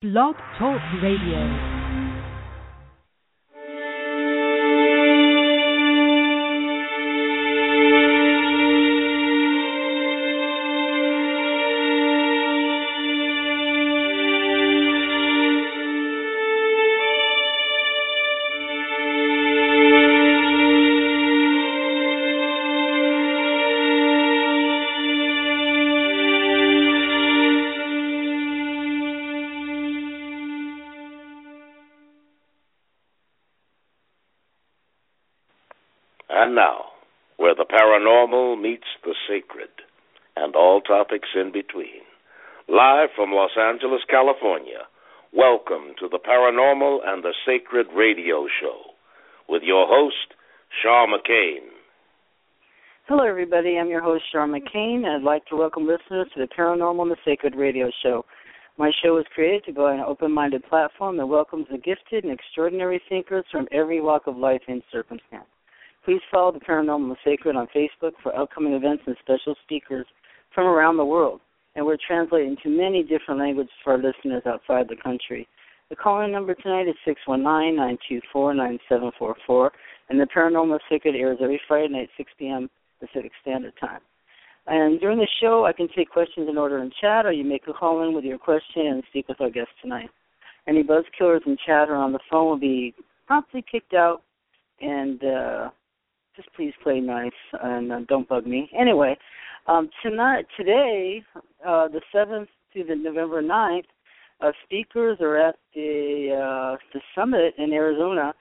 Blog Talk Radio. Paranormal meets the sacred, and all topics in between. Live from Los Angeles, California, welcome to the Paranormal and the Sacred Radio Show with your host, Shaw McCain. Hello, everybody. I'm your host, Shaw McCain. I'd like to welcome listeners to the Paranormal and the Sacred Radio Show. My show is created to be an open minded platform that welcomes the gifted and extraordinary thinkers from every walk of life and circumstance. Please follow the Paranormal Sacred on Facebook for upcoming events and special speakers from around the world. And we're translating to many different languages for our listeners outside the country. The call-in number tonight is 619-924-9744, and the Paranormal Sacred airs every Friday night, 6 p.m. Pacific Standard Time. And during the show, I can take questions in order in chat, or you make a call in with your question and speak with our guest tonight. Any buzz killers in chat or on the phone will be promptly kicked out, and uh, just please play nice and uh, don't bug me. Anyway, um, tonight, today, uh, the seventh to the November 9th, uh, speakers are at the uh, the summit in Arizona,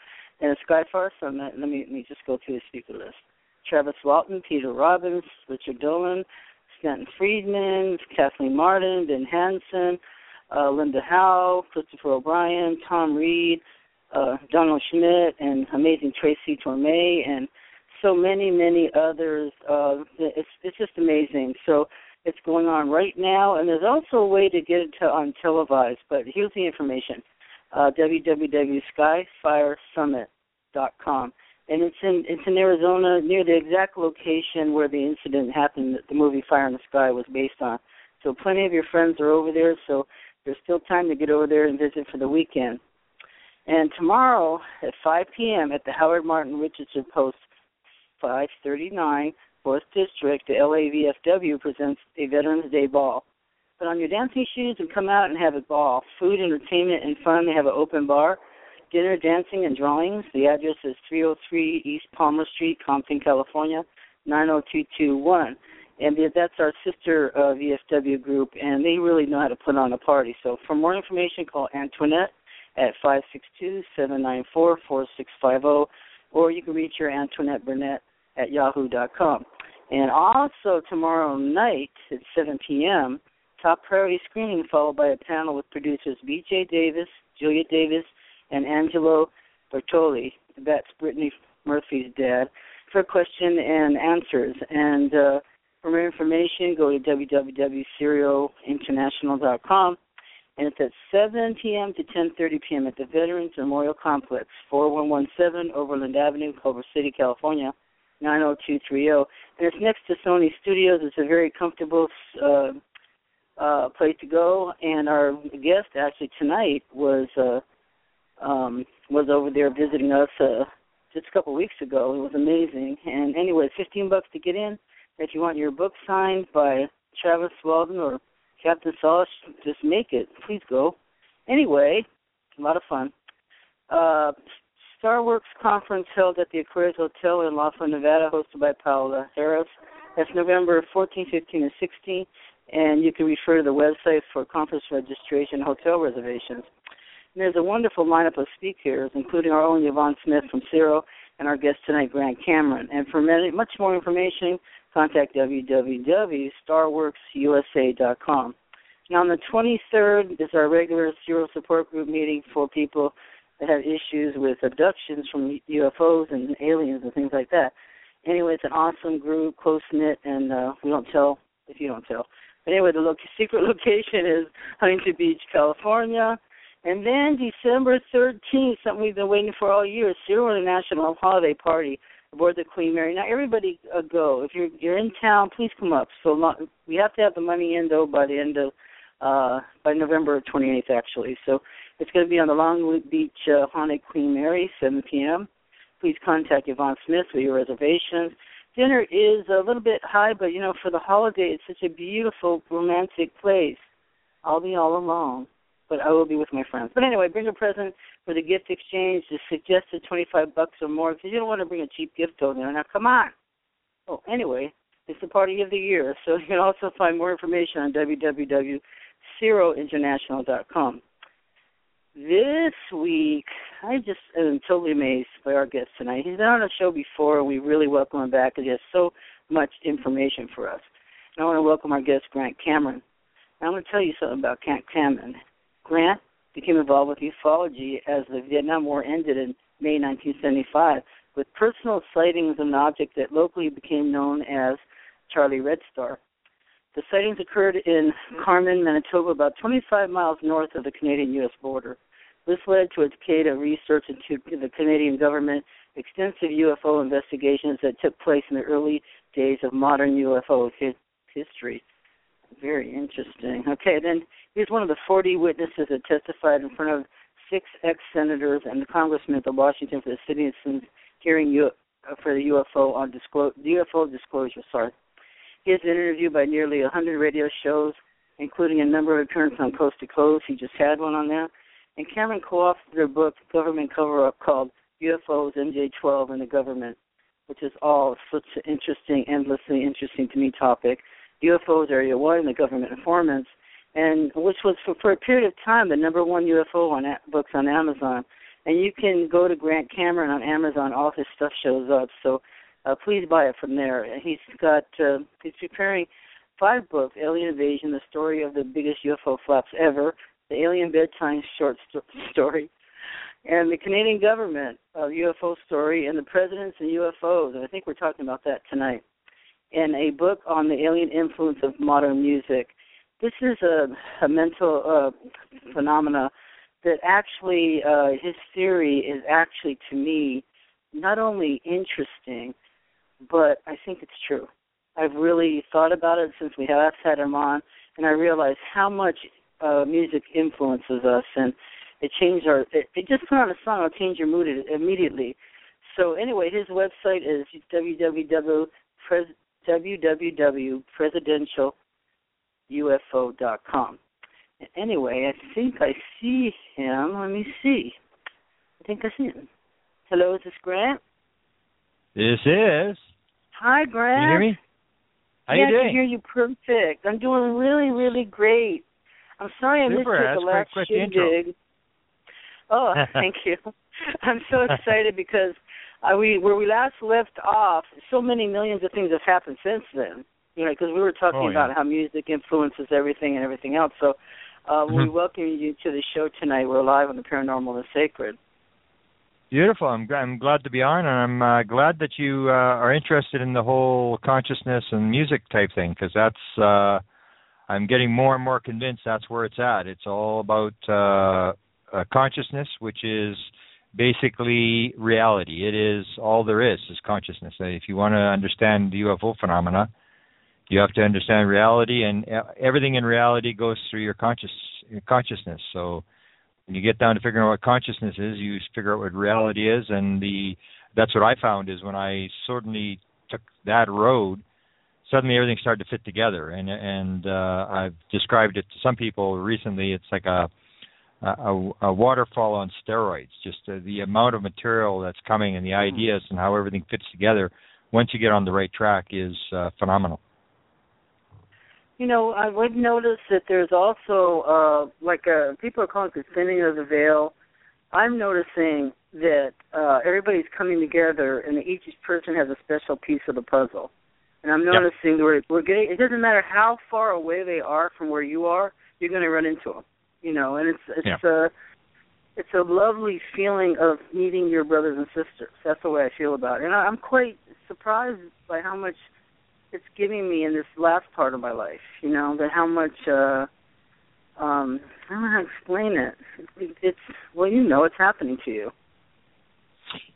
and the Skyfire Summit. Let me let me just go through the speaker list: Travis Walton, Peter Robbins, Richard Dolan, Stanton Friedman, Kathleen Marden, Ben Hansen, uh, Linda Howe, Christopher O'Brien, Tom Reed, uh, Donald Schmitt, and amazing Tracy Torme, and so many, many others. Uh, it's it's just amazing. So it's going on right now, and there's also a way to get it to, on televised. But here's the information: uh, www.skyfiresummit.com, and it's in it's in Arizona, near the exact location where the incident happened. That the movie Fire in the Sky was based on. So plenty of your friends are over there. So there's still time to get over there and visit for the weekend. And tomorrow at 5 p.m. at the Howard Martin Richardson Post 539 4th District, the LAVFW presents a Veterans Day Ball. Put on your dancing shoes and come out and have a ball. Food, entertainment, and fun. They have an open bar. Dinner, dancing, and drawings. The address is 303 East Palmer Street, Compton, California, 90221. And that's our sister uh, VFW group, and they really know how to put on a party. So for more information, call Antoinette at 562 794 4650 or you can reach your Antoinette Burnett at yahoo.com. And also tomorrow night at 7 p.m., top priority screening followed by a panel with producers B.J. Davis, Julia Davis, and Angelo Bertoli. That's Brittany Murphy's dad for question and answers. And uh, for more information, go to www.cerointernational.com and it's at 7 p.m. to 10:30 p.m. at the Veterans Memorial Complex, 4117 Overland Avenue, Culver City, California, 90230. And it's next to Sony Studios. It's a very comfortable uh, uh, place to go. And our guest actually tonight was uh, um, was over there visiting us uh, just a couple weeks ago. It was amazing. And anyway, 15 bucks to get in. If you want your book signed by Travis Walton or Captain Sauce, just make it. Please go. Anyway, a lot of fun. Uh, Starworks conference held at the Aquarius Hotel in Laughlin, Nevada, hosted by Paola Harris. That's November 14, 15, and 16. And you can refer to the website for conference registration, hotel reservations. And there's a wonderful lineup of speakers, including our own Yvonne Smith from CERO and our guest tonight, Grant Cameron. And for many, much more information, contact www.starworksusa.com. Now, on the 23rd is our regular CERO Support Group meeting for people that have issues with abductions from UFOs and aliens and things like that. Anyway, it's an awesome group, close knit, and uh, we don't tell if you don't tell. But anyway, the lo- secret location is Huntington Beach, California. And then December 13th, something we've been waiting for all year, CERO International Holiday Party aboard the Queen Mary. Now, everybody uh, go. If you're you're in town, please come up. So long, we have to have the money in though by the end of uh by November 28th actually. So it's going to be on the Long Beach uh, Haunted Queen Mary, 7 p.m. Please contact Yvonne Smith with your reservations. Dinner is a little bit high, but you know, for the holiday, it's such a beautiful, romantic place. I'll be all alone, but I will be with my friends. But anyway, bring a present for the gift exchange. The suggested 25 bucks or more because you don't want to bring a cheap gift over there. Now, come on. Oh, anyway, it's the party of the year, so you can also find more information on www.cerointernational.com. This week, I just am totally amazed by our guest tonight. He's been on the show before. We really welcome him back because he has so much information for us. And I want to welcome our guest, Grant Cameron. Now, I'm going to tell you something about Grant Cameron. Grant became involved with ufology as the Vietnam War ended in May 1975 with personal sightings of an object that locally became known as Charlie Red Star. The sightings occurred in Carman, Manitoba, about 25 miles north of the Canadian U.S. border. This led to a decade of research into the Canadian government, extensive UFO investigations that took place in the early days of modern UFO history. Very interesting. Okay, then he's one of the 40 witnesses that testified in front of six ex-senators and the congressman of Washington for the citizens hearing U- uh, for the UFO on disclose UFO disclosure. Sorry, he has been interviewed by nearly 100 radio shows, including a number of appearances on Coast to Coast. He just had one on there. And Cameron co-authored their book, Government Cover-Up, called UFOs, MJ12, and the Government, which is all such an interesting, endlessly interesting to me topic. UFOs Area 1, the government informants, and which was for, for a period of time the number one UFO on a- books on Amazon. And you can go to Grant Cameron on Amazon; all his stuff shows up. So uh, please buy it from there. He's got uh, he's preparing five books: Alien Invasion, the story of the biggest UFO flaps ever, the Alien Bedtime short sto- story, and the Canadian government UFO story, and the presidents and UFOs. And I think we're talking about that tonight. And a book on the alien influence of modern music. This is a, a mental uh, phenomena that actually uh, his theory is actually to me not only interesting, but I think it's true. I've really thought about it since we have had him on, and I realized how much uh, music influences us, and it changed our. It, it just put on a song, it'll change your mood immediately. So anyway, his website is www www.presidentialufo.com. Anyway, I think I see him. Let me see. I think I see him. Hello, is this Grant? This is. Hi, Grant. Can you hear me? How yeah, you doing? I can hear you perfect. I'm doing really, really great. I'm sorry I missed Super. you That's the last quite the intro. shindig. Oh, thank you. I'm so excited because uh, we where we last left off, so many millions of things have happened since then. You know, because we were talking Oh, yeah. about how music influences everything and everything else. So, uh, we Mhm. welcome you to the show tonight. We're live on the Paranormal and Sacred. Beautiful. I'm, I'm glad to be on, and I'm uh, glad that you uh, are interested in the whole consciousness and music type thing, because that's. Uh, I'm getting more and more convinced that's where it's at. It's all about uh, uh, consciousness, which is basically reality. It is all there is is consciousness. If you want to understand the UFO phenomena, you have to understand reality, and uh, everything in reality goes through your conscious your consciousness. So when you get down to figuring out what consciousness is, you figure out what reality is, and the that's what I found is when I certainly took that road, suddenly everything started to fit together, and and uh, I've described it to some people recently. It's like a a, a waterfall on steroids. Just uh, the amount of material that's coming and the ideas and how everything fits together. Once you get on the right track, is uh, phenomenal. You know, I would notice that there's also uh like uh people are calling it the thinning of the veil. I'm noticing that uh everybody's coming together and each person has a special piece of the puzzle. And I'm Yep. noticing we're we're getting it doesn't matter how far away they are from where you are, you're going to run into them. You know, and it's it's yeah. a it's a lovely feeling of meeting your brothers and sisters. That's the way I feel about it, and I, I'm quite surprised by how much it's giving me in this last part of my life. You know, that how much. uh um I don't know how to explain it. It's well, you know, it's happening to you.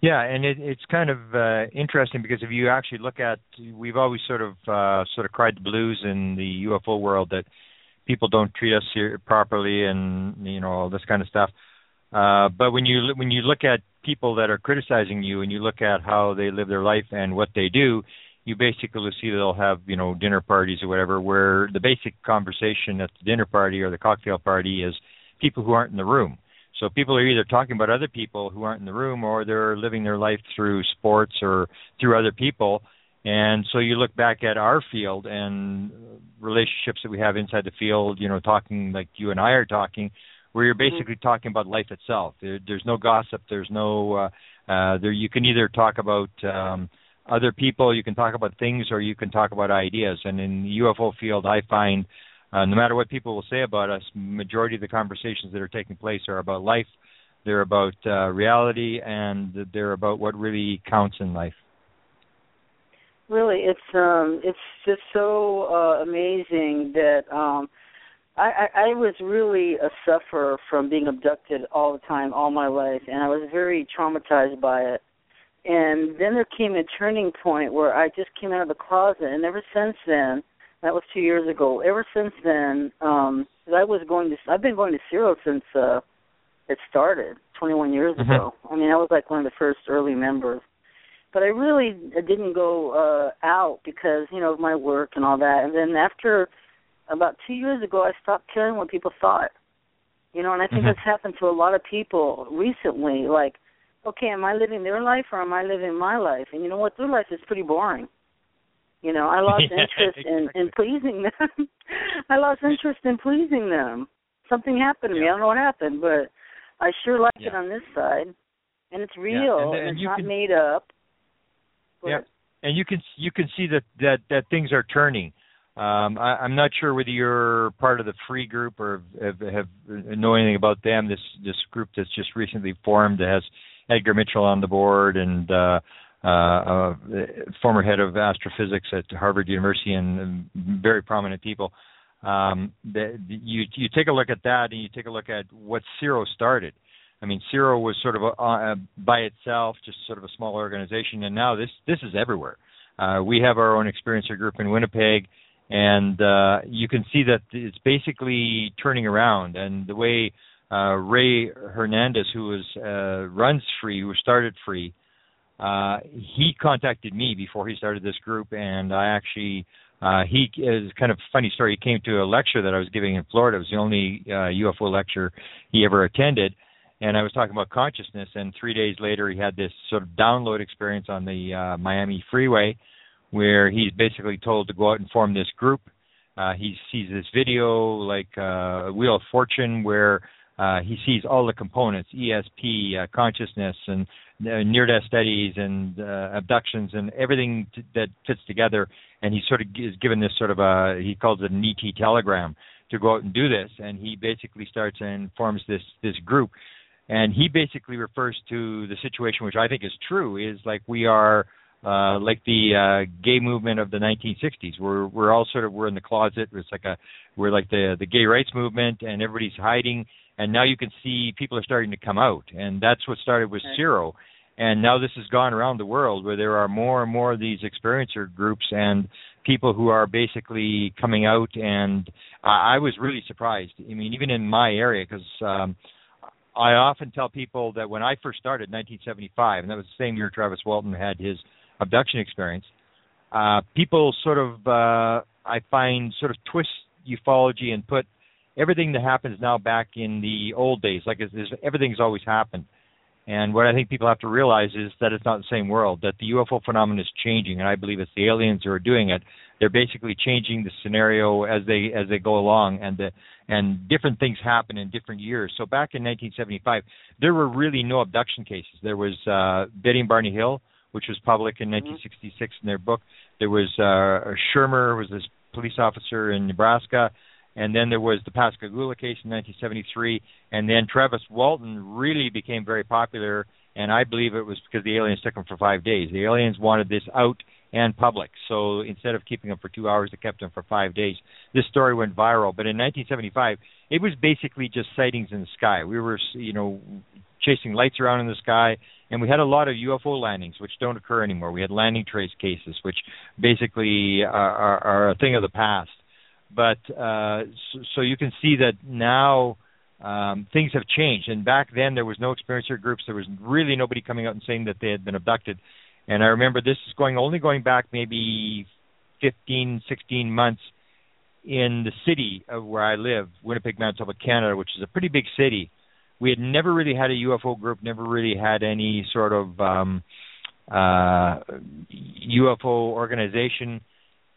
Yeah, and it, it's kind of uh, interesting because if you actually look at, we've always sort of uh, sort of cried the blues in the UFO world that people don't treat us here properly, and you know all this kind of stuff. Uh, but when you when you look at people that are criticizing you, and you look at how they live their life and what they do, you basically see they'll have you know dinner parties or whatever, where the basic conversation at the dinner party or the cocktail party is people who aren't in the room. So people are either talking about other people who aren't in the room, or they're living their life through sports or through other people. And so you look back at our field and relationships that we have inside the field, you know, talking like you and I are talking, where you're Mm-hmm. basically talking about life itself. There, there's no gossip. There's no. Uh, uh, there you can either talk about um, other people, you can talk about things, or you can talk about ideas. And in the UFO field, I find uh, no matter what people will say about us, majority of the conversations that are taking place are about life. They're about uh, reality, and they're about what really counts in life. Really, it's um, it's just so uh, amazing that um, I, I, I was really a sufferer from being abducted all the time, all my life, and I was very traumatized by it. And then there came a turning point where I just came out of the closet, and ever since then, that was two years ago. Ever since then, um, I was going to, I've been going to CERO since uh, it started 21 years Mhm. ago. I mean, I was like one of the first early members but I really didn't go uh out because you know of my work and all that. And then after about two years ago, I stopped caring what people thought. You know, and I think Mhm. that's happened to a lot of people recently. Like, okay, am I living their life or am I living my life? And you know what, their life is pretty boring. You know, I lost Yeah, interest in in pleasing them. I lost interest in pleasing them. Something happened to me. I don't know what happened, but I sure like it on this side, and it's Yeah, real and- and, and it's you not can- made up. But, Yeah. and you can you can see that that that things are turning. Um, I, I'm not sure whether you're part of the free group or have, have know anything about them. This this group that's just recently formed that has Edgar Mitchell on the board and uh, uh, uh, former head of astrophysics at Harvard University and, and very prominent people. Um, the, you you take a look at that and you take a look at what CERO started. I mean, CERO was sort of a, uh, by itself, just sort of a small organization, and now this this is everywhere. Uh, we have our own experiencer group in Winnipeg, and uh, you can see that it's basically turning around. And the way uh, Rey Hernandez, who was uh, runs Free, who started Free, uh, he contacted me before he started this group, and I actually uh, he is kind of funny story. He came to a lecture that I was giving in Florida. It was the only uh, UFO lecture he ever attended and I was talking about consciousness. And three days later, he had this sort of download experience on the uh, Miami freeway, where he's basically told to go out and form this group. Uh, he sees this video like uh, Wheel of Fortune, where uh, he sees all the components: ESP, uh, consciousness, and uh, near-death studies, and uh, abductions, and everything t- that fits together. And he sort of is given this sort of a he calls it an ET telegram to go out and do this. And he basically starts and forms this this group and he basically refers to the situation which i think is true is like we are uh like the uh gay movement of the 1960s we're we're all sort of we're in the closet it's like a we're like the the gay rights movement and everybody's hiding and now you can see people are starting to come out. And that's what started with CERO and now this has gone around the world where there are more and more of these experiencer groups and people who are basically coming out. And I, I was really surprised. I mean even in my area because um I often tell people that when I first started in 1975, and that was the same year Travis Walton had his abduction experience, uh, people sort of, uh, I find, sort of twist ufology and put everything that happens now back in the old days, like it's, it's, everything's always happened. And what I think people have to realize is that it's not the same world. That the UFO phenomenon is changing, and I believe it's the aliens who are doing it. They're basically changing the scenario as they as they go along, and the and different things happen in different years. So back in 1975, there were really no abduction cases. There was uh, Betty and Barney Hill, which was public in 1966 in their book. There was uh, Schirmer, was this police officer in Nebraska, and then there was the Pascagoula case in 1973, and then Travis Walton really became very popular, and I believe it was because the aliens took him for five days. The aliens wanted this out and public, so instead of keeping him for two hours, they kept him for five days. This story went viral, but in 1975, it was basically just sightings in the sky. We were, you know, chasing lights around in the sky, and we had a lot of UFO landings, which don't occur anymore. We had landing trace cases, which basically are, are, are a thing of the past but uh, so, so you can see that now um, things have changed. And back then, there was no experiencer groups. There was really nobody coming out and saying that they had been abducted. And I remember this is going only going back maybe 15, 16 months in the city of where I live, Winnipeg, Manitoba, Canada, which is a pretty big city. We had never really had a UFO group, never really had any sort of um, uh, UFO organization.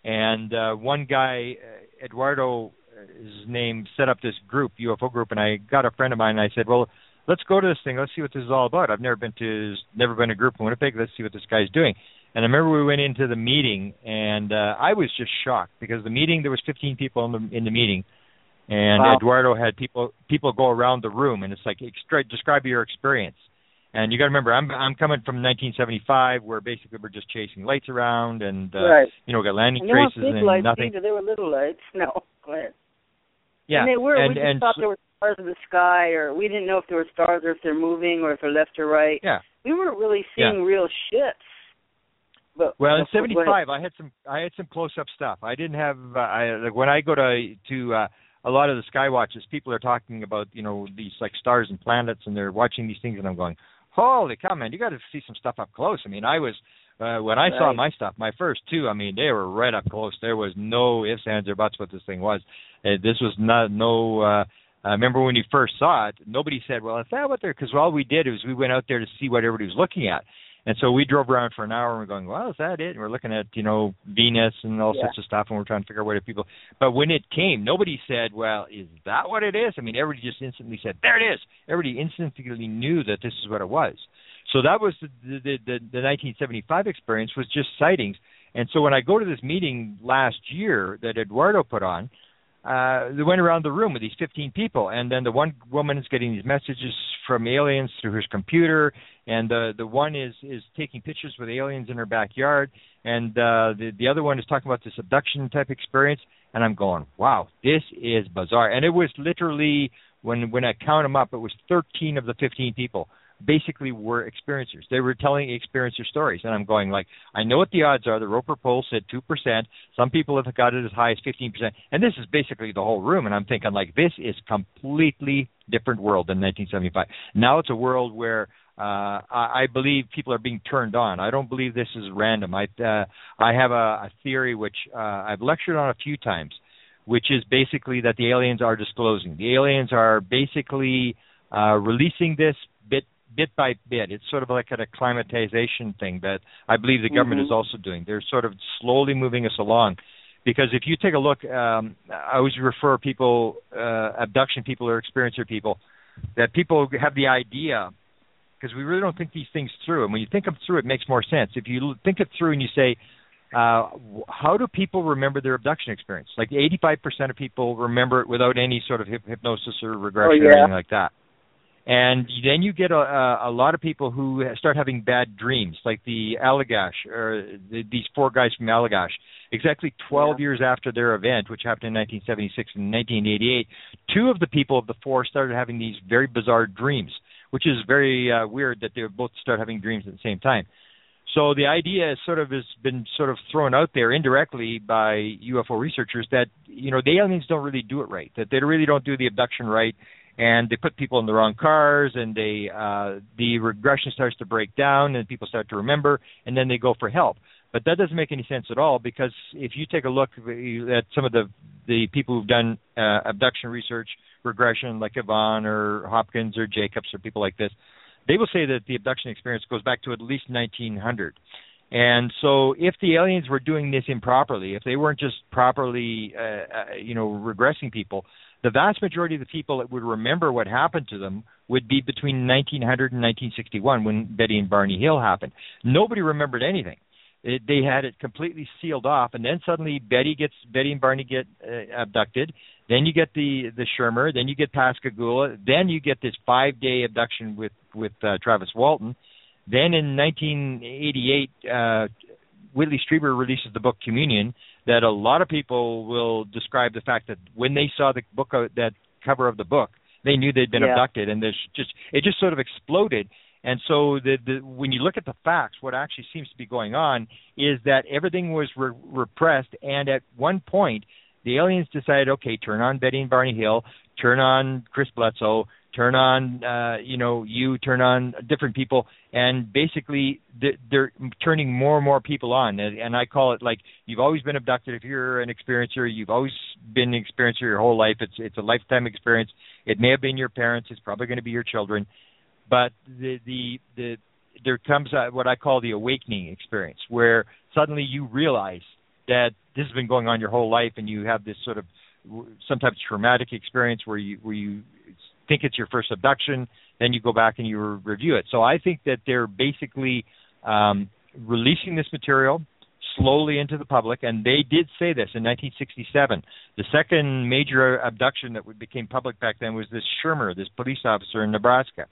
And uh, one guy Eduardo, his name, set up this group, UFO group, and I got a friend of mine and I said, well, let's go to this thing. Let's see what this is all about. I've never been to, never been to a group in Winnipeg. Let's see what this guy's doing. And I remember we went into the meeting, and uh, I was just shocked because the meeting there was 15 people in the in the meeting, and wow. Eduardo had people people go around the room, and it's like describe your experience. And you got to remember, I'm I'm coming from 1975, where basically we're just chasing lights around, and uh, right. you know, we got landing and traces and lights nothing. Either. They were little lights. No, go ahead. Yeah, and they were. And, we just and thought so, there were stars in the sky, or we didn't know if there were stars or if they're moving or if they're left or right. Yeah. We weren't really seeing Yeah. real ships. But Well, in '75, I had some I had some close-up stuff. I didn't have uh, I like when I go to to uh, a lot of the sky watches, people are talking about you know these like stars and planets, and they're watching these things, and I'm going, holy cow, man, you got to see some stuff up close. I mean, I was uh, when I saw my stuff, my first two, I mean, they were right up close. There was no ifs, ands, or buts what this thing was. Uh, this was not no. uh I remember when you first saw it, nobody said, "Well, is that what they're?" Because all we did was we went out there to see what everybody was looking at, and so we drove around for an hour and we're going, "Well, is that it?" And we're looking at you know Venus and all Yeah. sorts of stuff, and we're trying to figure out where the people. But when it came, nobody said, "Well, is that what it is?" I mean, everybody just instantly said, "There it is." Everybody instantly knew that this is what it was. So that was the the, the, the 1975 experience was just sightings. And so when I go to this meeting last year that Eduardo put on, uh, they went around the room with these 15 people, and then the one woman is getting these messages from aliens through his computer, and the the one is is taking pictures with aliens in her backyard, and uh, the the other one is talking about this abduction type experience, and I'm going, wow, this is bizarre, and it was literally when when I count them up, it was 13 of the 15 people basically were experiencers. They were telling experiencer stories, and I'm going like, I know what the odds are. The Roper poll said two percent. Some people have got it as high as fifteen percent, and this is basically the whole room. And I'm thinking like, this is completely different world than 1975. Now it's a world where uh, I, I believe people are being turned on. I don't believe this is random. I uh, I have a, a theory which uh, I've lectured on a few times, which is basically that the aliens are disclosing. The aliens are basically uh, releasing this bit by bit. It's sort of like an acclimatization thing that I believe the government Mhm. is also doing. They're sort of slowly moving us along. Because if you take a look, um, I always refer people, uh, abduction people or experiencer people, that people have the idea, because we really don't think these things through. And when you think them through, it makes more sense. If you think it through and you say, uh, how do people remember their abduction experience? Like 85% of people remember it without any sort of hyp- hypnosis or regression or yeah. anything like that and then you get a, a, a lot of people who start having bad dreams, like the Allagash or the, these four guys from Allagash. Exactly 12 Yeah. years after their event, which happened in 1976 and 1988, two of the people of the four started having these very bizarre dreams, which is very uh, weird that they both start having dreams at the same time. So the idea sort of has been sort of thrown out there indirectly by UFO researchers that you know the aliens don't really do it right, that they really don't do the abduction right, and they put people in the wrong cars, and they uh, the regression starts to break down, and people start to remember, and then they go for help. But that doesn't make any sense at all because if you take a look at some of the the people who've done uh, abduction research, regression, like Yvonne or Hopkins or Jacobs or people like this, they will say that the abduction experience goes back to at least 1900. And so, if the aliens were doing this improperly, if they weren't just properly, uh, uh, you know, regressing people, the vast majority of the people that would remember what happened to them would be between 1900 and 1961 when Betty and Barney Hill happened. Nobody remembered anything. It, they had it completely sealed off, and then suddenly Betty gets Betty and Barney get uh, abducted. Then you get the the Schirmer. Then you get Pascagoula. Then you get this five day abduction with with uh, Travis Walton. Then in 1988, uh, Whitley Strieber releases the book Communion. That a lot of people will describe the fact that when they saw the book, uh, that cover of the book, they knew they'd been Yeah. abducted, and there's just it just sort of exploded. And so the, the when you look at the facts, what actually seems to be going on is that everything was re- repressed, and at one point the aliens decided, okay, turn on Betty and Barney Hill, turn on Chris Bledsoe, turn on uh, you know you, turn on different people, and basically they're, turning more and more people on. And, and I call it like you've always been abducted. If you're an experiencer, you've always been an experiencer your whole life. It's it's a lifetime experience. It may have been your parents. It's probably going to be your children, but the the the there comes a, what I call the awakening experience, where suddenly you realize that this has been going on your whole life, and you have this sort of sometimes traumatic experience where you where you think it's your first abduction, then you go back and you re- review it. So I think that they're basically um, releasing this material slowly into the public, and they did say this in 1967. The second major abduction that became public back then was this Schirmer, this police officer in Nebraska.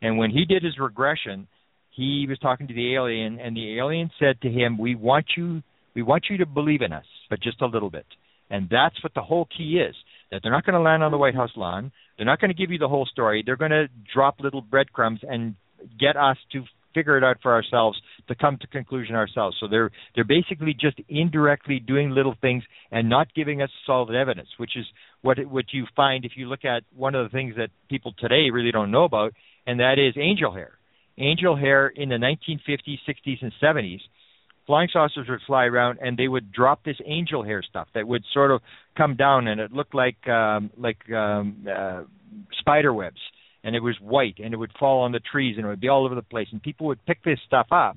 And when he did his regression, he was talking to the alien, and the alien said to him, "We want you, we want you to believe in us, but just a little bit." And that's what the whole key is. That they're not going to land on the White House lawn. They're not going to give you the whole story. They're going to drop little breadcrumbs and get us to figure it out for ourselves to come to conclusion ourselves. So they're they're basically just indirectly doing little things and not giving us solid evidence, which is what it, what you find if you look at one of the things that people today really don't know about, and that is angel hair. Angel hair in the 1950s, 60s, and 70s flying saucers would fly around and they would drop this angel hair stuff that would sort of come down and it looked like um like um uh spider webs. And it was white and it would fall on the trees and it would be all over the place. And people would pick this stuff up.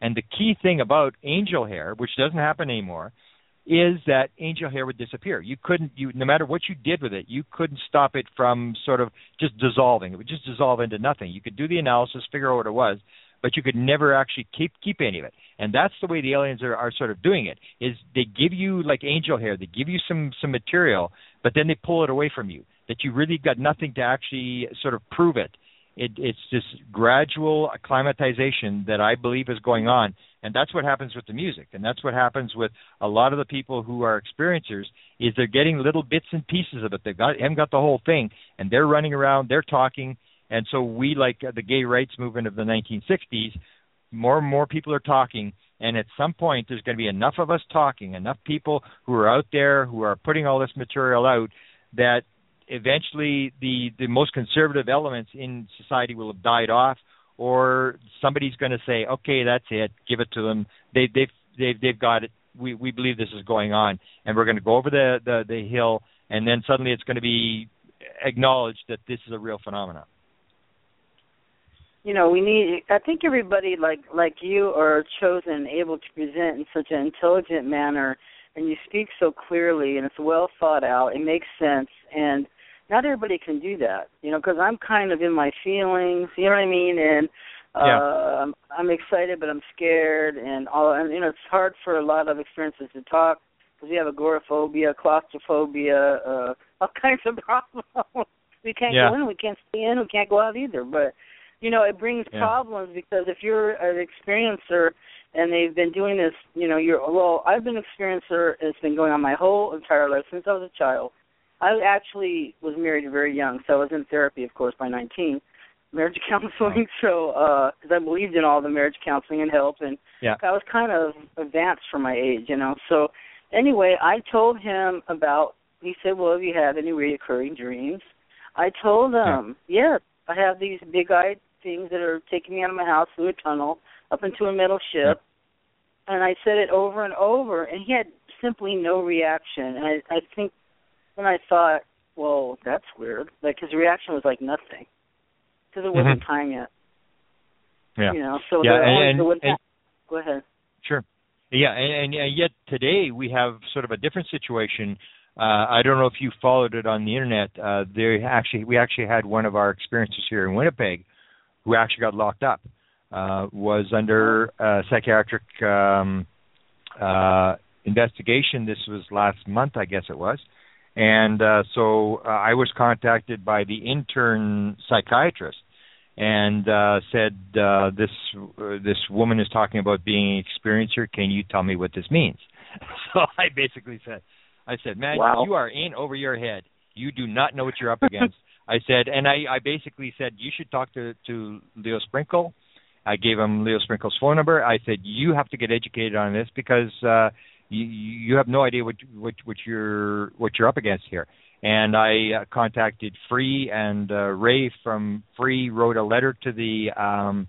And the key thing about angel hair which doesn't happen anymore is that angel hair would disappear. You couldn't you no matter what you did with it you couldn't stop it from sort of just dissolving. It would just dissolve into nothing. You could do the analysis figure out what it was but you could never actually keep keep any of it. And that's the way the aliens are, are sort of doing it. Is they give you like angel hair, they give you some some material, but then they pull it away from you. That you really got nothing to actually sort of prove it. It it's this gradual acclimatization that I believe is going on, and that's what happens with the music, and that's what happens with a lot of the people who are experiencers. Is they're getting little bits and pieces of it. They've got haven't got the whole thing, and they're running around, they're talking, and so we, like uh, the gay rights movement of the 1960s, more and more people are talking. And at some point, there's going to be enough of us talking, enough people who are out there who are putting all this material out, that eventually the the most conservative elements in society will have died off, or somebody's going to say, "Okay, that's it. Give it to them. They they've they've they've got it. We we believe this is going on, and we're going to go over the the the hill, and then suddenly it's going to be acknowledged that this is a real phenomenon." You know we need i think everybody like like you are chosen able to present in such an intelligent manner and you speak so clearly and it's well thought out it makes sense and not everybody can do that you know because i'm kind of in my feelings you know what i mean and uh Yeah. I'm, i'm excited but i'm scared and all and you know it's hard for a lot of experiences to talk because we have agoraphobia claustrophobia uh all kinds of problems we can't Yeah. go in we can't stay in we can't go out either but you know it brings Yeah. problems because if you're an experiencer and they've been doing this you know you're well i've been an experiencer it's been going on my whole entire life since i was a child. I actually was married very young so i was in therapy of course by nineteen marriage counseling. So uh because i believed in all the marriage counseling and help and Yeah. i was kind of advanced for my age you know. So anyway i told him about he said well have you had any reoccurring dreams? I told him yes i have these big eyed things that are taking me out of my house through a tunnel up into a metal ship and i said it over and over and he had simply no reaction and i i think when i thought well that's weird like his reaction was like nothing because it wasn't time yet Yeah. you know so Yeah, and- and- and- go ahead Sure. Yeah, and, and yet today we have sort of a different situation. Uh, I don't know if you followed it on the internet. Uh, they actually, we actually had one of our experiences here in Winnipeg, who actually got locked up. Uh, was under uh, psychiatric um, uh, investigation. This was last month, I guess it was, And uh, so uh, I was contacted by the intern psychiatrist and uh, said, uh, "This uh, this woman is talking about being an experiencer. Can you tell me what this means?" So I basically said, "I said, man, wow. you are in over your head. You do not know what you're up against." I said, and I, I basically said, "You should talk to to Leo Sprinkle." I gave him Leo Sprinkle's phone number. I said, "You have to get educated on this because uh, you you have no idea what what what you're what you're up against here." and I uh, contacted Free and uh, Ray from Free wrote a letter to the um,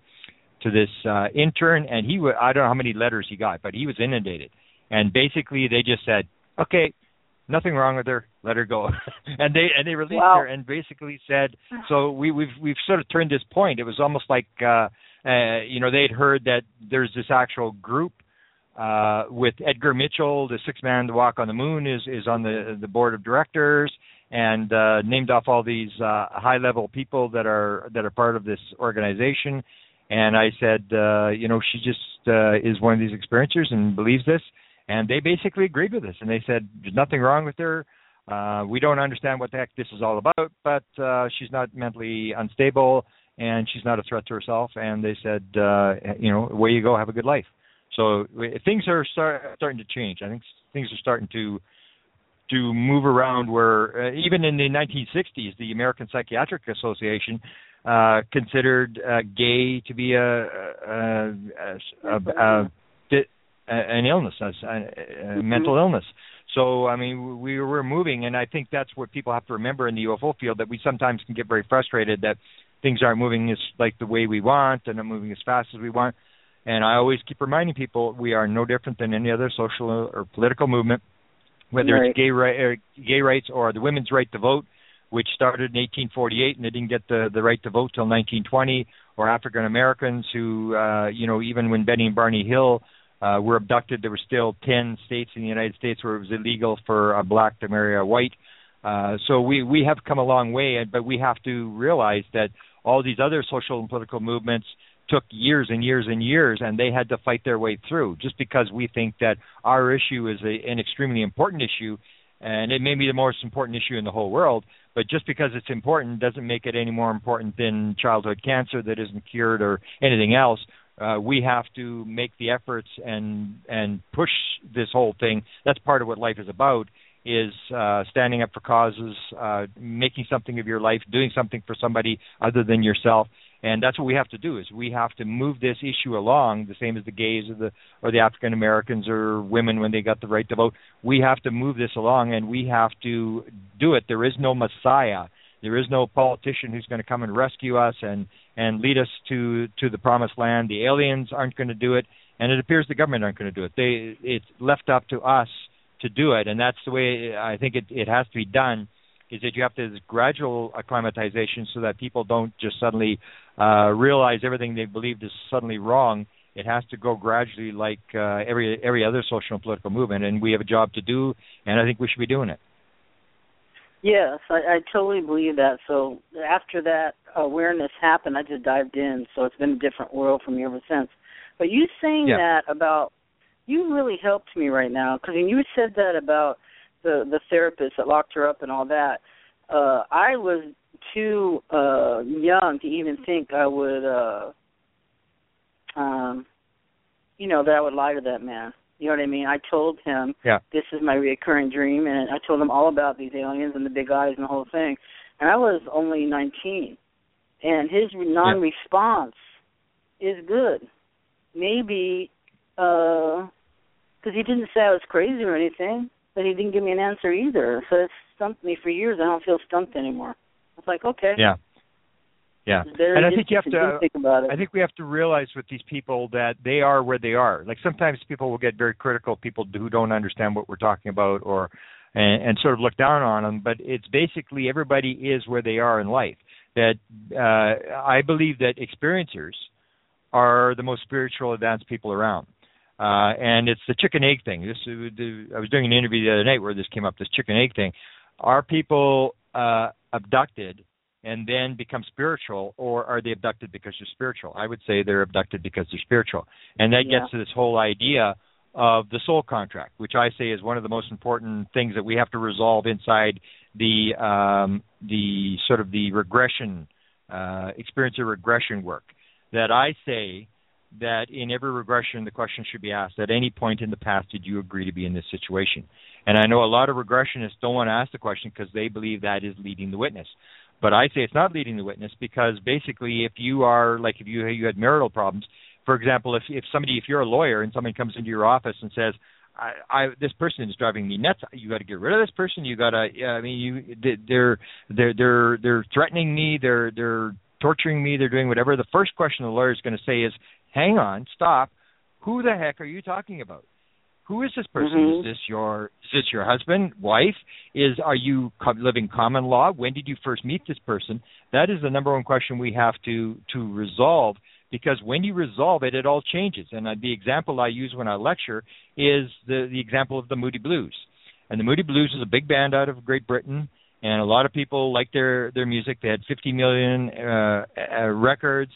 to this uh, intern, and he w- I don't know how many letters he got, but he was inundated, and basically they just said, okay, nothing wrong with her, let her go, and they and they released wow. her and basically said, so we we've we've sort of turned this point. It was almost like uh, uh, you know they'd heard that there's this actual group uh, with Edgar Mitchell, the six man to walk on the moon, is is on the the board of directors, and uh, named off all these uh, high level people that are that are part of this organization. And I said, uh, you know, she just uh, is one of these experiencers and believes this. And they basically agreed with us, and they said there's nothing wrong with her. Uh, we don't understand what the heck this is all about, but uh, she's not mentally unstable and she's not a threat to herself. And they said, uh, you know, away you go, have a good life. So things are start, starting to change. I think things are starting to to move around. Where uh, even in the 1960s, the American Psychiatric Association uh, considered uh, gay to be a, a, a, a an illness, a, mm-hmm. mental illness. So I mean, we were moving, and I think that's what people have to remember in the UFO field that we sometimes can get very frustrated that things aren't moving as like the way we want and not moving as fast as we want. And I always keep reminding people we are no different than any other social or political movement, whether right. it's gay, right, gay rights or the women's right to vote, which started in 1848 and they didn't get the, the right to vote till 1920, or African Americans who, uh, you know, even when Betty and Barney Hill uh, were abducted, there were still 10 states in the United States where it was illegal for a black to marry a white. Uh, so we we have come a long way, but we have to realize that all these other social and political movements took years and years and years, and they had to fight their way through. Just because we think that our issue is a, an extremely important issue, and it may be the most important issue in the whole world, but just because it's important doesn't make it any more important than childhood cancer that isn't cured or anything else. Uh, we have to make the efforts and and push this whole thing. That's part of what life is about is uh, standing up for causes, uh, making something of your life, doing something for somebody other than yourself, and that's what we have to do. Is we have to move this issue along, the same as the gays or the or the African Americans or women when they got the right to vote. We have to move this along, and we have to do it. There is no Messiah. There is no politician who's going to come and rescue us and and lead us to to the promised land. The aliens aren't going to do it, and it appears the government aren't going to do it. They it's left up to us to do it, and that's the way I think it, it has to be done. Is that you have to this gradual acclimatization so that people don't just suddenly uh, realize everything they believed is suddenly wrong. It has to go gradually, like uh, every every other social and political movement, and we have a job to do, and I think we should be doing it. Yes, I, I totally believe that. So after that awareness happened, I just dived in. So it's been a different world for me ever since. But you saying yeah. that about you really helped me right now because when you said that about the the therapist that locked her up and all that, uh I was too uh young to even think I would uh um you know that I would lie to that man. You know what I mean? I told him yeah. this is my recurring dream and I told him all about these aliens and the big eyes and the whole thing. And I was only 19. And his non-response yeah. is good. Maybe uh because he didn't say I was crazy or anything, but he didn't give me an answer either. So it stumped me for years. I don't feel stumped anymore. I was like, okay. Yeah. Yeah. And I think you have to think about it. I think we have to realize with these people that they are where they are. Like sometimes people will get very critical people who don't understand what we're talking about or and, and sort of look down on them, but it's basically everybody is where they are in life. That uh I believe that experiencers are the most spiritual advanced people around. Uh, and it's the chicken egg thing. This I was doing an interview the other night where this came up. This chicken egg thing. Are people uh, abducted and then become spiritual, or are they abducted because they're spiritual? I would say they're abducted because they're spiritual, and that yeah. gets to this whole idea of the soul contract, which I say is one of the most important things that we have to resolve inside the um, the sort of the regression uh, experience of regression work. That I say that in every regression, the question should be asked: At any point in the past, did you agree to be in this situation? And I know a lot of regressionists don't want to ask the question because they believe that is leading the witness. But I say it's not leading the witness because basically, if you are like if you you had marital problems, for example, if if somebody if you're a lawyer and someone comes into your office and says, I, I this person is driving me nuts. You got to get rid of this person. You got to. I mean, you they're they're they're they're threatening me. They're they're torturing me. They're doing whatever. The first question the lawyer is going to say is, "Hang on, stop. Who the heck are you talking about? Who is this person? Mm-hmm. Is this your is this your husband, wife? Is are you co- living common law? When did you first meet this person? That is the number one question we have to to resolve because when you resolve it, it all changes. And uh, the example I use when I lecture is the the example of the Moody Blues. And the Moody Blues is a big band out of Great Britain, and a lot of people like their their music. They had 50 million uh, uh, records.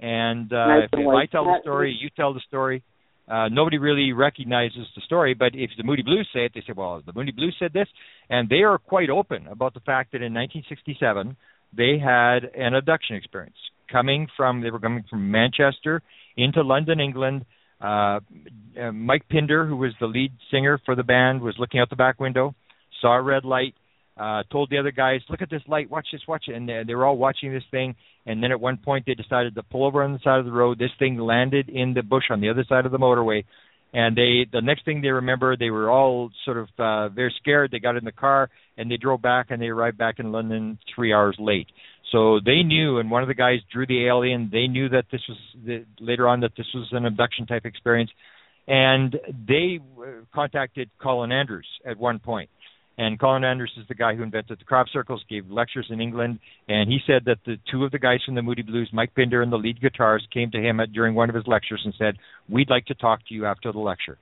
And uh, Nice if, if. I tell the story, you tell the story. Uh, nobody really recognizes the story, but if the Moody Blues say it, they say, "Well, the Moody Blues said this," and they are quite open about the fact that in 1967 they had an abduction experience coming from they were coming from Manchester into London, England. Uh, uh, Mike Pinder, who was the lead singer for the band, was looking out the back window, saw a red light, uh, told the other guys, "Look at this light, watch this, watch it," and they, they were all watching this thing. And then at one point, they decided to pull over on the side of the road. This thing landed in the bush on the other side of the motorway, and they the next thing they remember, they were all sort of uh, very scared. They got in the car and they drove back, and they arrived back in London three hours late. So they knew, and one of the guys drew the alien. They knew that this was the, later on that this was an abduction type experience, and they uh, contacted Colin Andrews at one point. And Colin Andrews is the guy who invented the crop circles, gave lectures in England, and he said that the two of the guys from the Moody Blues, Mike Pinder and the lead guitarist, came to him at, during one of his lectures and said, "We'd like to talk to you after the lecture."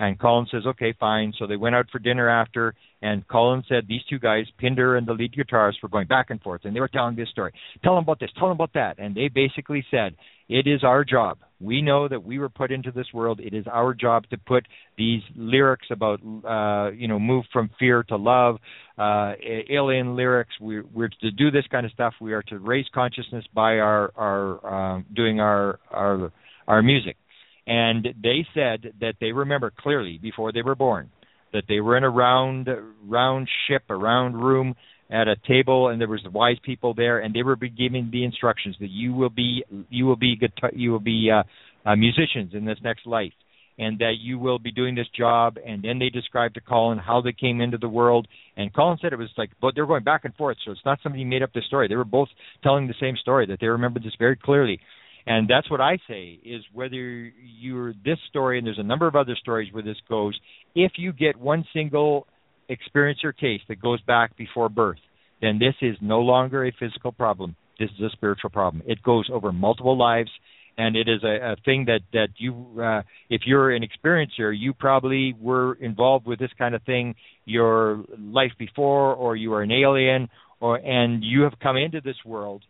And Colin says, okay, fine. So they went out for dinner after, and Colin said these two guys, Pinder and the lead guitarist, were going back and forth, and they were telling this story. Tell them about this, tell them about that. And they basically said, it is our job. We know that we were put into this world. It is our job to put these lyrics about, uh, you know, move from fear to love, uh, alien lyrics. We're, we're to do this kind of stuff. We are to raise consciousness by our, our um, doing our, our, our music and they said that they remember clearly before they were born that they were in a round round ship, a round room at a table, and there was wise people there, and they were giving the instructions that you will be you will be guitar, you will be uh, uh, musicians in this next life, and that you will be doing this job. And then they described to Colin how they came into the world, and Colin said it was like, but they were going back and forth, so it's not somebody made up the story. They were both telling the same story that they remembered this very clearly and that's what I say is whether you're this story, and there's a number of other stories where this goes, if you get one single experience or case that goes back before birth, then this is no longer a physical problem. This is a spiritual problem. It goes over multiple lives, and it is a, a thing that that you, uh, if you're an experiencer, you probably were involved with this kind of thing your life before, or you are an alien, or and you have come into this world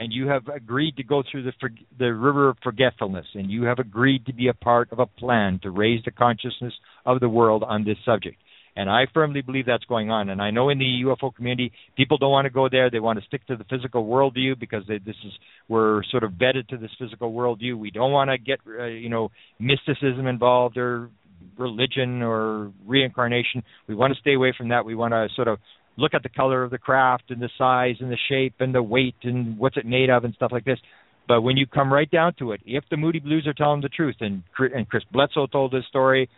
and you have agreed to go through the the river of forgetfulness, and you have agreed to be a part of a plan to raise the consciousness of the world on this subject. And I firmly believe that's going on. And I know in the UFO community, people don't want to go there. They want to stick to the physical worldview because they, this is we're sort of vetted to this physical worldview. We don't want to get uh, you know mysticism involved or religion or reincarnation. We want to stay away from that. We want to sort of look at the color of the craft and the size and the shape and the weight and what's it made of and stuff like this. But when you come right down to it, if the Moody Blues are telling the truth, and and Chris Bledsoe told this story,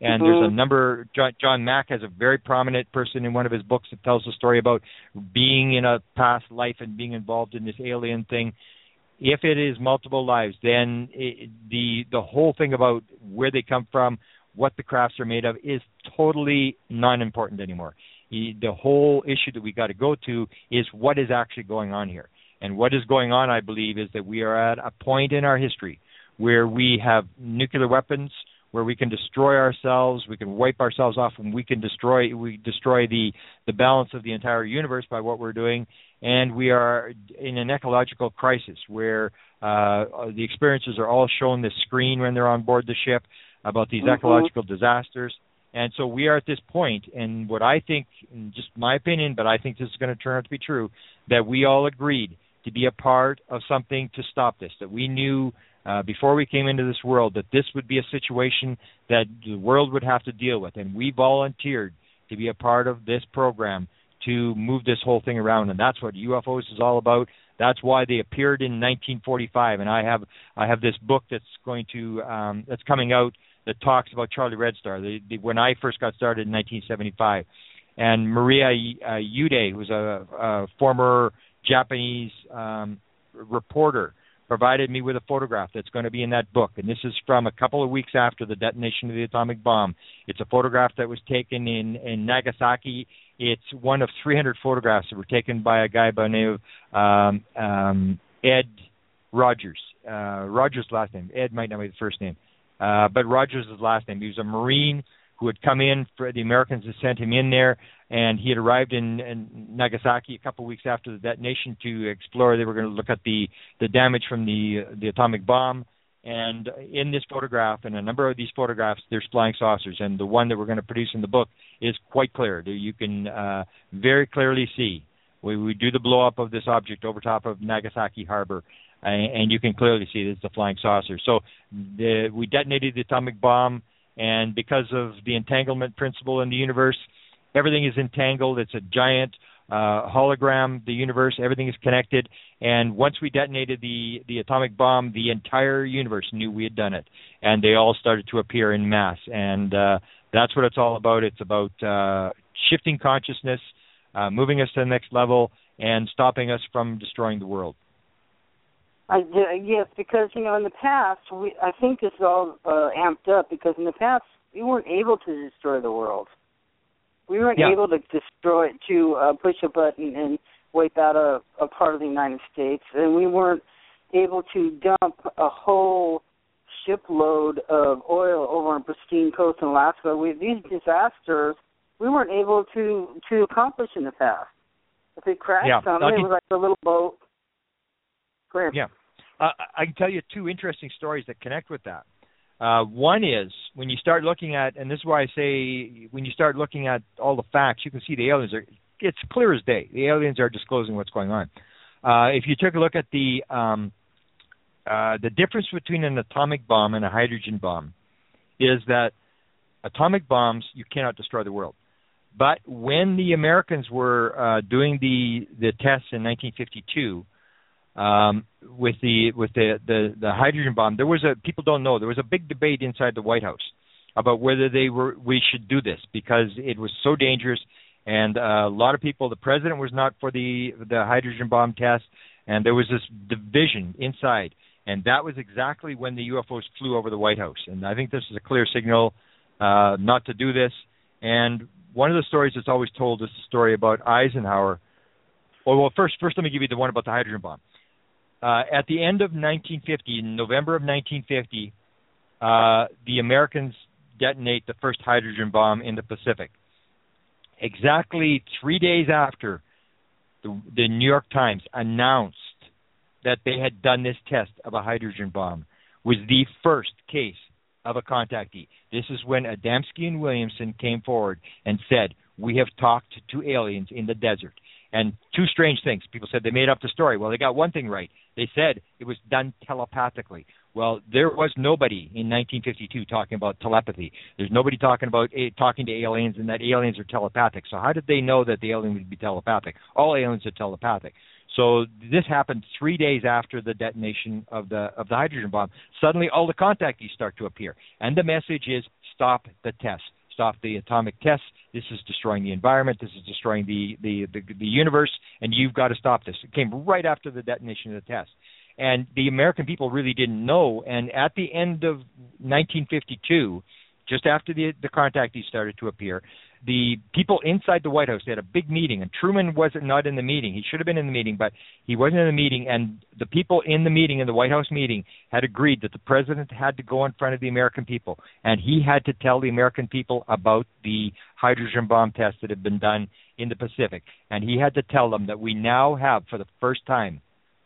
and mm-hmm. there's a number. John, John Mack has a very prominent person in one of his books that tells the story about being in a past life and being involved in this alien thing. If it is multiple lives, then it, the the whole thing about where they come from, what the crafts are made of, is totally non-important anymore the whole issue that we got to go to is what is actually going on here. And what is going on, I believe, is that we are at a point in our history where we have nuclear weapons, where we can destroy ourselves, we can wipe ourselves off, and we can destroy we destroy the the balance of the entire universe by what we're doing. And we are in an ecological crisis where uh, the experiences are all shown this screen when they're on board the ship. about these Mhm. ecological disasters. And so we are at this point, and what I think, in just my opinion, but I think this is going to turn out to be true, that we all agreed to be a part of something to stop this. That we knew uh, before we came into this world that this would be a situation that the world would have to deal with, and we volunteered to be a part of this program to move this whole thing around, and that's what UFOs is all about. That's why they appeared in 1945, and I have I have this book that's going to um, that's coming out that talks about Charlie Red Star. The, the, when I first got started in 1975, and Maria uh, Yude, who's a, a former Japanese um, reporter, provided me with a photograph that's going to be in that book. And this is from a couple of weeks after the detonation of the atomic bomb. It's a photograph that was taken in, in Nagasaki. It's one of 300 photographs that were taken by a guy by the name of um, um, Ed Rogers. Uh, Rogers' last name. Ed might not be the first name. Uh, but Rogers' is last name. He was a Marine who had come in for the Americans had sent him in there, and he had arrived in, in Nagasaki a couple of weeks after the detonation to explore. They were going to look at the the damage from the the atomic bomb. And in this photograph, and a number of these photographs, there's flying saucers, and the one that we're going to produce in the book is quite clear. You can uh, very clearly see. We, we do the blow up of this object over top of Nagasaki Harbor, and you can clearly see it's a flying saucer. So the, we detonated the atomic bomb and because of the entanglement principle in the universe, everything is entangled. It's a giant uh, hologram. The universe, everything is connected. And once we detonated the the atomic bomb, the entire universe knew we had done it, and they all started to appear in mass. And uh, that's what it's all about. It's about uh, shifting consciousness, uh, moving us to the next level, and stopping us from destroying the world. I yes, because you know in the past we I think this is all uh, amped up because in the past we weren't able to destroy the world. We weren't Yeah. able to destroy it to uh, push a button and wipe out a, a part of the United States, and we weren't able to dump a whole shipload of oil over on pristine coast in Alaska. We, these disasters we weren't able to to accomplish in the past. If it crashed Yeah, something, it was like a little boat. Go ahead. Yeah. Uh, I can tell you two interesting stories that connect with that. Uh, one is when you start looking at, and this is why I say when you start looking at all the facts, you can see the aliens are. It's clear as day. The aliens are disclosing what's going on. Uh, if you took a look at the um, uh, the difference between an atomic bomb and a hydrogen bomb, is that atomic bombs you cannot destroy the world. But when the Americans were uh, doing the the tests in 1952, um, with the with the, the the hydrogen bomb, there was a people don't know there was a big debate inside the White House about whether they were we should do this because it was so dangerous, and uh, a lot of people. The president was not for the the hydrogen bomb test, and there was this division inside, and that was exactly when the UFOs flew over the White House. And I think this is a clear signal uh, not to do this. And one of the stories that's always told is the story about Eisenhower. Well, well, first, first let me give you the one about the hydrogen bomb. Uh, at the end of 1950, in November of 1950, uh, the Americans detonate the first hydrogen bomb in the Pacific. Exactly three days after, the, the New York Times announced that they had done this test of a hydrogen bomb was the first case of a contactee. This is when Adamski and Williamson came forward and said, "We have talked to aliens in the desert." And two strange things. People said they made up the story. Well, they got one thing right. They said it was done telepathically. Well, there was nobody in 1952 talking about telepathy. There's nobody talking about a, talking to aliens and that aliens are telepathic. So how did they know that the alien would be telepathic? All aliens are telepathic. So this happened three days after the detonation of the of the hydrogen bomb. Suddenly, all the contactees start to appear, and the message is: stop the test, stop the atomic tests. This is destroying the environment. This is destroying the the the, the universe, and you've got to stop this. It came right after the detonation of the test, and the American people really didn't know. And at the end of 1952, just after the the contactees started to appear, the people inside the White House they had a big meeting, and Truman was not in the meeting. He should have been in the meeting, but he wasn't in the meeting. And the people in the meeting, in the White House meeting, had agreed that the president had to go in front of the American people, and he had to tell the American people about the hydrogen bomb test that had been done in the Pacific, and he had to tell them that we now have, for the first time,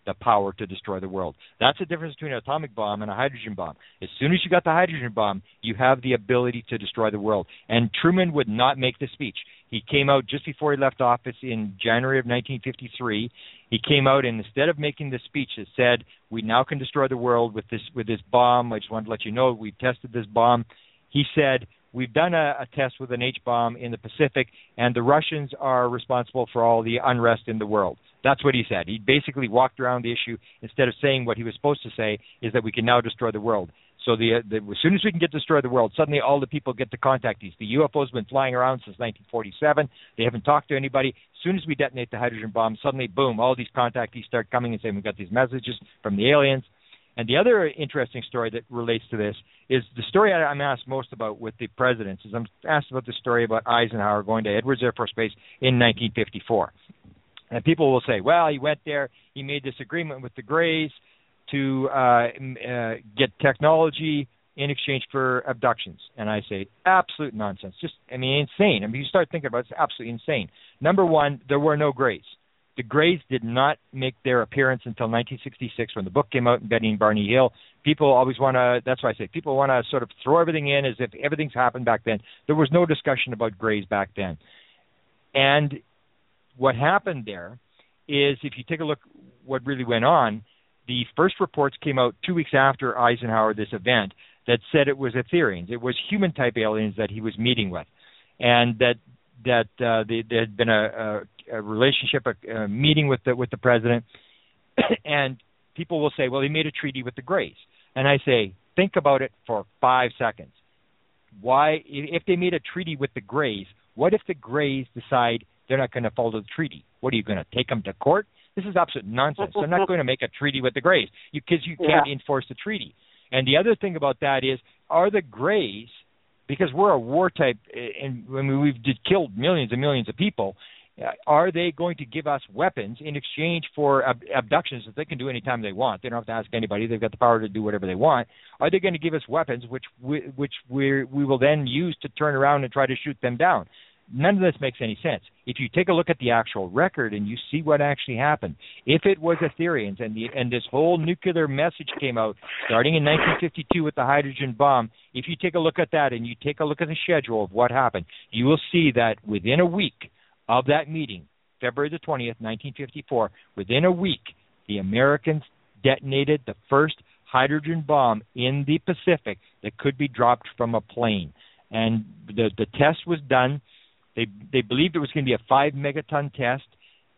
the power to destroy the world. That's the difference between an atomic bomb and a hydrogen bomb. As soon as you got the hydrogen bomb, you have the ability to destroy the world. And Truman would not make the speech. He came out just before he left office in January of 1953. He came out and instead of making the speech that said, "We now can destroy the world with this with this bomb," I just wanted to let you know we've tested this bomb. He said, we've done a, a test with an H bomb in the Pacific, and the Russians are responsible for all the unrest in the world. That's what he said. He basically walked around the issue instead of saying what he was supposed to say is that we can now destroy the world. So the, uh, the as soon as we can get destroy the world, suddenly all the people get to contact these. The UFOs been flying around since 1947. They haven't talked to anybody. As soon as we detonate the hydrogen bomb, suddenly boom, all these contactees start coming and saying we got these messages from the aliens. And the other interesting story that relates to this is the story I'm asked most about with the presidents is I'm asked about the story about Eisenhower going to Edwards Air Force Base in 1954. And people will say, well, he went there, he made this agreement with the Greys to uh, uh, get technology in exchange for abductions. And I say, absolute nonsense. Just, I mean, insane. I mean, you start thinking about it, it's absolutely insane. Number one, there were no Greys. The Greys did not make their appearance until 1966 when the book came out in Betty and Barney Hill. People always want to, that's why I say, people want to sort of throw everything in as if everything's happened back then. There was no discussion about Greys back then. And what happened there is if you take a look what really went on, the first reports came out two weeks after Eisenhower, this event, that said it was Etherians. It was human type aliens that he was meeting with. And that that uh, there had been a, a, a relationship, a, a meeting with the with the president, and people will say, "Well, he made a treaty with the Greys," and I say, think about it for five seconds. Why, if they made a treaty with the Greys, what if the Greys decide they're not going to follow the treaty? What are you going to take them to court? This is absolute nonsense. They're not going to make a treaty with the Greys because you, you can't enforce the treaty. And the other thing about that is, are the Greys because we're a war type, and I mean, we've killed millions and millions of people. Uh, are they going to give us weapons in exchange for ab- abductions that they can do anytime they want? They don't have to ask anybody. They've got the power to do whatever they want. Are they going to give us weapons which we, which we we will then use to turn around and try to shoot them down? None of this makes any sense. If you take a look at the actual record and you see what actually happened, if it was Etherians and the and this whole nuclear message came out starting in 1952 with the hydrogen bomb, if you take a look at that and you take a look at the schedule of what happened, you will see that within a week of that meeting, February the 20th, 1954, within a week, the Americans detonated the first hydrogen bomb in the Pacific that could be dropped from a plane. And the the test was done they they believed it was going to be a five megaton test.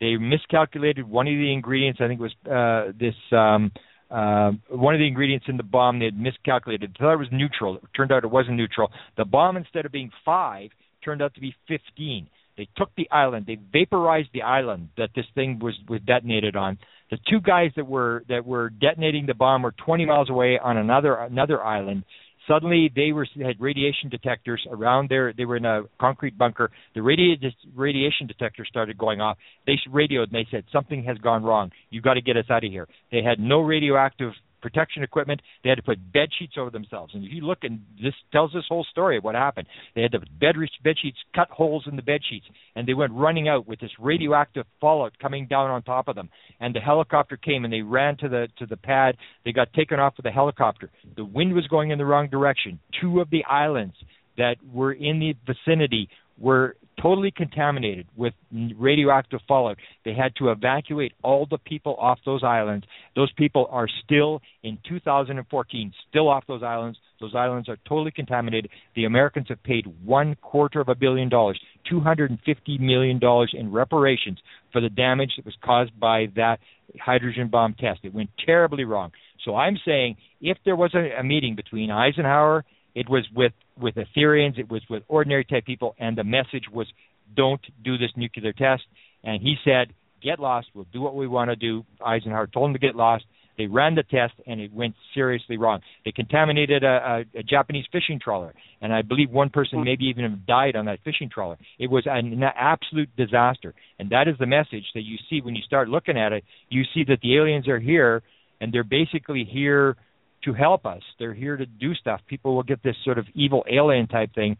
They miscalculated one of the ingredients. I think it was uh, this um, uh, one of the ingredients in the bomb. They had miscalculated. They thought it was neutral. It turned out it wasn't neutral. The bomb, instead of being five, turned out to be 15. They took the island. They vaporized the island that this thing was was detonated on. The two guys that were that were detonating the bomb were 20 miles away on another another island Suddenly, they were had radiation detectors around there. They were in a concrete bunker. The radi- radiation detector started going off. They radioed and they said something has gone wrong. You got to get us out of here. They had no radioactive protection equipment. They had to put bed sheets over themselves. And if you look, and this tells this whole story of what happened. They had the bed bed sheets cut holes in the bed sheets, and they went running out with this radioactive fallout coming down on top of them. And the helicopter came, and they ran to the to the pad. They got taken off with the helicopter. The wind was going in the wrong direction. Two of the islands that were in the vicinity were totally contaminated with radioactive fallout. They had to evacuate all the people off those islands. Those people are still in 2014 still off those islands. Those islands are totally contaminated. The Americans have paid one quarter of a billion dollars, 250 million dollars in reparations for the damage that was caused by that hydrogen bomb test. It went terribly wrong. So I'm saying if there was a, a meeting between Eisenhower it was with with Etherians. It was with ordinary type people, and the message was, "Don't do this nuclear test." And he said, "Get lost. We'll do what we want to do." Eisenhower told him to get lost. They ran the test, and it went seriously wrong. They contaminated a, a, a Japanese fishing trawler, and I believe one person maybe even died on that fishing trawler. It was an absolute disaster, and that is the message that you see when you start looking at it. You see that the aliens are here, and they're basically here to help us. They're here to do stuff. People will get this sort of evil alien type thing.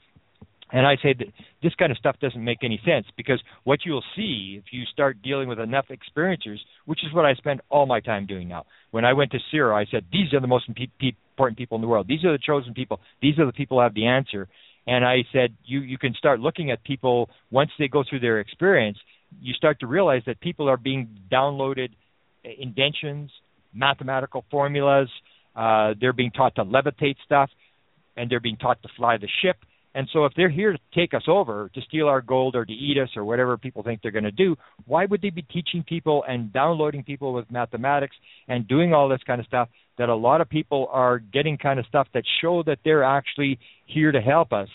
And I say that this kind of stuff doesn't make any sense because what you'll see if you start dealing with enough experiencers, which is what I spend all my time doing now. When I went to CERO, I said, these are the most important people in the world. These are the chosen people. These are the people who have the answer. And I said, you, you can start looking at people once they go through their experience, you start to realize that people are being downloaded eh, inventions, mathematical formulas. Uh, they're being taught to levitate stuff, and they're being taught to fly the ship. And so if they're here to take us over, to steal our gold or to eat us or whatever people think they're going to do, why would they be teaching people and downloading people with mathematics and doing all this kind of stuff that a lot of people are getting kind of stuff that show that they're actually here to help us?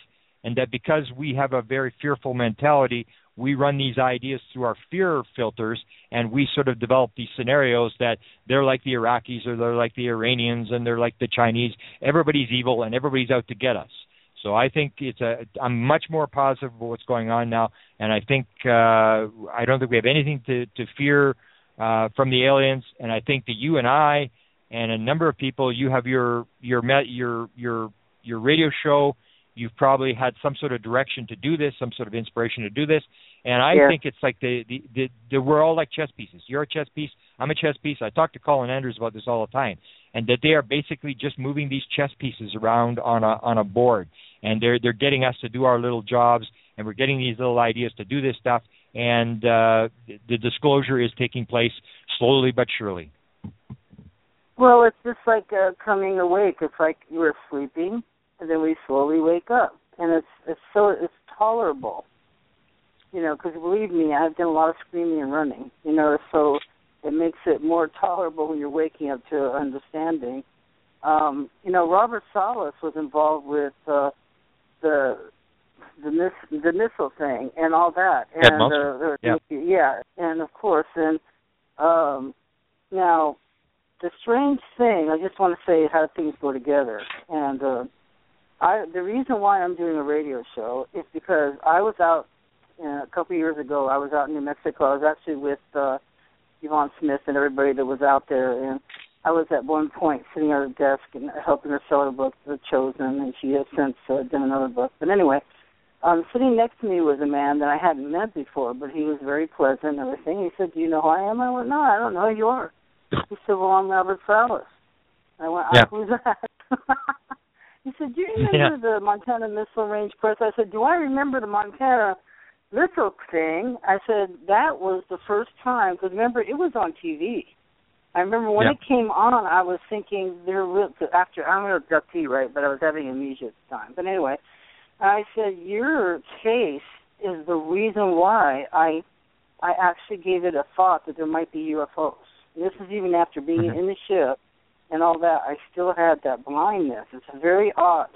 And that because we have a very fearful mentality, we run these ideas through our fear filters and we sort of develop these scenarios that they're like the Iraqis or they're like the Iranians and they're like the Chinese. Everybody's evil and everybody's out to get us. So I think it's a. I'm much more positive about what's going on now, and I think uh, I don't think we have anything to to fear uh, from the aliens. And I think that you and I and a number of people, you have your your met your your your radio show. You've probably had some sort of direction to do this, some sort of inspiration to do this, and I yeah. think it's like the, the the the we're all like chess pieces. You're a chess piece. I'm a chess piece. I talk to Colin Andrews about this all the time, and that they are basically just moving these chess pieces around on a on a board and they're they're getting us to do our little jobs and we're getting these little ideas to do this stuff and uh the disclosure is taking place slowly but surely well it's just like uh, coming awake it's like you were sleeping and then we slowly wake up. And it's it's so it's tolerable. You know because believe me i've done a lot of screaming and running. You know so it makes it more tolerable when you're waking up to understanding. Um you know robert salas was involved with uh the the miss, the missile thing and all that. And uh, yeah. yeah. And of course and um now the strange thing i just want to say how things go together. And uh i the reason why i'm doing a radio show is because i was out uh, a couple of years ago i was out in new mexico i was actually with uh yvonne smith and everybody that was out there and I was at one point sitting at her desk and helping her sell her book, The Chosen, and she has since uh, done another book. But anyway, um, sitting next to me was a man that I hadn't met before, but he was very pleasant and everything. He said, "Do you know who I am?" I went, "No, I don't know who you are." He said, "Well, I'm Robert Salas." I went, yeah. "Who's that?" he said, "Do you remember yeah. the Montana Missile Range press?" I said, "Do I remember the Montana missile thing?" I said, "That was the first time because remember it was on TV." I remember when yeah. it came on, I was thinking they're real. After I'm a ductee, right? But I was having amnesia at the time. But anyway, I said your case is the reason why I I actually gave it a thought that there might be UFOs. And this is even after being mm-hmm. in the ship and all that. I still had that blindness. It's very odd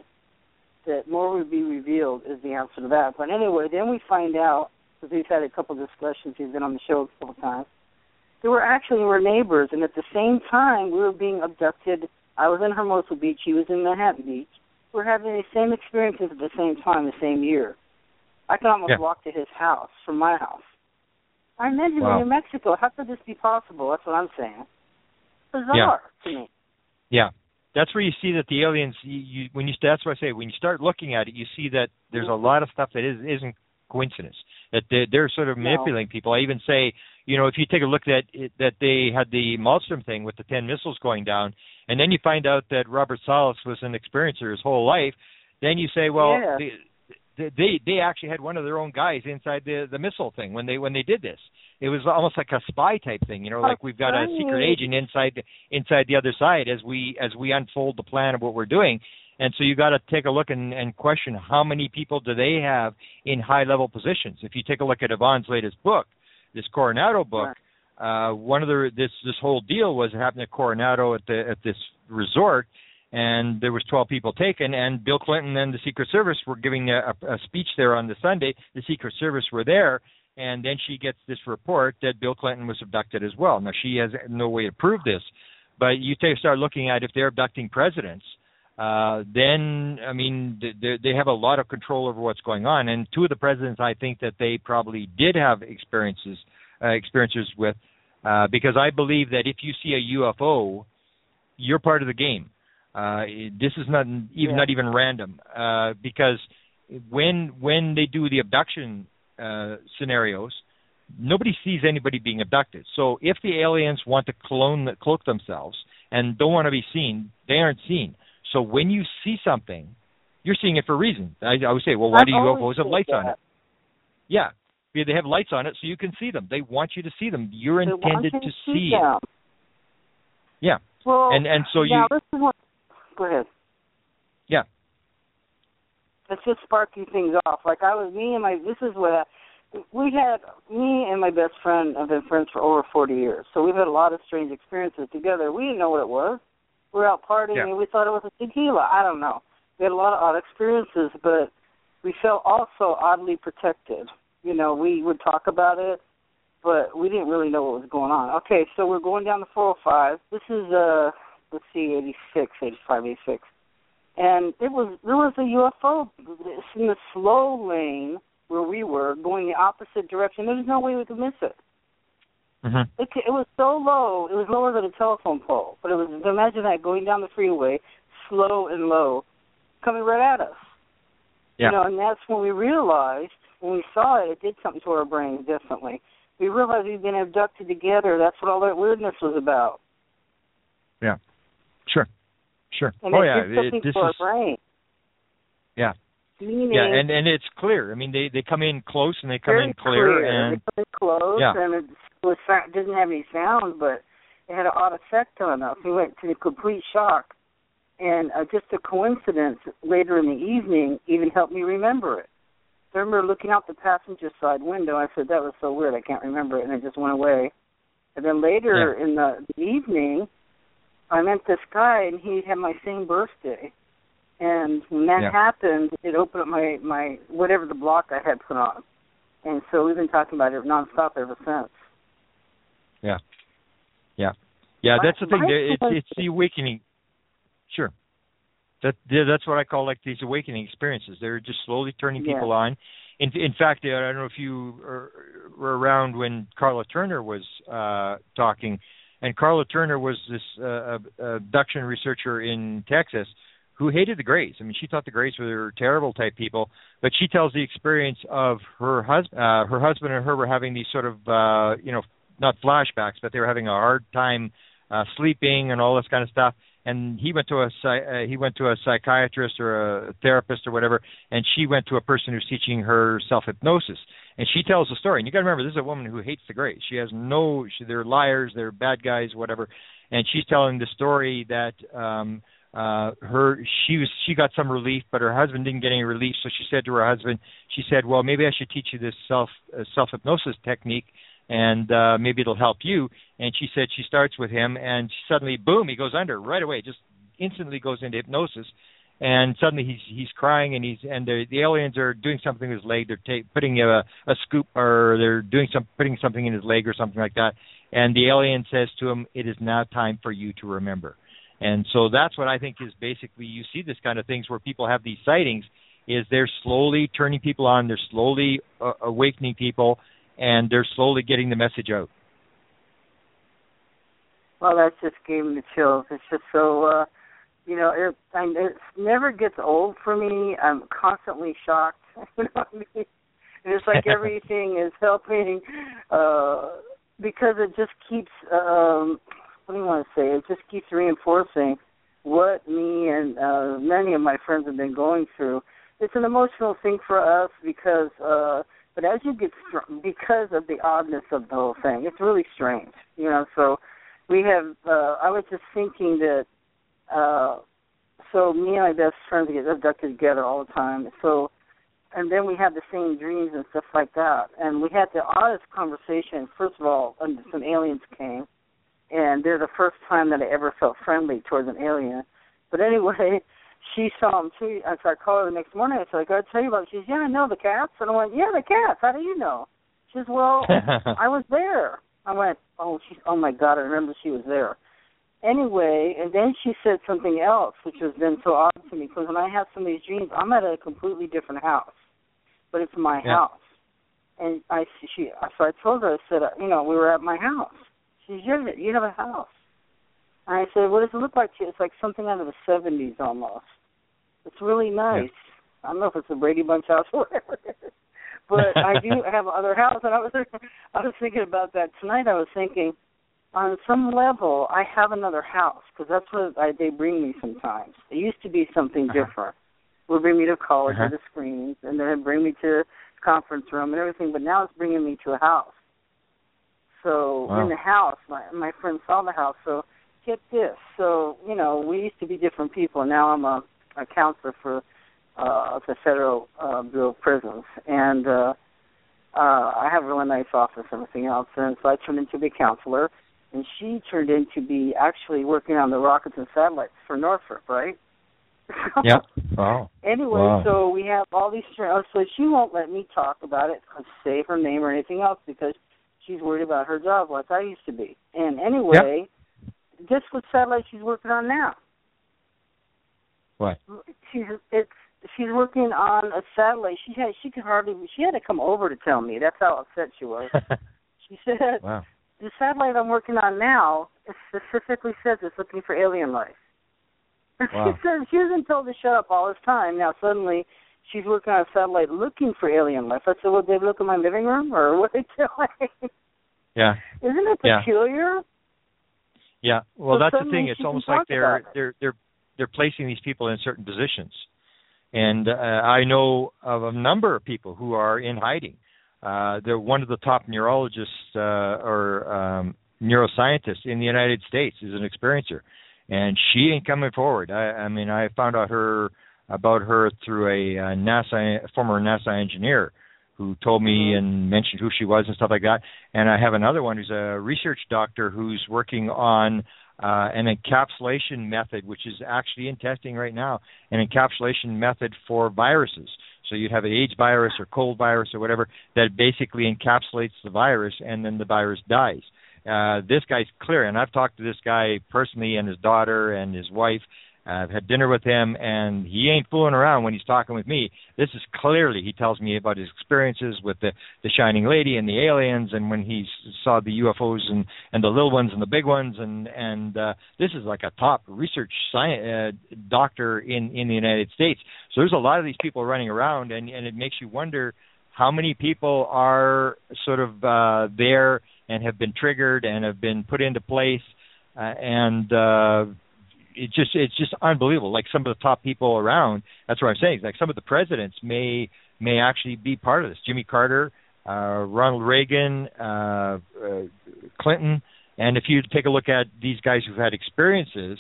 that more would be revealed is the answer to that. But anyway, then we find out because we've had a couple of discussions. He's been on the show a couple of times they were actually were neighbors, and at the same time, we were being abducted. I was in Hermosa Beach. He was in Manhattan Beach. We're having the same experiences at the same time, the same year. I can almost yeah. walk to his house from my house. I met him wow. in New Mexico. How could this be possible? That's what I'm saying. Bizarre yeah. to me. Yeah, that's where you see that the aliens. You, you when you that's what I say. When you start looking at it, you see that there's a lot of stuff that is isn't coincidence. That they, they're sort of manipulating no. people. I even say you know, if you take a look at it, that they had the Malmstrom thing with the 10 missiles going down, and then you find out that Robert Salas was an experiencer his whole life, then you say, well, yeah. they, they they actually had one of their own guys inside the the missile thing when they when they did this. It was almost like a spy type thing, you know, like we've got a secret agent inside inside the other side as we as we unfold the plan of what we're doing. And so you got to take a look and, and question how many people do they have in high level positions. If you take a look at Yvonne's latest book, this Coronado book, uh, one of the this this whole deal was happening at Coronado at the at this resort, and there was 12 people taken, and Bill Clinton and the Secret Service were giving a, a speech there on the Sunday. The Secret Service were there, and then she gets this report that Bill Clinton was abducted as well. Now she has no way to prove this, but you take, start looking at if they're abducting presidents. Uh, then I mean they, they have a lot of control over what's going on. And two of the presidents, I think that they probably did have experiences uh, experiences with, uh, because I believe that if you see a UFO, you're part of the game. Uh, this is not even yeah. not even random uh, because when when they do the abduction uh, scenarios, nobody sees anybody being abducted. So if the aliens want to clone cloak themselves and don't want to be seen, they aren't seen. So when you see something, you're seeing it for a reason. I, I would say, well, why I've do always UFOs have lights on it? Yeah, they have lights on it so you can see them. They want you to see them. You're They intended you to see see. them. Yeah, Well, and and so you now this is what. Go ahead. Let's just sparking things off. Like I was, me and my. This is what I, we had. Me and my best friend have been friends for over forty years, so we've had a lot of strange experiences together. We didn't know what it was. We were out partying Yeah. and we thought it was a tequila. I don't know. We had a lot of odd experiences, but we felt also oddly protected. You know, we would talk about it, but we didn't really know what was going on. Okay, so we're going down the 405. This is uh, let's see, 86, 85, 86, and it was there was a UFO in the slow lane where we were going the opposite direction. There was no way we could miss it. Mhm. It, it was so low. It was lower than a telephone pole. But it was imagine that going down the freeway, slow and low, coming right at us. Yeah. You know, and that's when we realized when we saw it, it did something to our brains. Definitely, we realized we'd been abducted together. That's what all that weirdness was about. Yeah, sure, sure. And oh yeah, it, this is brain. Yeah. Meaning, yeah, and and it's clear. I mean, they they come in close and they come in clear, and It was close, Yeah. and it was didn't have any sound, but it had an odd effect on us. We went to complete shock, and uh, just a coincidence later in the evening even helped me remember it. I remember looking out the passenger side window. I said that was so weird. I can't remember it, and it just went away. And then later in the, the evening, I met this guy, and he had my same birthday. And when that Yeah. happened, it opened up my my whatever the block I had put on. And so we've been talking about it nonstop ever since. yeah, yeah, yeah. My- That's the thing. It's it's the awakening. Sure. That that's what I call like these awakening experiences. They're just slowly turning Yeah. people on. In in fact, I don't know if you were around when Karla Turner was uh, talking, and Karla Turner was this uh, abduction researcher in Texas who hated the Greys. I mean, she thought the Greys were terrible type people, but she tells the experience of her husband. Uh, her husband and her were having these sort of uh, you know not flashbacks, but they were having a hard time uh, sleeping and all this kind of stuff. And he went to a uh, he went to a psychiatrist or a therapist or whatever, and she went to a person who's teaching her self hypnosis. And she tells the story. And you got to remember, this is a woman who hates the Greys. She has no, she, they're liars, they're bad guys, whatever. And she's telling the story that um uh her she was she got some relief but her husband didn't get any relief so she said to her husband she said well maybe i should teach you this self uh, self hypnosis technique and uh maybe it'll help you and she said she starts with him and suddenly boom he goes under right away just instantly goes into hypnosis and suddenly he's he's crying and he's and the the aliens are doing something with his leg they're ta- putting a a scoop or they're doing some putting something in his leg or something like that and the alien says to him it is now time for you to remember and so that's what I think is basically you see this kind of things where people have these sightings is they're slowly turning people on, they're slowly uh, awakening people, and they're slowly getting the message out. Well, that just gave me the chills. It's just so, uh, you know, it, I, it never gets old for me. I'm constantly shocked. you know what I mean? And it's like everything is helping uh, because it just keeps. Um, what do you want to say? It just keeps reinforcing what me and uh, many of my friends have been going through. It's an emotional thing for us because, uh, but as you get str- because of the oddness of the whole thing, it's really strange. You know, so we have uh I was just thinking that uh so me and my best friends get abducted together all the time. So and then we had the same dreams and stuff like that. And we had the oddest conversation. First of all, some aliens came and they're the first time that I ever felt friendly towards an alien. But anyway, she saw him too. And so I called her the next morning. I said, I got to tell you about it. She says, Yeah, I know the cats. And I went, Yeah, the cats. How do you know? She says, Well, I was there. I went, oh, she, oh my God, I remember she was there. Anyway, and then she said something else, which has been so odd to me because when I have some of these dreams, I'm at a completely different house, but it's my Yeah. house. And I, she, so I told her, I said, uh, you know, we were at my house. She said, you you have a house. And I said, what does it look like to you? It's like something out of the 70s almost. It's really nice. I don't know if it's the Brady Bunch house or whatever. But I do have other house, and I was I was thinking about that tonight. I was thinking, on some level, I have another house because that's what I, they bring me sometimes. It used to be something Uh-huh. different. Would bring me to college Uh-huh. or the screens, and then bring me to conference room and everything. But now it's bringing me to a house. So Wow. in the house, my my friend saw the house. So get this. So you know, we used to be different people. Now I'm a, a counselor for uh the Federal uh, Bureau of Prisons, and uh, uh I have a really nice office and everything else. And so I turned into a counselor, and she turned into be actually working on the rockets and satellites for Northrop, right? Yeah. Wow. Anyway, Wow. so we have all these. oh, So she won't let me talk about it, say her name or anything else because she's worried about her job, like I used to be. And anyway, guess what satellite she's working on now? What? She's it's she's working on a satellite. She had she could hardly she had to come over to tell me. That's how upset she was. She said wow. The satellite I'm working on now it specifically says it's looking for alien life. Wow. She said she hasn't told to shut up all this time. Now suddenly she's working on a satellite looking for alien life. I said, Well, they look in my living room or what are they doing? Yeah. Isn't it peculiar? Yeah. Well, So that's the thing. It's almost like they're they're they're they're placing these people in certain positions, and uh, I know of a number of people who are in hiding. Uh, they're one of the top neurologists uh, or um, neuroscientists in the United States is an experiencer, and she ain't coming forward. I, I mean, I found out her about her through a uh, NASA a former NASA engineer who told me Mhm. and mentioned who she was and stuff like that. And I have another one who's a research doctor who's working on uh, an encapsulation method, which is actually in testing right now, an encapsulation method for viruses. So you'd have an AIDS virus or cold virus or whatever that basically encapsulates the virus, and then the virus dies. Uh, this guy's clear, and I've talked to this guy personally and his daughter and his wife. I've had dinner with him, and he ain't fooling around when he's talking with me. This is clearly he tells me about his experiences with the the Shining Lady and the aliens, and when he saw the UFOs and and the little ones and the big ones, and and uh, this is like a top research science uh, doctor in in the United States. So there's a lot of these people running around, and and it makes you wonder how many people are sort of uh, there and have been triggered and have been put into place, uh, and uh, it just it's just unbelievable. Like some of the top people around, that's what I'm saying. Like some of the presidents may may actually be part of this. Jimmy Carter, uh, Ronald Reagan, uh, uh, Clinton, and if you take a look at these guys who've had experiences,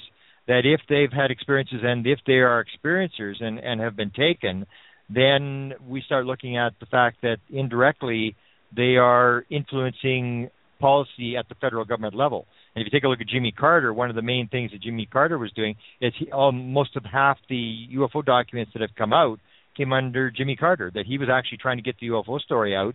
that if they've had experiences and if they are experiencers and and have been taken, then we start looking at the fact that indirectly they are influencing policy at the federal government level. And if you take a look at Jimmy Carter, one of the main things that Jimmy Carter was doing is he, almost of half the UFO documents that have come out came under Jimmy Carter. That he was actually trying to get the UFO story out.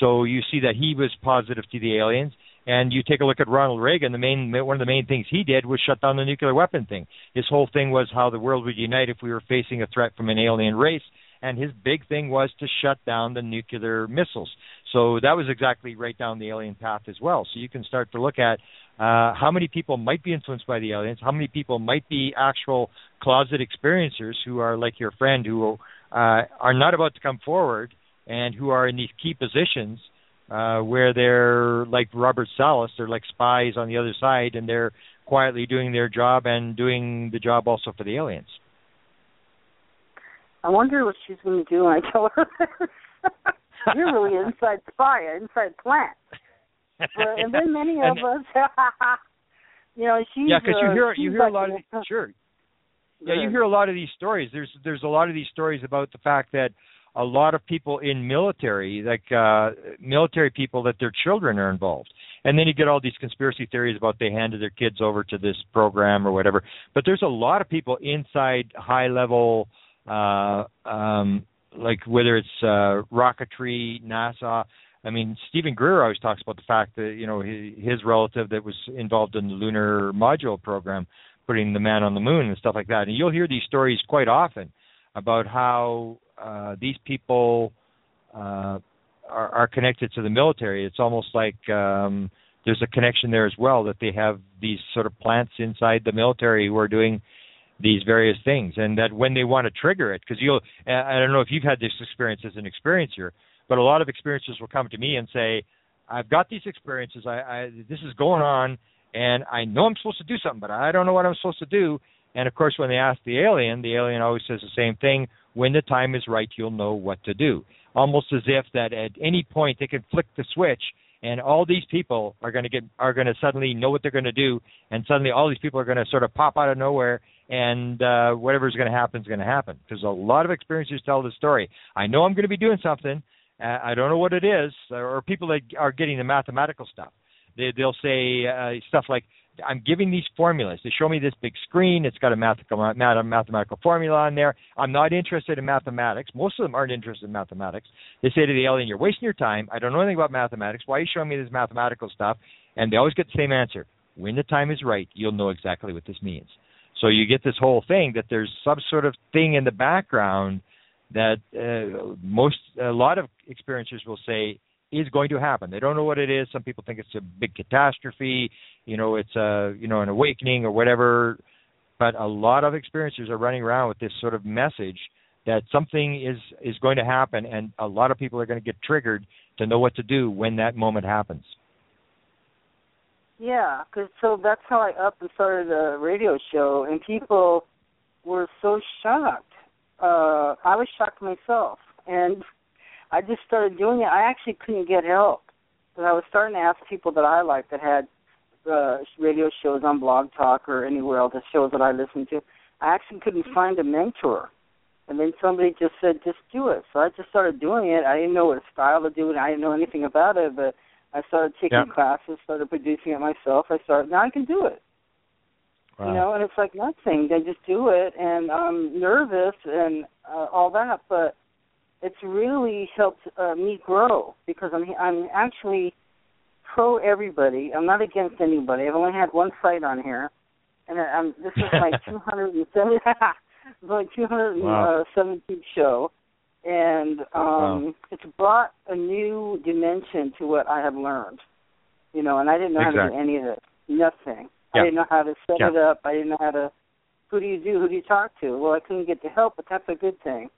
So you see that he was positive to the aliens. And you take a look at Ronald Reagan. The main one of the main things he did was shut down the nuclear weapon thing. His whole thing was how the world would unite if we were facing a threat from an alien race. And his big thing was to shut down the nuclear missiles. So that was exactly right down the alien path as well. So you can start to look at uh, how many people might be influenced by the aliens, how many people might be actual closet experiencers who are like your friend who uh, are not about to come forward and who are in these key positions uh, where they're like Robert Salas, they're like spies on the other side, and they're quietly doing their job and doing the job also for the aliens. I wonder what she's going to do when I tell her this. You're really inside spy, inside plant. But, and then many of us, you know, she's yeah, because you uh, hear you hear a lot of sure. Yeah, you hear a lot of these stories. There's there's a lot of these stories about the fact that a lot of people in military, like uh military people, that their children are involved. And then you get all these conspiracy theories about they handed their kids over to this program or whatever. But there's a lot of people inside high level uh um like whether it's uh rocketry, NASA. I mean, Steven Greer always talks about the fact that, you know, his, his relative that was involved in the lunar module program putting the man on the moon and stuff like that. And you'll hear these stories quite often about how uh, these people uh, are, are connected to the military. It's almost like um, there's a connection there as well that they have these sort of plants inside the military who are doing these various things, and that when they want to trigger it, because you'll, I don't know if you've had this experience as an experiencer, but a lot of experiencers will come to me and say, I've got these experiences, I, I this is going on, and I know I'm supposed to do something, but I don't know what I'm supposed to do. And of course, when they ask the alien, the alien always says the same thing: when the time is right, you'll know what to do. Almost as if that at any point they can flick the switch and all these people are going to get are going to suddenly know what they're going to do and suddenly all these people are going to sort of pop out of nowhere and uh whatever's going to happen is going to happen. Because a lot of experiences tell the story. I know i'm going to be doing something. Uh, i don't know what it is or people that are getting the mathematical stuff. They they'll say uh, stuff like I'm giving these formulas. They show me this big screen. It's got a mathematical, mathematical formula on there. I'm not interested in mathematics. Most of them aren't interested in mathematics. They say to the alien, "You're wasting your time. I don't know anything about mathematics. Why are you showing me this mathematical stuff?" And they always get the same answer: "When the time is right, you'll know exactly what this means." So you get this whole thing that there's some sort of thing in the background that uh, most a lot of experiencers will say is going to happen. They don't know what it is. Some people think it's a big catastrophe, you know, it's a you know an awakening or whatever. But a lot of experiencers are running around with this sort of message that something is is going to happen, and a lot of people are going to get triggered to know what to do when that moment happens. Yeah, cause so that's how I up and started a radio show, and people were so shocked. Uh I was shocked myself, and I just started doing it. I actually couldn't get help. But I was starting to ask people that I liked that had uh, radio shows on Blog Talk or anywhere else, the shows that I listened to. I actually couldn't find a mentor. And then somebody just said, just do it. So I just started doing it. I didn't know what style to do it. I didn't know anything about it, but I started taking yeah. classes, started producing it myself. I started, now I can do it. Wow. You know, and it's like nothing. They just do it, and I'm nervous and uh, all that, but it's really helped uh, me grow because I'm I'm actually pro everybody. I'm not against anybody. I've only had one fight on here, and I'm this is my 270 my 217th Wow. uh, show, and um Wow. it's brought a new dimension to what I have learned. You know, and I didn't know how to do any of this. Nothing. Yeah. I didn't know how to set Yeah. it up. I didn't know how to. Who do you do? Who do you talk to? Well, I couldn't get the help, but that's a good thing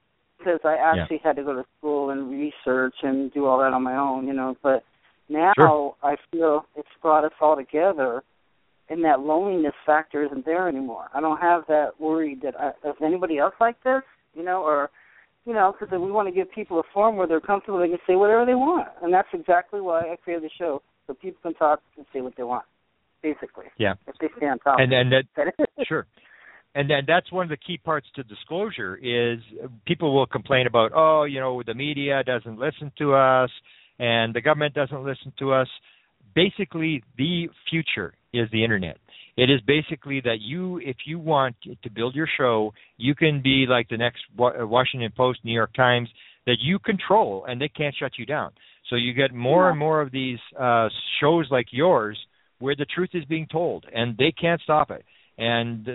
because I actually had to go to school and research and do all that on my own, you know. But now Sure. I feel it's brought us all together, and that loneliness factor isn't there anymore. I don't have that worry that I, is anybody else like this, you know, or you know, because we want to give people a forum where they're comfortable, they can say whatever they want, and that's exactly why I created the show so people can talk and say what they want, basically. Yeah. If they stay on top. And and that sure. And then that's one of the key parts to disclosure is people will complain about, oh, you know, the media doesn't listen to us and the government doesn't listen to us. Basically, the future is the internet. It is basically that you, if you want to build your show, you can be like the next Wa- Washington Post, New York Times, that you control and they can't shut you down. So you get more Yeah. and more of these uh, shows like yours where the truth is being told and they can't stop it and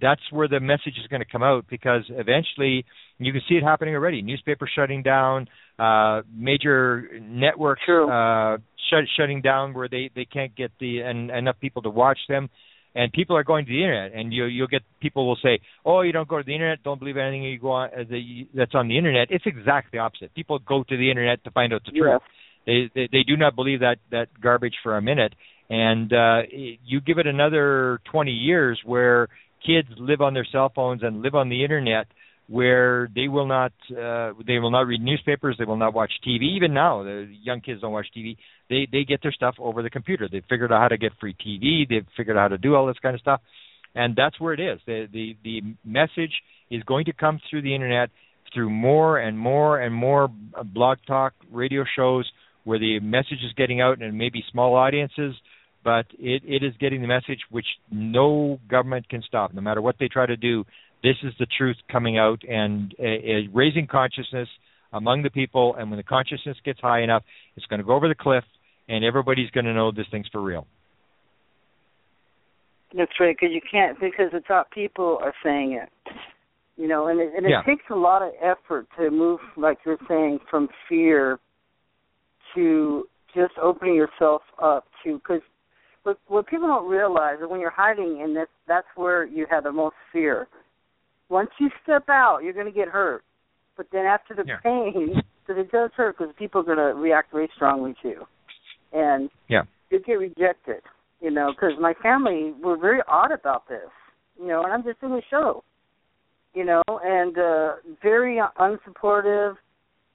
that's where the message is going to come out because eventually you can see it happening already. Newspapers shutting down uh major networks True. uh shut, shutting down where they they can't get the and enough people to watch them. And people are going to the internet and you you'll get people will say oh you don't go to the internet. Don't believe anything you go on uh, the, that's on the internet. It's exactly the opposite. People go to the internet to find out the truth. They, they they do not believe that that garbage for a minute and uh you give it another 20 years where kids live on their cell phones and live on the internet where they will not uh they will not read newspapers they will not watch TV even now the young kids don't watch TV they they get their stuff over the computer. They've figured out how to get free TV they've figured out how to do all this kind of stuff. And that's where it is. The the the message is going to come through the internet through more and more and more blog talk radio shows where the message is getting out and maybe small audiences but it, it is getting the message which no government can stop no matter what they try to do this is the truth coming out and uh, uh, raising consciousness among the people and when the consciousness gets high enough it's going to go over the cliff and everybody's going to know this thing's for real That's right, because you can't because the top people are saying it. You know, and it, and it Yeah. takes a lot of effort to move, like you're saying, from fear to just opening yourself up to because But what people don't realize is when you're hiding in this, that's where you have the most fear. Once you step out, you're going to get hurt. But then after the Yeah. pain, because it does hurt, because people are going to react very strongly to you, and Yeah. you get rejected. You know, because my family were very odd about this. You know, and I'm just doing a show. You know, and uh very unsupportive,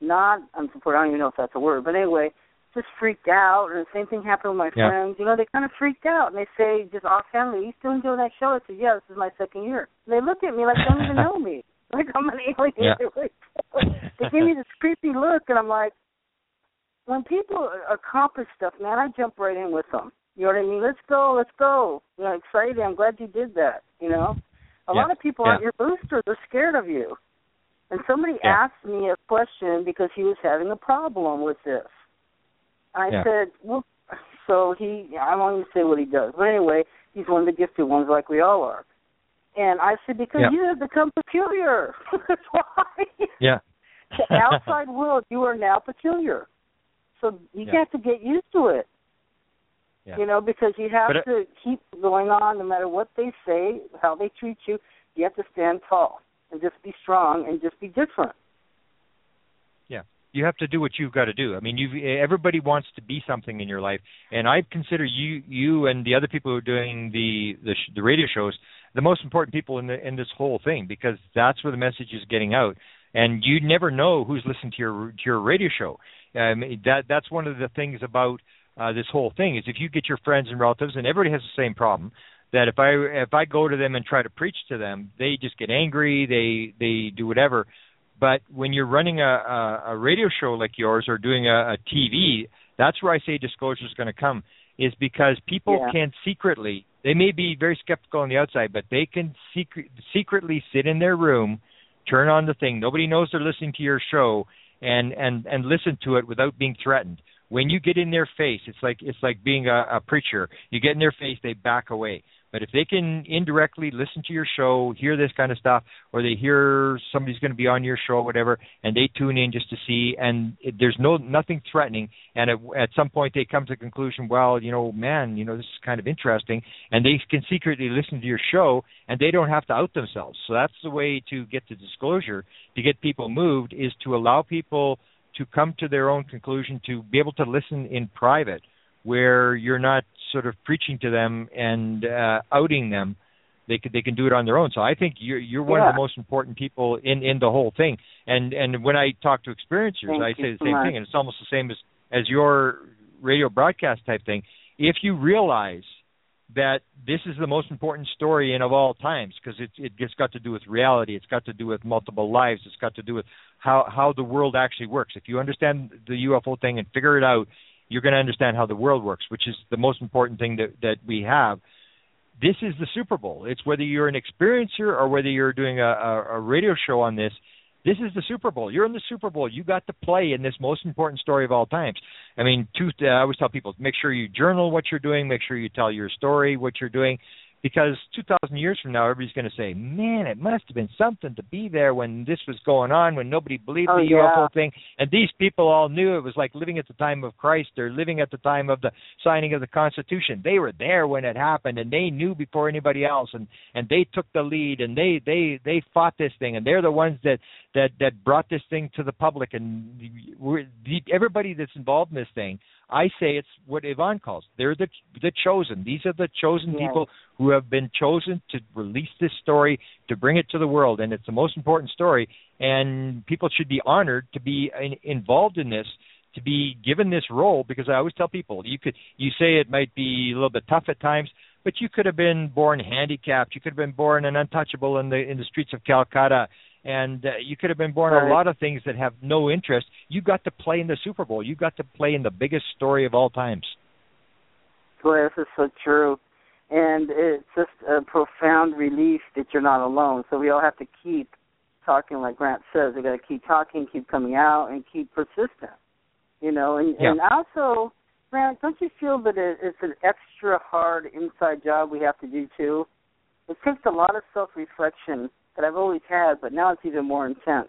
not unsupportive. I don't even know if that's a word, but anyway, just freaked out. And the same thing happened with my Yeah. friends. You know, they kind of freaked out, and they say, just off family, you still enjoying that show? I said, yeah, this is my second year. And they look at me like they don't even know me, like I'm an alien. Yeah. they give me this creepy look, and I'm like, when people accomplish stuff, man, I jump right in with them. You know what I mean? Let's go, let's go. You know, excited. I'm glad you did that. You know, a Yeah. lot of people Yeah. aren't your boosters. They're scared of you. And somebody Yeah. asked me a question because he was having a problem with this. I Yeah. said, well, so he, I won't even say what he does, but anyway, he's one of the gifted ones like we all are. And I said, because Yeah. you have become peculiar. That's why. Yeah. the outside world, you are now peculiar. So you Yeah. have to get used to it. Yeah. You know, because you have it- to keep going on no matter what they say, how they treat you. You have to stand tall and just be strong and just be different. You have to do what you've got to do. I mean, you everybody wants to be something in your life, and I consider you you and the other people who are doing the the, sh- the radio shows the most important people in the in this whole thing because that's where the message is getting out. And you never know who's listening to your to your radio show. Um, that that's one of the things about uh, this whole thing is if you get your friends and relatives, and everybody has the same problem. That if I if I go to them and try to preach to them, they just get angry. They they do whatever. But when you're running a, a, a radio show like yours or doing a, a TV, that's where I say disclosure is going to come. Is because people Yeah. can secretly, they may be very skeptical on the outside, but they can secret, secretly sit in their room, turn on the thing. Nobody knows they're listening to your show, and and and listen to it without being threatened. When you get in their face, it's like it's like being a, a preacher. You get in their face, they back away. But if they can indirectly listen to your show, hear this kind of stuff, or they hear somebody's going to be on your show, or whatever, and they tune in just to see, and it, there's no nothing threatening, and at, at some point they come to the conclusion, well, you know, man, you know, this is kind of interesting, and they can secretly listen to your show, and they don't have to out themselves. So that's the way to get to disclosure, to get people moved, is to allow people to come to their own conclusion, to be able to listen in private where you're not sort of preaching to them and uh, outing them. They can they can do it on their own. So I think you're you're one of the most important people in in the whole thing. And and when I talk to experiencers, Thank I say the so same much. thing, and it's almost the same as as your radio broadcast type thing. If you realize that this is the most important story in of all times because it it it's got to do with reality it's got to do with multiple lives it's got to do with how how the world actually works if you understand the UFO thing and figure it out you're going to understand how the world works which is the most important thing that that we have this is the Super Bowl it's whether you're an experiencer or whether you're doing a a, a radio show on this this is the Super Bowl. You're in the Super Bowl. You got to play in this most important story of all times. I mean, two, uh, I always tell people make sure you journal what you're doing, make sure you tell your story, what you're doing, because 2,000 years from now, everybody's going to say, "Man, it must have been something to be there when this was going on, when nobody believed Oh, the yeah. UFO thing." And these people all knew it was like living at the time of Christ or living at the time of the signing of the Constitution. They were there when it happened, and they knew before anybody else, and and they took the lead, and they they they fought this thing, and they're the ones that that that brought this thing to the public, and we're, the, everybody that's involved in this thing. I say it's what Yvonne calls. They're the the chosen. These are the chosen Yes. people who have been chosen to release this story, to bring it to the world, and it's the most important story. And people should be honored to be in, involved in this, to be given this role. Because I always tell people, you could you say it might be a little bit tough at times, but you could have been born handicapped. You could have been born an untouchable in the in the streets of Calcutta. And uh, you could have been born Right. a lot of things that have no interest. You got to play in the Super Bowl. You got to play in the biggest story of all times. Boy, this is so true. And it's just a profound relief that you're not alone. So we all have to keep talking, like Grant says. We got to keep talking, keep coming out, and keep persistent. You know, and, Yeah. and also, Grant, don't you feel that it, it's an extra hard inside job we have to do too? It takes a lot of self-reflection that I've always had, but now it's even more intense.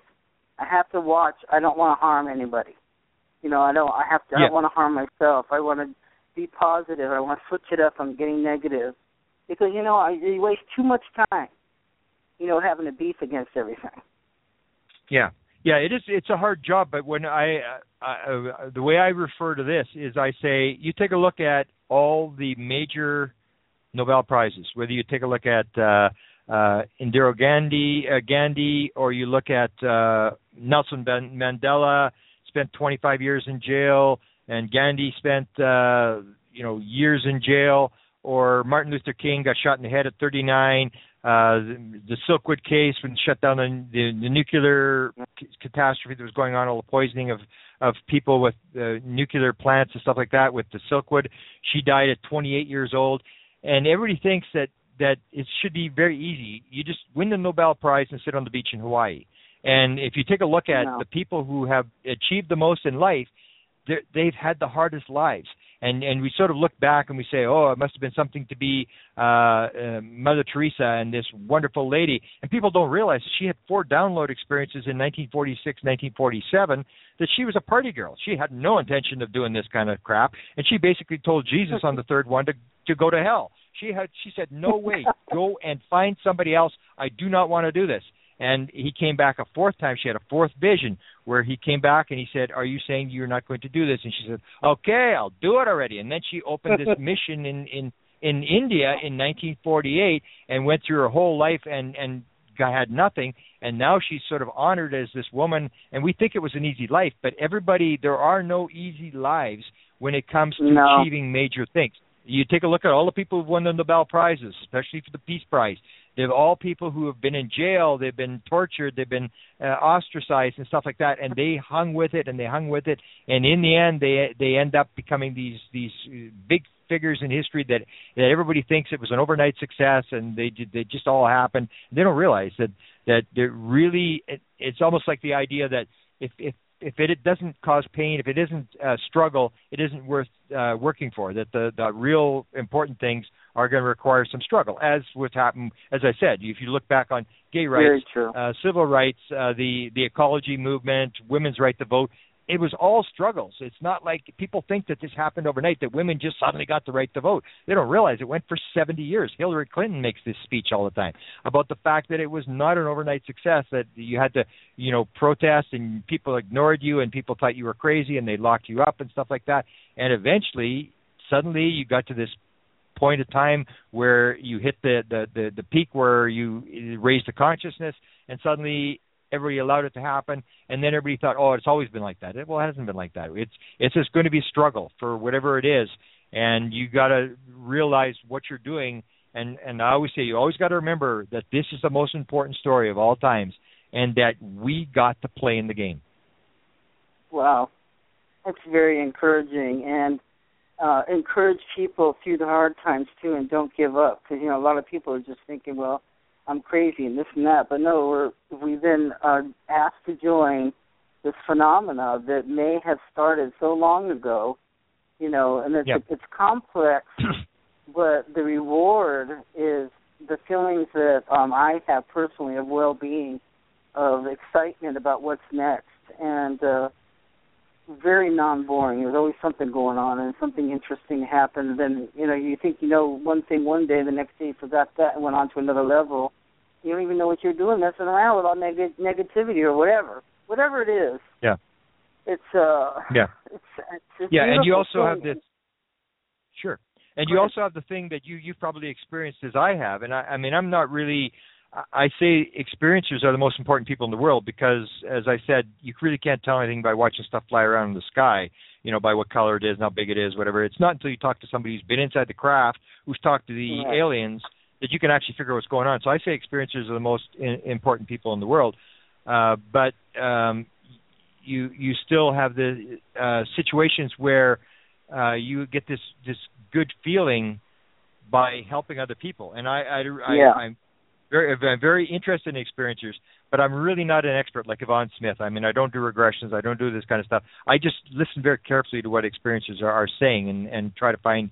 I have to watch. I don't want to harm anybody. You know, I don't. I have to. I Yeah. don't want to harm myself. I want to be positive. I want to switch it up. I'm getting negative because you know I, you waste too much time, you know, having a beef against everything. Yeah, yeah, it is. It's a hard job, but when I, uh, uh, the way I refer to this is, I say you take a look at all the major Nobel prizes, whether you take a look at uh, uh, Indira Gandhi, uh, Gandhi, or you look at uh, Nelson Mandela, spent 25 years in jail, and Gandhi spent uh, you know years in jail, or Martin Luther King got shot in the head at 39. Uh, the, the Silkwood case when shut down the, the, the nuclear c- catastrophe that was going on, all the poisoning of of people with uh, nuclear plants and stuff like that with the Silkwood. She died at 28 years old, and everybody thinks that that it should be very easy. You just win the Nobel Prize and sit on the beach in Hawaii. And if you take a look at no. the people who have achieved the most in life, they've had the hardest lives and and we sort of look back and we say, oh, it must have been something to be uh, uh, Mother Teresa and this wonderful lady. And people don't realize she had four download experiences in 1946, 1947. That she was a party girl. She had no intention of doing this kind of crap, and she basically told Jesus on the third one to to go to hell. She had she said, no way, go and find somebody else. I do not want to do this and he came back a fourth time. She had a fourth vision where he came back and he said, "Are you saying you're not going to do this?" And she said, "Okay, I'll do it already." And then she opened this mission in in in India in 1948 and went through her whole life and and had nothing and now she's sort of honored as this woman and we think it was an easy life but everybody there are no easy lives when it comes to no. achieving major things you take a look at all the people who've won the Nobel prizes especially for the peace prize they're all people who have been in jail, they've been tortured, they've been uh, ostracized and stuff like that, and they hung with it and they hung with it, and in the end, they they end up becoming these these big figures in history that that everybody thinks it was an overnight success and they did they just all happened. They don't realize that that they're really it, it's almost like the idea that if if if it doesn't cause pain, if it isn't uh, struggle, it isn't worth uh, working for. That the the real important things are going to require some struggle, as what's happened. As I said, if you look back on gay rights, uh, civil rights, uh, the the ecology movement, women's right to vote, it was all struggles. It's not like people think that this happened overnight, that women just suddenly got the right to vote. They don't realize it went for 70 years. Hillary Clinton makes this speech all the time about the fact that it was not an overnight success, that you had to, you know, protest and people ignored you and people thought you were crazy and they locked you up and stuff like that. And eventually, suddenly you got to this point of time where you hit the the the, the peak where you raised the consciousness and suddenly everybody allowed it to happen, and then everybody thought, oh, it's always been like that. Well, it hasn't been like that. It's it's just going to be a struggle for whatever it is, and you got to realize what you're doing. And and I always say, you always got to remember that this is the most important story of all times, and that we got to play in the game. Wow, that's very encouraging, and uh, encourage people through the hard times too, and don't give up. Because you know, a lot of people are just thinking, well I'm crazy and this and that. But no, we're we've been uh, asked to join this phenomena that may have started so long ago, you know, and it's yep. it's complex, but the reward is the feelings that um, I have personally of well-being, of excitement about what's next, and uh, very non-boring. There's always something going on, and something interesting happens. Then you know you think you know one thing one day, the next day you forgot that and went on to another level you don't even know what you're doing, messing around with all neg- negativity or whatever, whatever it is. Yeah. It's uh. Yeah. It's, it's yeah, and you also thing. have this. Sure, and you also have the thing that you you've probably experienced as I have, and I, I mean I'm not really. I say experiencers are the most important people in the world because, as I said, you really can't tell anything by watching stuff fly around in the sky. You know, by what color it is, and how big it is, whatever. It's not until you talk to somebody who's been inside the craft, who's talked to the right. aliens, that you can actually figure out what's going on. So I say experiencers are the most in, important people in the world, uh, but um, you you still have the uh, situations where uh, you get this this good feeling by helping other people, and I, I, I yeah. I'm very I'm very interested in experiencers, but I'm really not an expert like Yvonne Smith. I mean, I don't do regressions, I don't do this kind of stuff. I just listen very carefully to what experiencers are, are saying and and try to find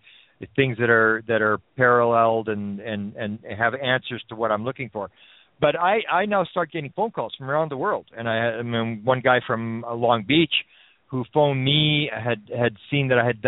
things that are that are paralleled and and and have answers to what I'm looking for. But I I now start getting phone calls from around the world, and I, I mean one guy from uh, Long Beach who phoned me had had seen that I had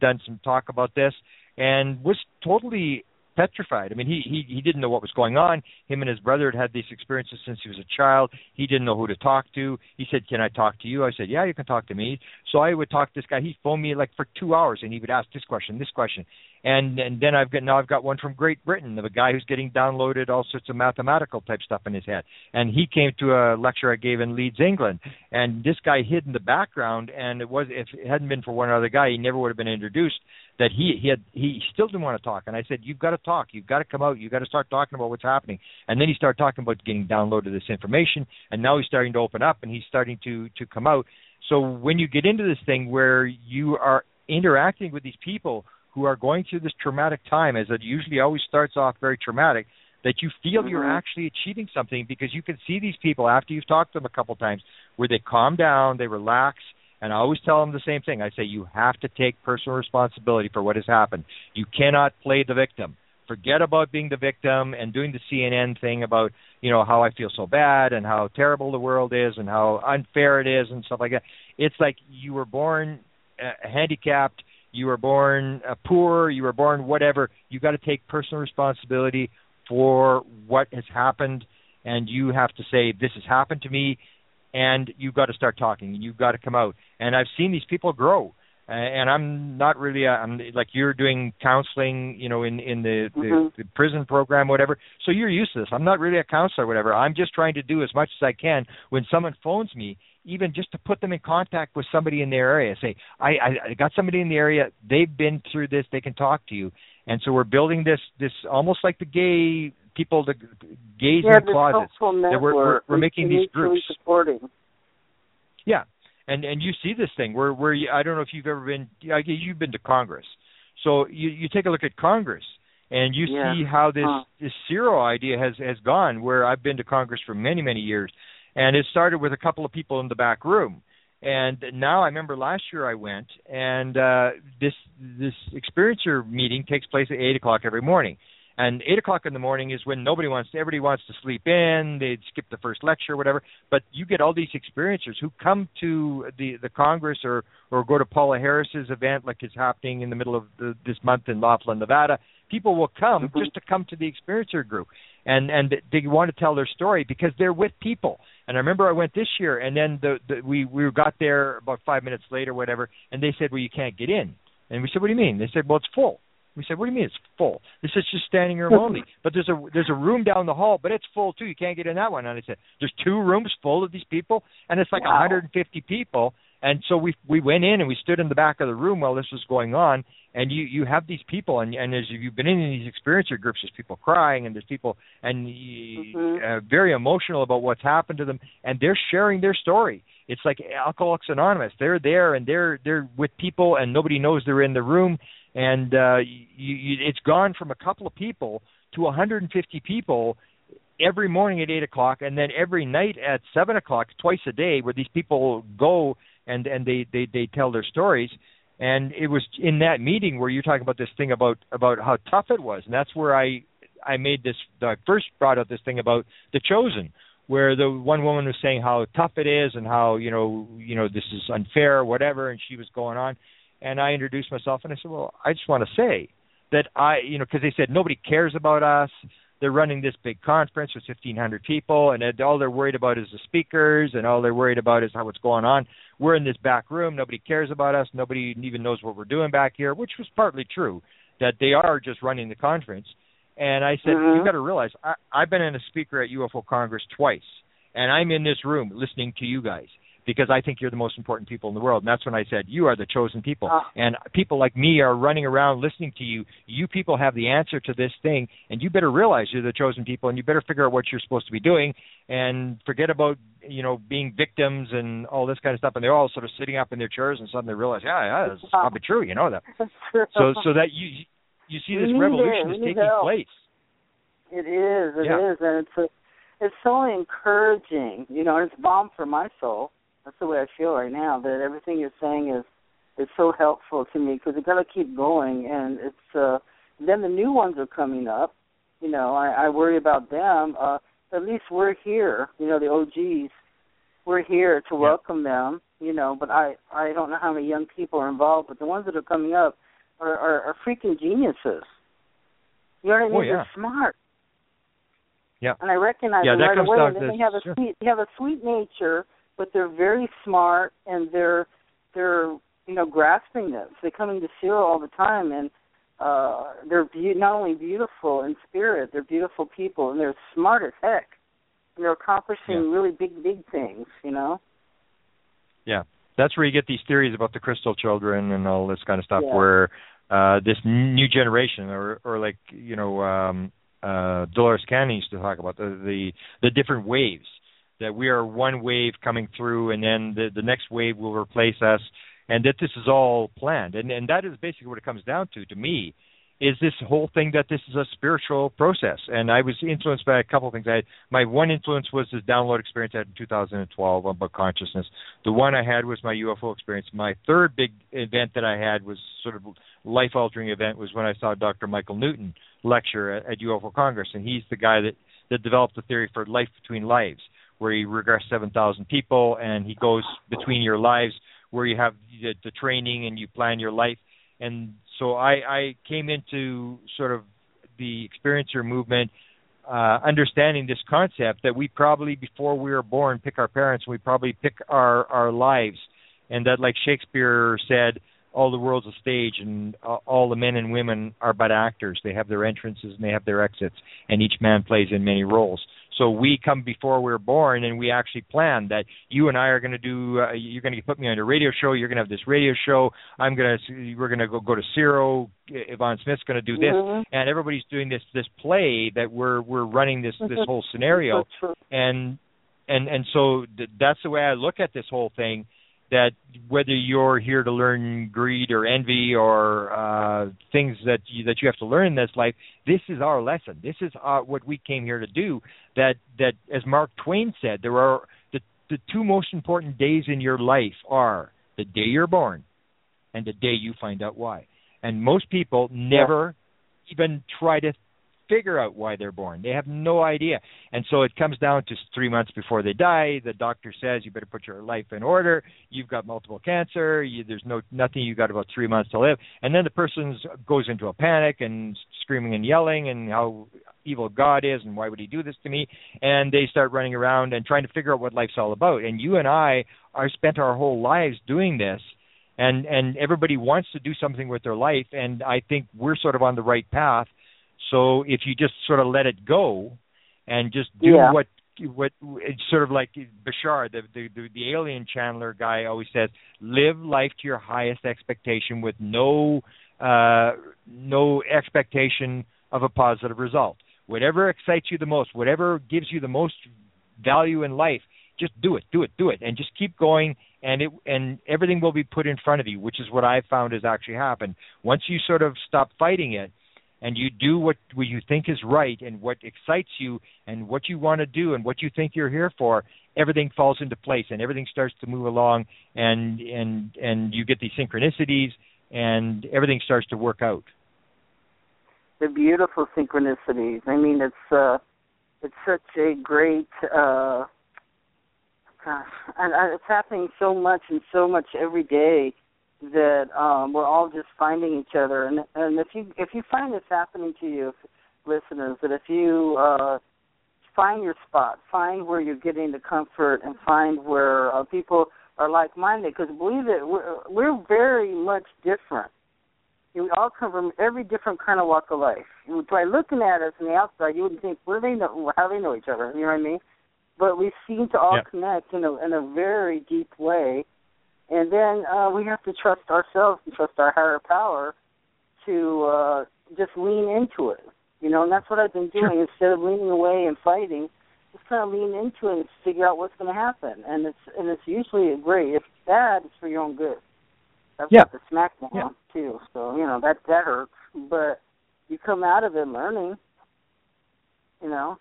done some talk about this, and was totally petrified. I mean, he he he didn't know what was going on. Him and his brother had had these experiences since he was a child. He didn't know who to talk to. He said, "Can I talk to you?" I said, "Yeah, you can talk to me." So I would talk to this guy. He phoned me like for two hours, and he would ask this question, this question, and and then I've got now I've got one from Great Britain of a guy who's getting downloaded all sorts of mathematical type stuff in his head. And he came to a lecture I gave in Leeds, England, and this guy hid in the background. And it was if it hadn't been for one other guy, he never would have been introduced that he he had he still didn't want to talk. And i said you've got to talk. You've got to come out. You've got to start talking about what's happening. And then he started talking about getting downloaded this information and now he's starting to open up and he's starting to to come out. So when you get into this thing where you are interacting with these people who are going through this traumatic time as it usually always starts off very traumatic that you feel mm-hmm. you're actually achieving something because you can see these people after you've talked to them a couple times where they calm down they relax and I always tell them the same thing. I say you have to take personal responsibility for what has happened. You cannot play the victim. Forget about being the victim and doing the CNN thing about, you know, how I feel so bad and how terrible the world is and how unfair it is and stuff like that. It's like you were born uh, handicapped, you were born uh, poor, you were born whatever. You got to take personal responsibility for what has happened and you have to say this has happened to me and you've got to start talking and you've got to come out. And i've seen these people grow. And i'm not really a, i'm like you're doing counseling you know in in the, mm-hmm. the the prison program whatever. So you're used to this. I'm not really a counselor whatever. I'm just trying to do as much as i can when someone phones me even just to put them in contact with somebody in their area say i i, I got somebody in the area. They've been through this. They can talk to you. And so we're building this this almost like the gay people to gaze yeah, in closets. That we're, we're, we're making these groups. Supporting. Yeah, and and you see this thing where where you, I don't know if you've ever been. I guess you've been to Congress, so you you take a look at Congress and you yeah. see how this huh. this CERO idea has has gone. Where I've been to Congress for many many years, and it started with a couple of people in the back room. And now I remember last year I went, and uh, this this experiencer meeting takes place at eight o'clock every morning and eight o'clock in the morning is when nobody wants to, everybody wants to sleep in they'd skip the first lecture or whatever. But you get all these experiencers who come to the the congress or or go to Paola Harris's event like is happening in the middle of the, this month in laughlin nevada. People will come mm-hmm. just to come to the experiencer group. And and they want to tell their story because they're with people. And i remember i went this year and then the, the we we got there about five minutes later whatever. And they said well you can't get in. And we said what do you mean? They said well it's full we said, "What do you mean it's full? This is just standing room only." But there's a there's a room down the hall, but it's full too. You can't get in that one. And I said, "There's two rooms full of these people, and it's like wow. 150 people." And so we we went in and we stood in the back of the room while this was going on. And you you have these people, and and as you've been in these experiencer groups, there's people crying, and there's people and mm-hmm. uh, very emotional about what's happened to them, and they're sharing their story. It's like Alcoholics Anonymous. They're there and they're they're with people, and nobody knows they're in the room and uh, you, you, it's gone from a couple of people to 150 people every morning at eight o'clock, and then every night at seven o'clock, twice a day, where these people go and and they they they tell their stories. And it was in that meeting where you're talking about this thing about about how tough it was, and that's where I I made this. I first brought up this thing about the chosen, where the one woman was saying how tough it is and how you know you know this is unfair, or whatever, and she was going on and I introduced myself and I said, "Well, I just want to say that I, you know, because they said nobody cares about us. They're running this big conference with 1,500 people, and all they're worried about is the speakers, and all they're worried about is how what's going on. We're in this back room. Nobody cares about us. Nobody even knows what we're doing back here, which was partly true, that they are just running the conference. And I said, mm-hmm. you got to realize, I, I've been in a speaker at UFO Congress twice, and I'm in this room listening to you guys because I think you're the most important people in the world. And that's when I said, You are the chosen people. Uh, and people like me are running around listening to you. You people have the answer to this thing, and you better realize you're the chosen people, and you better figure out what you're supposed to be doing and forget about, you know, being victims and all this kind of stuff. And they're all sort of sitting up in their chairs and suddenly they realize, Yeah, yeah, this is probably true, you know that. So so that you you see this revolution is taking place. It is, it yeah. is, and it's a, it's so encouraging, you know. It's balm for my soul that's the way I feel right now. That everything you're saying is is so helpful to me because you got to keep going, and it's uh, then the new ones are coming up. You know, I, I worry about them. Uh, at least we're here. You know, the OGs. We're here to yeah. welcome them. You know, but I I don't know how many young people are involved, but the ones that are coming up, are, are, are freaking geniuses. You know what I mean? Oh, yeah. They're smart. Yeah. And I recognize Yeah, them that right away. And they have a sure. sweet they have a sweet nature, but they're very smart and they're they're you know grasping this. They come into CERO all the time and uh they're be- not only beautiful in spirit, they're beautiful people and they're smart as heck. And they're accomplishing Yeah. really big big things, you know. Yeah, that's where you get these theories about the crystal children and all this kind of stuff, Yeah. where uh, this new generation, or or like you know, um, uh, Dolores Cannon used to talk about the, the the different waves. That we are one wave coming through, and then the the next wave will replace us, and that this is all planned, and and that is basically what it comes down to. To me, is this whole thing that this is a spiritual process. And i was influenced by a couple of things. I had my one influence was this download experience i had in 2012 about consciousness. The one i had was my ufo experience. My third big event that i had was sort of life altering event was when i saw dr michael newton lecture at, at ufo congress and he's the guy that that developed the theory for life between lives where he regressed 7000 people and he goes between your lives where you have the, the training and you plan your life. And so I, I came into sort of the experiencer movement uh, understanding this concept that we probably before we were born pick our parents we probably pick our our lives. And that like Shakespeare said all the world's a stage and all the men and women are but actors. They have their entrances and they have their exits and each man plays in many roles so we come before we're born, and we actually plan that you and I are going to do. Uh, you're going to put me on a radio show. You're going to have this radio show. I'm going to. We're going to go go to CERO. Yvonne Smith's going to do this, Mhm. and everybody's doing this this play that we're we're running this this Mhm. whole scenario, and and and so th- that's the way I look at this whole thing. That whether you're here to learn greed or envy or uh, things that you, that you have to learn in this life, this is our lesson. This is uh, what we came here to do. That that as Mark Twain said, there are the the two most important days in your life are the day you're born and the day you find out why. And most people never even try to figure out why they're born. They have no idea. And so it comes down to three months before they die. The doctor says you better put your life in order. You've got multiple cancer. You, there's no nothing. You got about three months to live. And then the person goes into a panic and screaming and yelling and how evil God is and why would He do this to me? And they start running around and trying to figure out what life's all about. And you and I are spent our whole lives doing this. And and everybody wants to do something with their life, and I think we're sort of on the right path so if you just sort of let it go and just do Yeah. what what it's sort of like Bashar, the, the the the alien channeler guy, always says, live life to your highest expectation with no uh, no expectation of a positive result. Whatever excites you the most, whatever gives you the most value in life, just do it, do it, do it, and just keep going. And it and everything will be put in front of you, which is what I've found has actually happened. Once you sort of stop fighting it, and you do what, what you think is right and what excites you and what you want to do and what you think you're here for, everything falls into place and everything starts to move along and and and you get these synchronicities and everything starts to work out. They're beautiful synchronicities. I mean, it's uh, it's such a great. uh Gosh, and it's happening so much and so much every day that um we're all just finding each other. And and if you if you find this happening to you, listeners, that if you uh find your spot, find where you're getting the comfort, and find where uh, people are like-minded. Because believe it, we're, we're very much different. We all come from every different kind of walk of life. By looking at us on the outside, you wouldn't think where they know how they know each other. You know what I mean? But we seem to all Yeah. connect in a in a very deep way, and then uh, we have to trust ourselves and trust our higher power to uh, just lean into it. You know, and that's what I've been doing. Instead of leaning away and fighting, just kind of lean into it and figure out what's going to happen. And it's and it's usually great. If it's bad, it's for your own good. That's Yeah. like the smackdown Yeah. too. So you know that that hurts, but you come out of it learning. You know.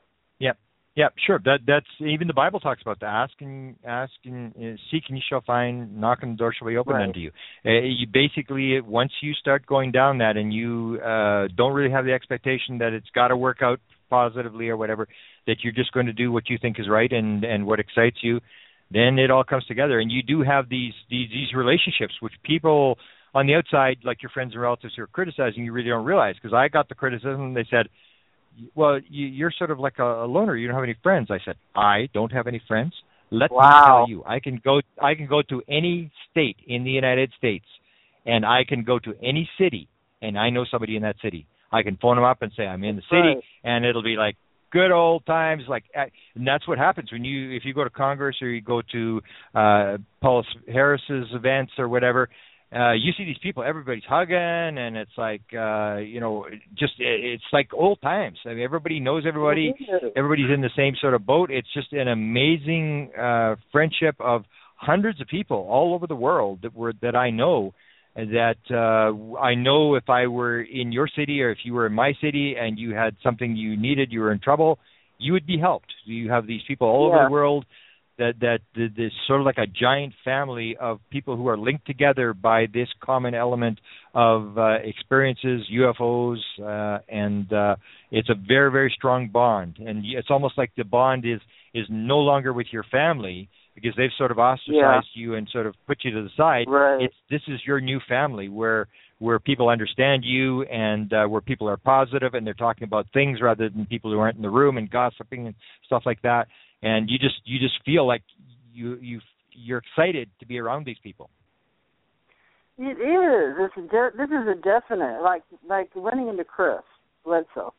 Yeah, sure. That that's even the Bible talks about the Asking, asking, uh, seek and you shall find, Knocking, the door shall be opened Right. unto you. Uh, you basically once you start going down that and you uh don't really have the expectation that it's got to work out positively or whatever, that you're just going to do what you think is right and and what excites you, then it all comes together and you do have these these these relationships which people on the outside, like your friends and relatives who are criticizing, you really don't realize. Because I got the criticism, they said, "Well, you, you're sort of like a, a loner. You don't have any friends." I said, "I don't have any friends. Let wow. me tell you, I can go. I can go to any state in the United States, and I can go to any city, and I know somebody in that city. I can phone them up and say I'm in the city, right. and it'll be like good old times like and that's what happens when you if you go to congress or you go to uh Paola Harris's events or whatever uh you see these people everybody's hugging and it's like uh you know just it's like old times. I mean everybody knows everybody. Everybody's in the same sort of boat. It's just an amazing uh friendship of hundreds of people all over the world that were that i know that uh, I know if I were in your city or if you were in my city and you had something you needed, you were in trouble, you would be helped. You have these people all yeah. over the world that that this sort of like a giant family of people who are linked together by this common element of uh, experiences, UFOs, uh, and uh, it's a very very strong bond. And it's almost like the bond is is no longer with your family because they've sort of ostracized yeah. you and sort of put you to the side. Right. It's this is your new family where where people understand you and uh, where people are positive and they're talking about things rather than people who aren't in the room and gossiping and stuff like that. And you just you just feel like you you you're excited to be around these people. It is. It's a de- this is a definite like like running into Chris Bledsoe.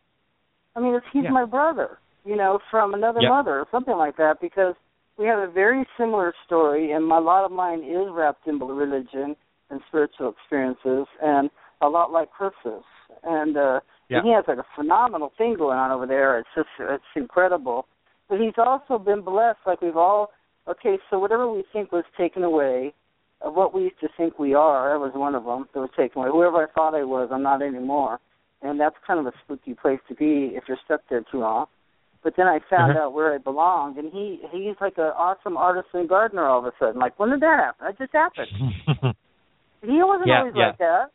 I mean, it's, he's Yeah. my brother, you know, from another Yep. mother or something like that. Because we have a very similar story, and my, a lot of mine is wrapped in religion and spiritual experiences, and a lot like Chris's. And uh, Yeah. and he has like a phenomenal thing going on over there. It's just it's incredible. But he's also been blessed, like we've all. Okay, so whatever we think was taken away, of what we used to think we are, that was one of them that was taken away. Whoever I thought I was, I'm not anymore. And that's kind of a spooky place to be if you're stuck there too long. But then I found Mhm. out where I belonged, and he he's like an awesome artisan gardener all of a sudden. Like, when did that happen? That just happened. He wasn't Yeah, always yeah. like that,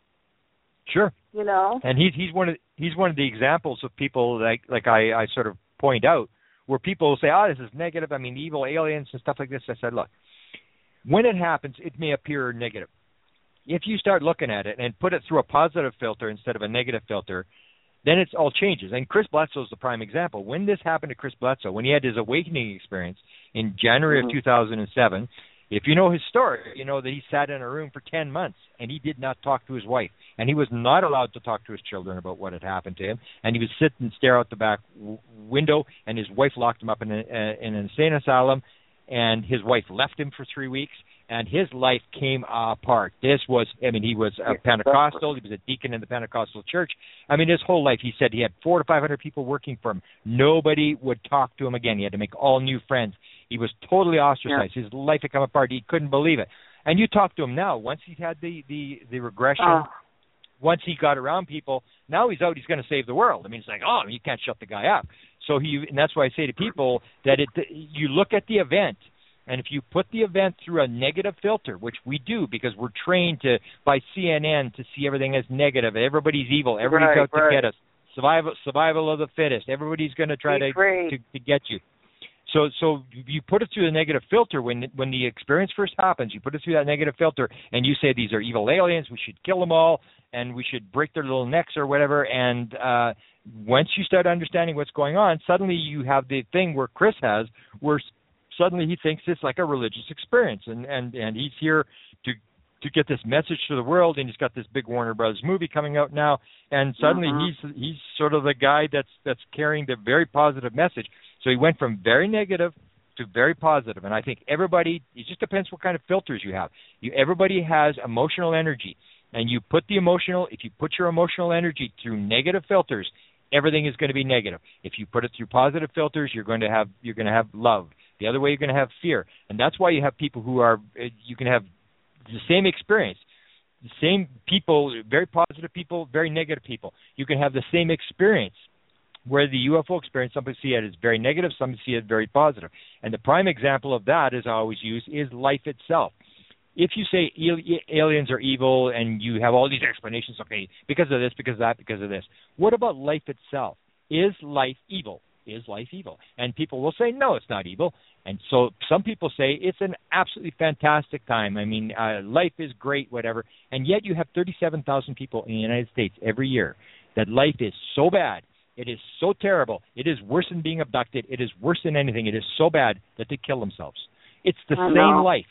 sure. you know. and he's he's one of he's one of the examples of people like like I I sort of point out where people say, "Oh, this is negative." I mean, evil aliens and stuff like this. I said, "Look, when it happens, it may appear negative. If you start looking at it and put it through a positive filter instead of a negative filter, then it all changes." And Chris Bledsoe is the prime example. When this happened to Chris Bledsoe, when he had his awakening experience in January Mhm. of 2007, if you know his story, you know that he sat in a room for 10 months and he did not talk to his wife. And he was not allowed to talk to his children about what had happened to him. And he would sit and stare out the back w- window, and his wife locked him up in, a, uh, in an insane asylum. And his wife left him for three weeks, and his life came apart. This was, I mean, he was a Pentecostal. He was a deacon in the Pentecostal church. I mean, his whole life, he said he had four to 500 people working for him. Nobody would talk to him again. He had to make all new friends. He was totally ostracized. His life had come apart. He couldn't believe it. And you talk to him now. Once he's had the the the regression, Uh, once he got around people, now he's out. He's going to save the world. I mean, it's like, oh, you can't shut the guy up. So he, and that's why I say to people that it, you look at the event, and if you put the event through a negative filter, which we do because we're trained to by CNN to see everything as negative. Everybody's evil. Everybody's Right, out to get us. Survival, survival of the fittest. Everybody's going to try to, to to get you. So so you put it through the negative filter when when the experience first happens. You put it through that negative filter, and you say these are evil aliens. We should kill them all, and we should break their little necks or whatever. And uh, once you start understanding what's going on, suddenly you have the thing where Chris has, where suddenly he thinks it's like a religious experience, and and and he's here to to get this message to the world, and he's got this big Warner Brothers movie coming out now, and suddenly Mhm. he's he's sort of the guy that's that's carrying the very positive message. So he went from very negative to very positive, and I think everybody. It just depends what kind of filters you have. You everybody has emotional energy, and you put the emotional. If you put your emotional energy through negative filters, everything is going to be negative. If you put it through positive filters, you're going to have you're going to have love. The other way, you're going to have fear, and that's why you have people who are. You can have the same experience the same people very positive people very negative people you can have the same experience where the UFO experience, some people see it as very negative, some see it very positive. And the prime example of that, as I always use, is life itself. If you say aliens are evil and you have all these explanations, okay, because of this, because of that, because of this, what about life itself? Is life evil? is life evil? And people will say, no, it's not evil. And so some people say it's an absolutely fantastic time. I mean, uh, life is great, whatever. And yet you have 37,000 people in the United States every year that life is so bad. It is so terrible. It is worse than being abducted. It is worse than anything. It is so bad that they kill themselves. It's the same life,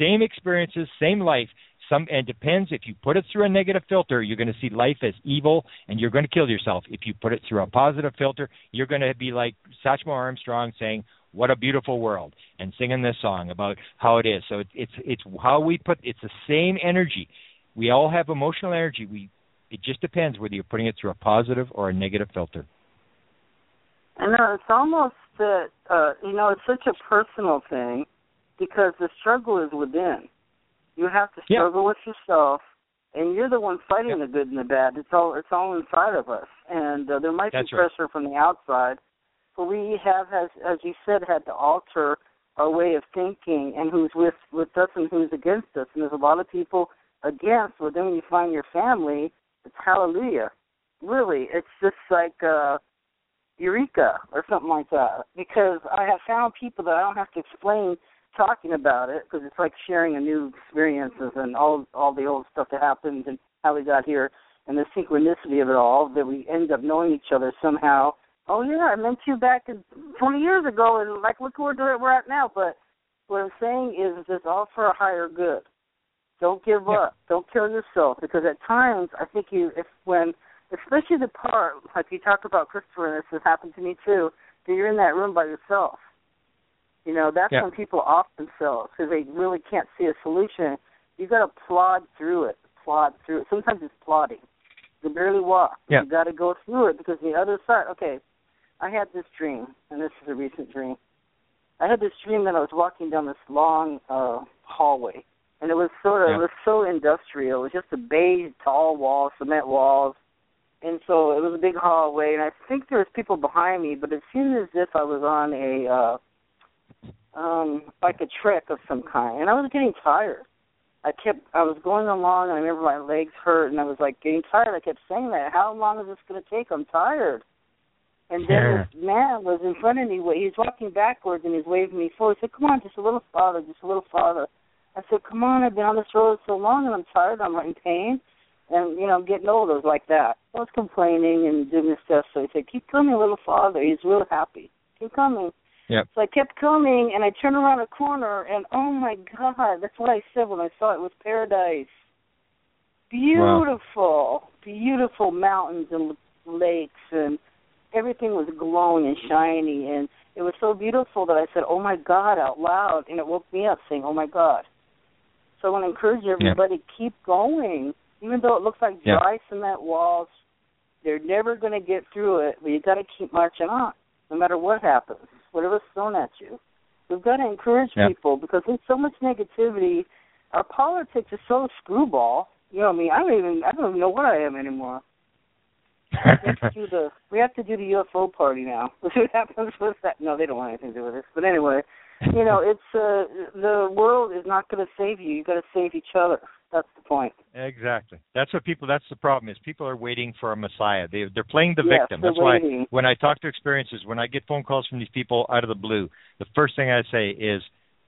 same experiences, same life. Some and depends if you put it through a negative filter, you're going to see life as evil and you're going to kill yourself. If you put it through a positive filter, you're going to be like Satchmo Armstrong saying, "What a beautiful world," and singing this song about how it is. So it's it's it's how we put. It's the same energy. We all have emotional energy. We it just depends whether you're putting it through a positive or a negative filter. I know it's almost that uh, you know it's such a personal thing because the struggle is within. You have to Yeah. struggle with yourself, and you're the one fighting Yeah. the good and the bad. It's all it's all inside of us, and uh, there might That's be right. pressure from the outside, but we have, as as you said, had to alter our way of thinking and who's with with us and who's against us. And there's a lot of people against. But then when you find your family, it's hallelujah. Really, it's just like. uh Eureka or something like that. Because I have found people that I don't have to explain talking about it because it's like sharing a new experiences and all all the old stuff that happened and how we got here and the synchronicity of it all that we end up knowing each other somehow. Oh yeah, I met you back in 20 years ago and like look where we're we're at now. But what I'm saying is it's all for a higher good. Don't give Yeah. up. Don't kill yourself because at times I think you if when especially the part like you talk about Christopher and this has happened to me too, that you're in that room by yourself. You know, that's Yeah. when people off themselves because they really can't see a solution. You got to plod through it, plod through it. Sometimes it's plodding. You barely walk. Yeah. You got to go through it because the other side. Okay, I had this dream, and this is a recent dream. I had this dream that I was walking down this long uh hallway, and it was sort of Yeah. it was so industrial. It was just a beige, tall wall, cement walls, and so it was a big hallway. And I think there was people behind me, but it seemed as if I was on a uh um like a trek of some kind, and I was getting tired. I kept I was going along and I remember my legs hurt and I was like getting tired. I kept saying that. How long is this gonna take? I'm tired. And then Yeah. this man was in front of me. He was walking backwards and he was waving me forward. He said, "Come on, just a little farther, just a little farther." I said, "Come on, I've been on this road so long and I'm tired. I'm in pain, and you know, I'm getting old." I was like that. I was complaining and doing this stuff. So he said, "Keep coming little farther." He's real happy. Keep coming. Yep. So I kept coming, and I turned around a corner, and oh my God, that's what I said when I saw it. It was paradise. Beautiful, beautiful mountains and lakes, and everything was glowing and shiny, and it was so beautiful that I said, "Oh my God!" out loud, and it woke me up, saying, "Oh my God." So I want to encourage everybody: keep going, even though it looks like dry cement walls. They're never going to get through it, but you got to keep marching on, no matter what happens, whatever's thrown at you. We've got to encourage Yeah. people because there's so much negativity. Our politics is so screwball. You know, what I mean, I don't even I don't even know what I am anymore. We have to do the we have to do the UFO party now. What happens with that? No, they don't want anything to do with this. But anyway, you know, it's uh the world is not going to save you. You've got to save each other. That's the point. Exactly. That's what people. That's the problem. Is people are waiting for a messiah. They they're playing the Yes, victim. That's why waiting. when I talk to experiences, when I get phone calls from these people out of the blue, the first thing I say is,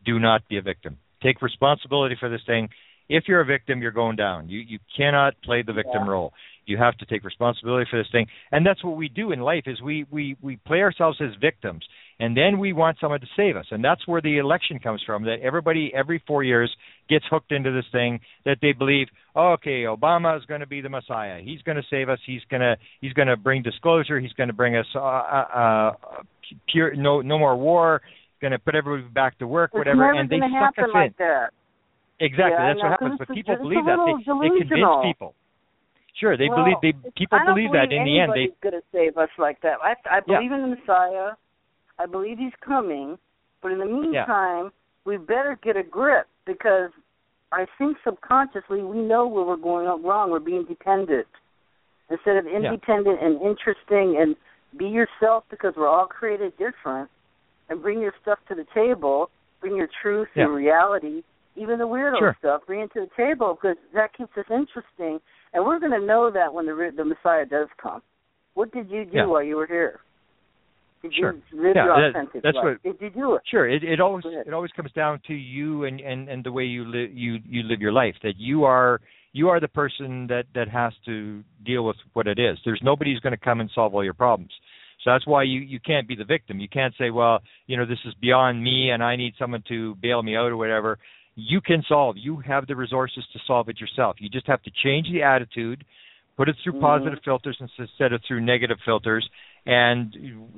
do not be a victim. Take responsibility for this thing. If you're a victim, you're going down. You you cannot play the victim Yeah. role. You have to take responsibility for this thing, and that's what we do in life. Is we we we play ourselves as victims, and then we want someone to save us, and that's where the election comes from. That everybody every four years gets hooked into this thing that they believe, oh, okay, Obama is going to be the Messiah. He's going to save us. He's going to he's going to bring disclosure. He's going to bring us uh, uh, uh, pure no no more war. Going to put everybody back to work, It's whatever, and they suck us like in. that. Exactly, Yeah, that's what happens. But people a believe that they, they convince people. Sure, they Well, believe they people believe that in the end. They going to save us like that. I I Yeah. believe in the Messiah. I believe he's coming, but in the meantime, we better get a grip because I think subconsciously we know where we're going wrong. We're being dependent instead of independent and interesting and be yourself because we're all created different and bring your stuff to the table. Bring your truth, Yeah. your reality, even the weirdo Sure. stuff. Bring it to the table because that keeps us interesting and we're going to know that when the the Messiah does come. What did you do Yeah. while you were here? Did Sure. you live Yeah, your that- authentic that's life? what- Did you do it? Sure, it, it always it always comes down to you and and and the way you live you you live your life. That you are you are the person that that has to deal with what it is. There's nobody who's going to come and solve all your problems. So that's why you you can't be the victim. You can't say, well, you know, this is beyond me and I need someone to bail me out or whatever. You can solve. You have the resources to solve it yourself. You just have to change the attitude, put it through Mhm. positive filters instead of through negative filters. And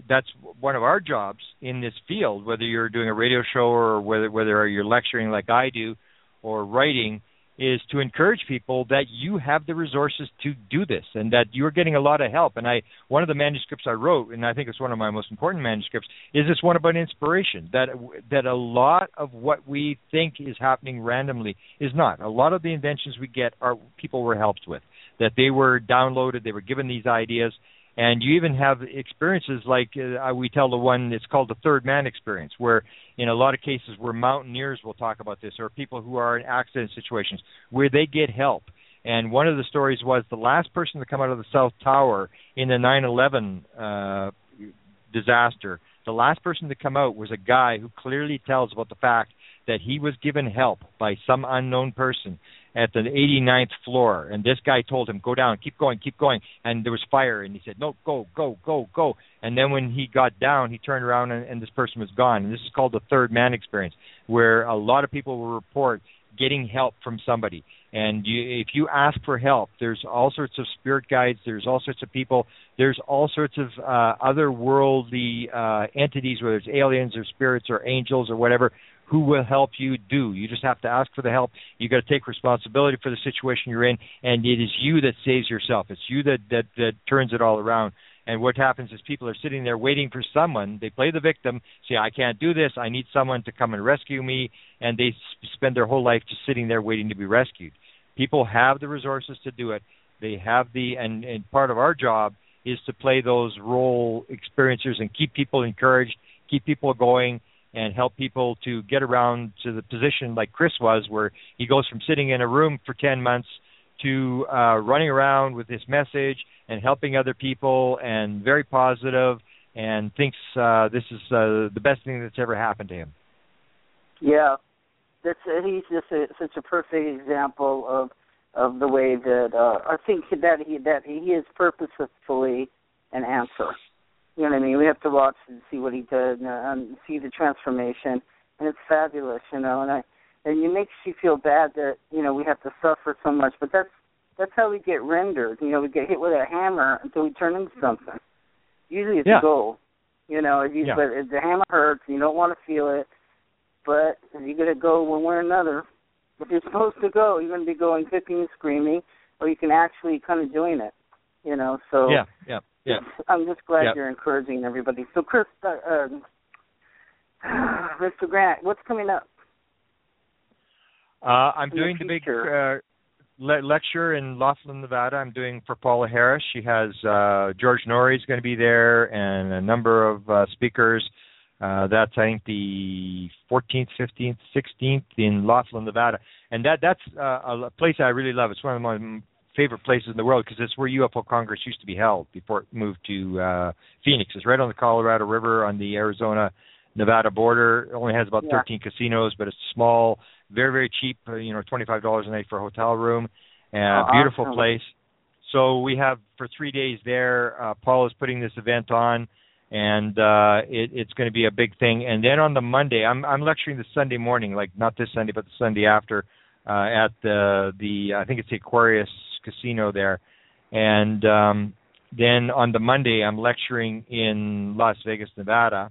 that's one of our jobs in this field, whether you're doing a radio show or whether whether you're lecturing like I do or writing, is to encourage people that you have the resources to do this and that you're getting a lot of help. And I one of the manuscripts I wrote, and I think it's one of my most important manuscripts, is this one about inspiration. That that a lot of what we think is happening randomly is not. A lot of the inventions we get are people were helped with. That they were downloaded, they were given these ideas, and you even have experiences like uh, we tell the one it's called the third man experience where in a lot of cases where mountaineers will talk about this or people who are in accident situations where they get help. And one of the stories was the last person to come out of the south tower in the 9/11 uh disaster the last person to come out was a guy who clearly tells about the fact that he was given help by some unknown person at the 89th floor. And this guy told him go down keep going keep going. And there was fire and he said no go go go go. And then when he got down he turned around and, and this person was gone. And this is called the third man experience where a lot of people will report getting help from somebody. And you, if you ask for help there's all sorts of spirit guides there's all sorts of people there's all sorts of uh otherworldly uh entities whether it's aliens or spirits or angels or whatever who will help you do. You just have to ask for the help. You got to take responsibility for the situation you're in, and it is you that saves yourself. It's you that that that turns it all around. And what happens is people are sitting there waiting for someone. They play the victim, say, "I can't do this. I need someone to come and rescue me," and they spend their whole life just sitting there waiting to be rescued. People have the resources to do it. They have the and and part of our job is to play those role experiencers and keep people encouraged, keep people going, and help people to get around to the position like Chris was, where he goes from sitting in a room for 10 months to uh, running around with this message and helping other people and very positive and thinks uh, this is uh, the best thing that's ever happened to him. Yeah, that's uh, he's just a, such a perfect example of of the way that uh, I think that he that he is purposefully an answer. You know what I mean? We have to watch and see what he does and, uh, and see the transformation, and it's fabulous, you know. And I and it makes you feel bad that you know we have to suffer so much, but that's that's how we get rendered. You know, we get hit with a hammer until we turn into something. Usually it's Yeah. a goal. You know, if you, Yeah. but if the hammer hurts, you don't want to feel it. But you're gonna go one way or another. If you're supposed to go, you're gonna be going kicking and screaming, or you can actually kind of doing it. You know, so Yeah, yeah, yeah. I'm just glad Yep. you're encouraging everybody. So, Chris, uh, um, Mr. Grant, what's coming up? Uh, I'm In doing the big uh, le- lecture in Laughlin, Nevada. I'm doing for Paola Harris. She has uh, George Noory is going to be there, and a number of uh, speakers. Uh, that's I think the 14th, 15th, 16th in Laughlin, Nevada, and that that's uh, a place I really love. It's one of my favorite places in the world because it's where UFO Congress used to be held before it moved to uh, Phoenix. It's right on the Colorado River on the Arizona Nevada border. It only has about Yeah. 13 casinos, but it's small, very very cheap. Uh, you know, twenty five dollars a night for a hotel room. Uh, Oh, beautiful awesome. place. So we have for three days there. Uh, Paul is putting this event on, and uh, it, it's going to be a big thing. And then on the Monday, I'm I'm lecturing the Sunday morning, like not this Sunday, but the Sunday after, uh, at the the I think it's the Aquarius Casino there, and um, then on the Monday I'm lecturing in Las Vegas, Nevada,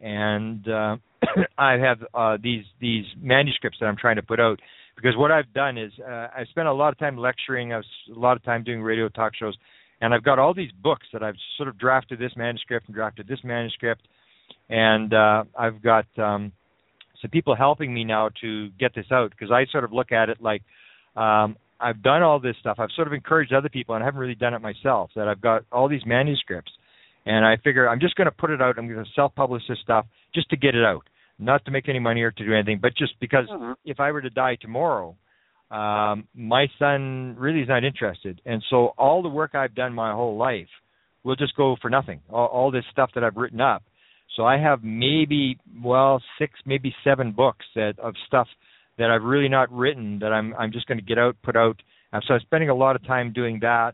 and uh, I have uh, these these manuscripts that I'm trying to put out. Because what I've done is uh, I spent a lot of time lecturing, I've a lot of time doing radio talk shows, and I've got all these books that I've sort of drafted this manuscript and drafted this manuscript, and uh, I've got um, some people helping me now to get this out. Because I sort of look at it like um, I've done all this stuff. I've sort of encouraged other people, and I haven't really done it myself. That I've got all these manuscripts, and I figure I'm just going to put it out. I'm going to self-publish this stuff just to get it out, not to make any money or to do anything, but just because Mhm. if I were to die tomorrow, um, my son really is not interested, and so all the work I've done my whole life will just go for nothing. All, all this stuff that I've written up. So I have maybe well six, maybe seven books that of stuff that I've really not written that I'm I'm just going to get out, put out. Um, so I'm spending a lot of time doing that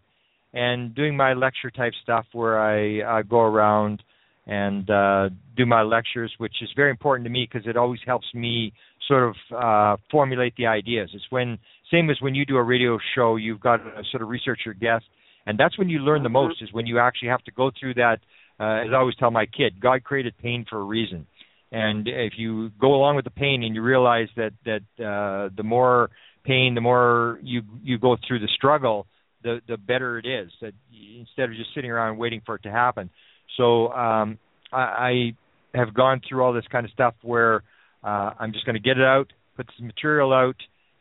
and doing my lecture type stuff where I, I go around and uh, do my lectures, which is very important to me because it always helps me sort of uh, formulate the ideas. It's when same as when you do a radio show, you've got to sort of research your guest, and that's when you learn the Mm-hmm. most. Is when you actually have to go through that. Uh, as I always tell my kid, God created pain for a reason, and if you go along with the pain and you realize that that uh, the more pain, the more you you go through the struggle, the the better it is. That instead of just sitting around waiting for it to happen. So um, I, I have gone through all this kind of stuff where uh, I'm just going to get it out, put some material out,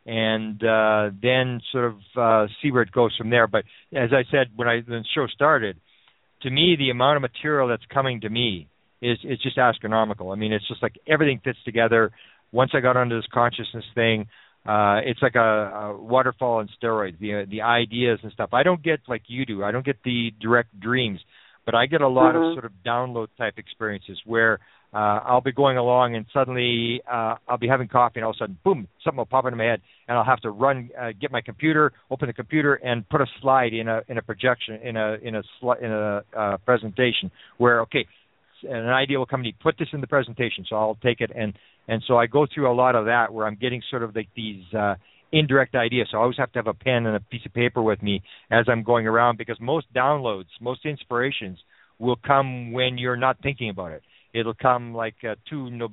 and uh, then sort of uh, see where it goes from there. But as I said when I when the show started, to me the amount of material that's coming to me is is just astronomical. I mean, it's just like everything fits together. Once I got onto this consciousness thing, uh, it's like a, a waterfall on steroids. The the ideas and stuff. I don't get like you do. I don't get the direct dreams, but I get a lot Mhm. of sort of download type experiences where uh, I'll be going along and suddenly uh, I'll be having coffee and all of a sudden, boom, something will pop into my head and I'll have to run, uh, get my computer, open the computer, and put a slide in a in a projection in a in a sli- in a uh, presentation where okay, an idea will come to me. Put this in the presentation, so I'll take it and and so I go through a lot of that where I'm getting sort of like these uh, indirect ideas. So I always have to have a pen and a piece of paper with me as I'm going around because most downloads, most inspirations will come when you're not thinking about it. It'll come like uh, two no-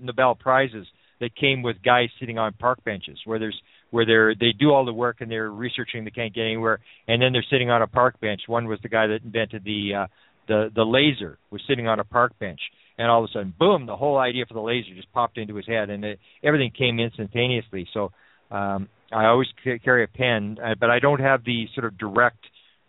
Nobel prizes that came with guys sitting on park benches where there's where they're they do all the work and they're researching they can't get anywhere and then they're sitting on a park bench. One was the guy that invented the uh, the the laser was sitting on a park bench and all of a sudden boom the whole idea for the laser just popped into his head and it, everything came instantaneously. So um, I always ca- carry a pen, uh, but I don't have the sort of direct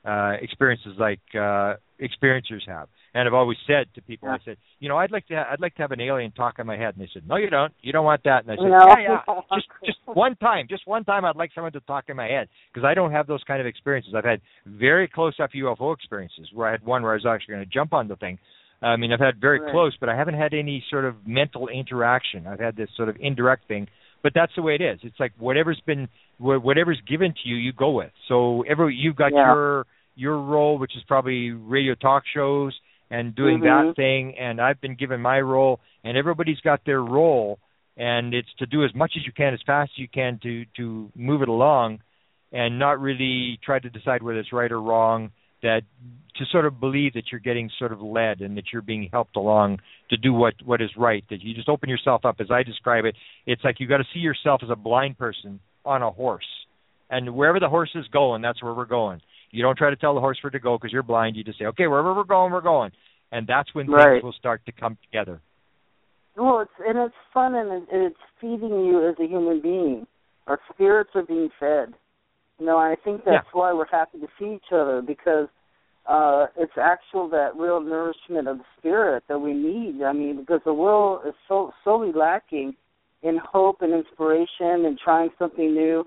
uh, experiences like uh, experiencers have. And I've always said to people, I said, you know, I'd like to, ha- I'd like to have an alien talk in my head. And they said, no, you don't. You don't want that. And I said, No. yeah, yeah, just, just one time, just one time, I'd like someone to talk in my head because I don't have those kind of experiences. I've had very close up UFO experiences where I had one where I was actually going to jump on the thing. I mean, I've had very Right. close, but I haven't had any sort of mental interaction. I've had this sort of indirect thing, but that's the way it is. It's like whatever's been, whatever's given to you, you go with. So every you've got Yeah. your your role, which is probably radio talk shows and doing Mhm. that thing, and I've been given my role, and everybody's got their role, and it's to do as much as you can, as fast as you can to to move it along, and not really try to decide whether it's right or wrong. That to sort of believe that you're getting sort of led and that you're being helped along to do what what is right. That you just open yourself up, as I describe it. It's like you got to see yourself as a blind person on a horse, and wherever the horse is going, that's where we're going. You don't try to tell the horse where to go because you're blind. You just say, okay, wherever we're going, we're going, and that's when Right. things will start to come together. Well, it's and it's fun and it, and it's feeding you as a human being. Our spirits are being fed. You know, I think that's why we're happy to see each other because uh it's actual that real nourishment of the spirit that we need. I mean, because the world is so solely lacking in hope and inspiration and trying something new.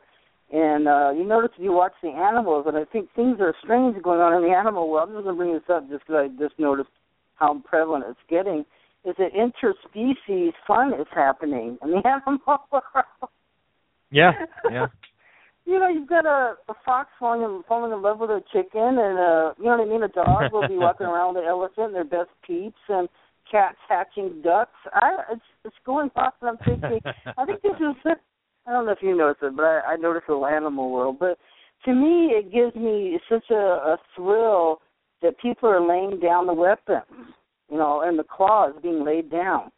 And uh you notice if you watch the animals, and I think things are strange going on in the animal world. I'm just going to bring this up just because I just noticed how prevalent it's getting is that interspecies fun is happening in the animal world. Yeah, yeah. You know, you've got a, a fox falling in, falling in love with a chicken, and uh, you know what I mean. A dog will be walking around with an elephant, their best peeps, and cats hatching ducks. I it's it's going on. And I'm thinking, I think this is. I don't know if you notice it, but I, I notice the animal world. But to me, it gives me such a, a thrill that people are laying down the weapons, you know, and the claws being laid down,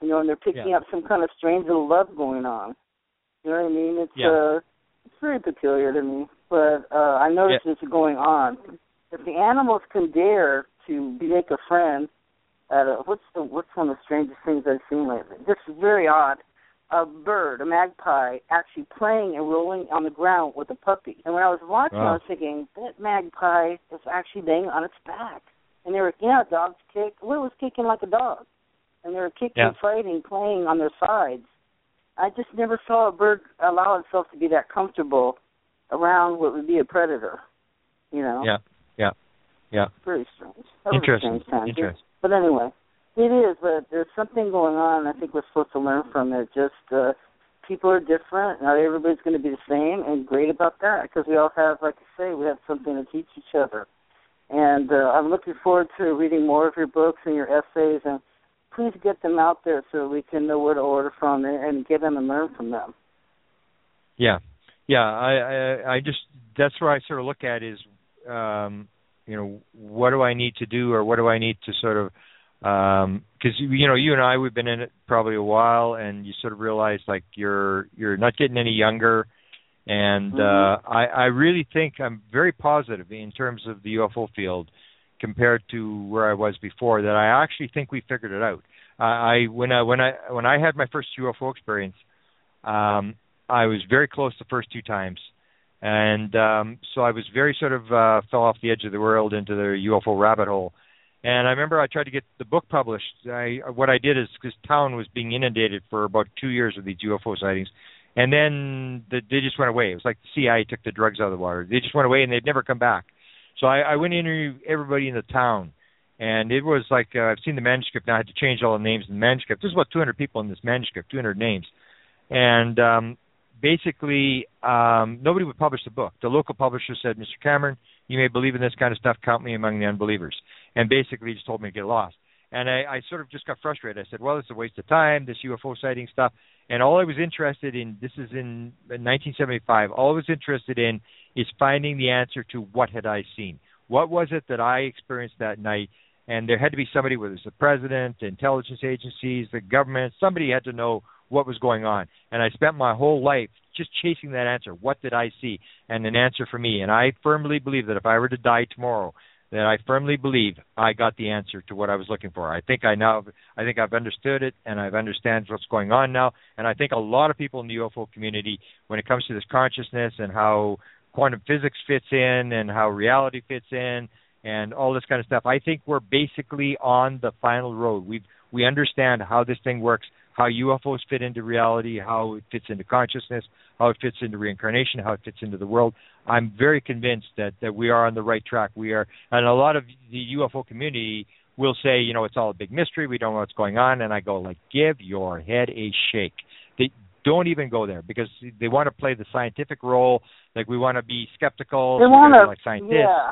you know, and they're picking Yeah. up some kind of strange little love going on. You know what I mean? It's Yeah. uh, it's very peculiar to me, but uh, I notice this going on. If the animals can dare to be, make a friend at a what's the what's one of the strangest things I've seen lately? Just very odd. A bird, a magpie, actually playing and rolling on the ground with a puppy. And when I was watching, I was thinking that magpie is actually laying on its back. And they were, you know, dogs kick. Well, it was kicking like a dog, and they were kicking, Yeah. fighting, playing on their sides. I just never saw a bird allow itself to be that comfortable around what would be a predator. You know. Yeah, yeah. Yeah. Very strange. That Interesting. strange. Interesting. But anyway, it is. But there's something going on. I think we're supposed to learn from it. Just uh, people are different. Not everybody's going to be the same, and great about that because we all have, like I say, we have something to teach each other. And uh, I'm looking forward to reading more of your books and your essays, and please get them out there so we can know where to order from and, and get them and learn from them. Yeah, yeah. I, I I just that's where I sort of look at is, um, you know, what do I need to do, or what do I need to sort of, because you, you know, you and I we've been in it probably a while, and you sort of realize like you're you're not getting any younger, and Mhm. uh, I I really think I'm very positive in terms of the UFO field compared to where I was before. That I actually think we figured it out. I, I when I when I when I had my first UFO experience. Um, I was very close the first two times, and um, so I was very sort of uh, fell off the edge of the world into the UFO rabbit hole. And I remember I tried to get the book published. I what I did is because town was being inundated for about two years with these UFO sightings, and then the, they just went away. It was like the CIA took the drugs out of the water. They just went away and they'd never come back. So I, I went and interviewed everybody in the town, and it was like uh, I've seen the manuscript now. I had to change all the names in the manuscript. There's about 200 people in this manuscript, 200 names, and um, basically um, nobody would publish the book. The local publisher said, "Mr. Cameron, you may believe in this kind of stuff. Count me among the unbelievers." And basically just told me to get lost. And I, I sort of just got frustrated. I said, "Well, it's a waste of time. This UFO sighting stuff." And all I was interested in, this is in 1975. All I was interested in is finding the answer to what had I seen. What was it that I experienced that night? And there had to be somebody, whether it's the president, intelligence agencies, the government, somebody had to know what was going on. And I spent my whole life just chasing that answer. What did I see? And an answer for me. And I firmly believe that if I were to die tomorrow, that I firmly believe I got the answer to what I was looking for. I think I now I think I've understood it and I've understand what's going on now. And I think a lot of people in the UFO community, when it comes to this consciousness and how quantum physics fits in and how reality fits in and all this kind of stuff, I think we're basically on the final road. We we understand how this thing works, how UFOs fit into reality, how it fits into consciousness, how it fits into reincarnation, how it fits into the world. I'm very convinced that that we are on the right track. We are, and a lot of the UFO community will say, you know, it's all a big mystery. We don't know what's going on. And I go, like, give your head a shake. They don't even go there because they want to play the scientific role. Like we want to be skeptical. They want to, like scientists. yeah.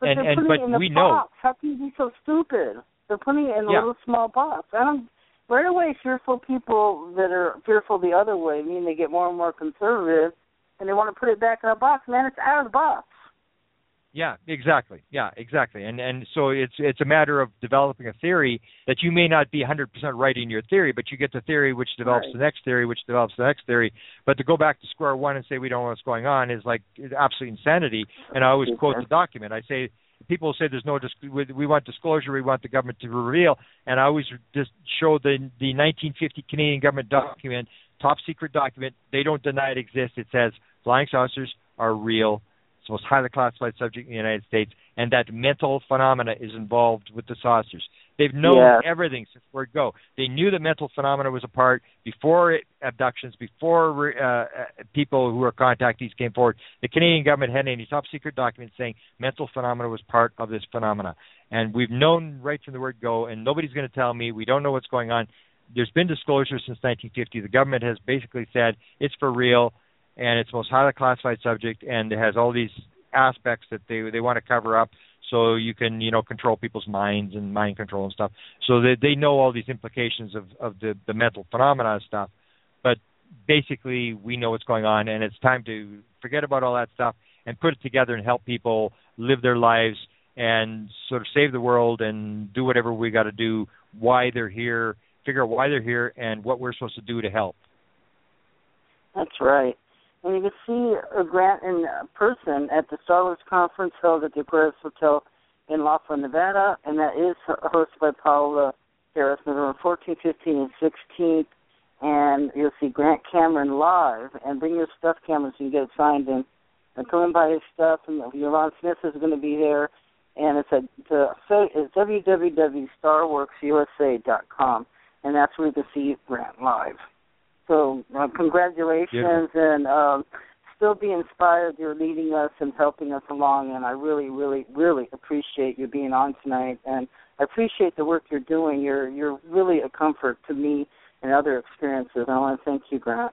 But And- they're and- putting but it in the we know- box. How can you be so stupid? They're putting it in a Yeah. little small box. I don't. Right away, fearful people that are fearful the other way mean they get more and more conservative, and they want to put it back in a box. Man, it's out of the box. Yeah, exactly. Yeah, exactly. And and so it's it's a matter of developing a theory that you may not be 100% right in your theory, but you get the theory which develops Right. the next theory, which develops the next theory. But to go back to square one and say we don't know what's going on is like absolute insanity. And I always quote the document. I say people say there's no we want disclosure, we want the government to reveal, and I always just show the the 1950 Canadian government document, top secret document. They don't deny it exists. It says flying saucers are real. It's the most highly classified subject in the United States, and that mental phenomena is involved with the saucers. They've known Yes. everything since word go. They knew that mental phenomena was a part before it, abductions, before uh, uh, people who were contactees came forward. The Canadian government had any top secret document saying mental phenomena was part of this phenomena, and we've known right from the word go. And nobody's going to tell me we don't know what's going on. There's been disclosure since 1950. The government has basically said it's for real and it's the most highly classified subject, and it has all these aspects that they they want to cover up, so you can you know control people's minds and mind control and stuff. So they they know all these implications of of the the mental phenomena and stuff, but basically we know what's going on, and it's time to forget about all that stuff and put it together and help people live their lives and sort of save the world and do whatever we got to do, why they're here, figure out why they're here, and what we're supposed to do to help. That's right. And you can see a grant in person at the StarWorks conference held at the Aquarius Hotel in Laughlin, Nevada, and that is hosted by Paola Harris, November 14th, 15th, and 16th. And you'll see Grant Cameron live, and bring your stuff, Cameron, so you get it signed. And, and come and buy his stuff. And Yvonne Smith is going to be there, and it's at the www.starworksusa.com, and that's where you can see Grant live. So uh, congratulations Beautiful. and um, still be inspired. You're leading us and helping us along, and I really, really, really appreciate you being on tonight. And I appreciate the work you're doing. You're you're really a comfort to me and other experiences. I want to thank you, Grant.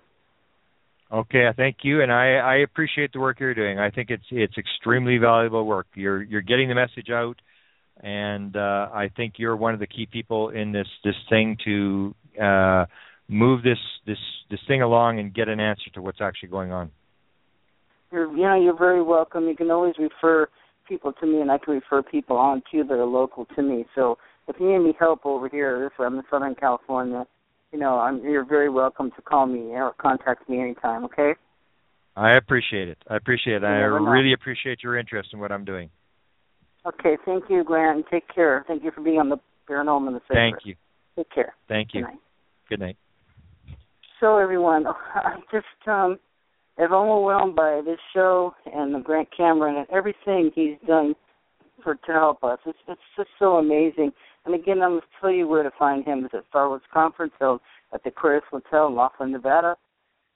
Okay, thank you, and I, I appreciate the work you're doing. I think it's it's extremely valuable work. You're you're getting the message out, and uh, I think you're one of the key people in this this thing to uh, move this this this thing along and get an answer to what's actually going on. You're you know you're very welcome. You can always refer people to me, and I can refer people on to you that are local to me. So if you need any help over here, I'm in Southern California you know, I'm, you're very welcome to call me or contact me anytime. Okay. I appreciate it. I appreciate it. I really appreciate your interest in what I'm doing. Okay. Thank you, Grant. Take care. Thank you for being on the Paranormal and the Sacred. Thank you. Take care. Thank you. Good night. Good night. So everyone, I'm just um am overwhelmed by this show and the Grant Cameron and everything he's done for to help us. It's it's just so amazing. And again, I'm going to tell you where to find him. It's at StarWorks Conference held at the Aquarius Hotel in Laughlin, Nevada.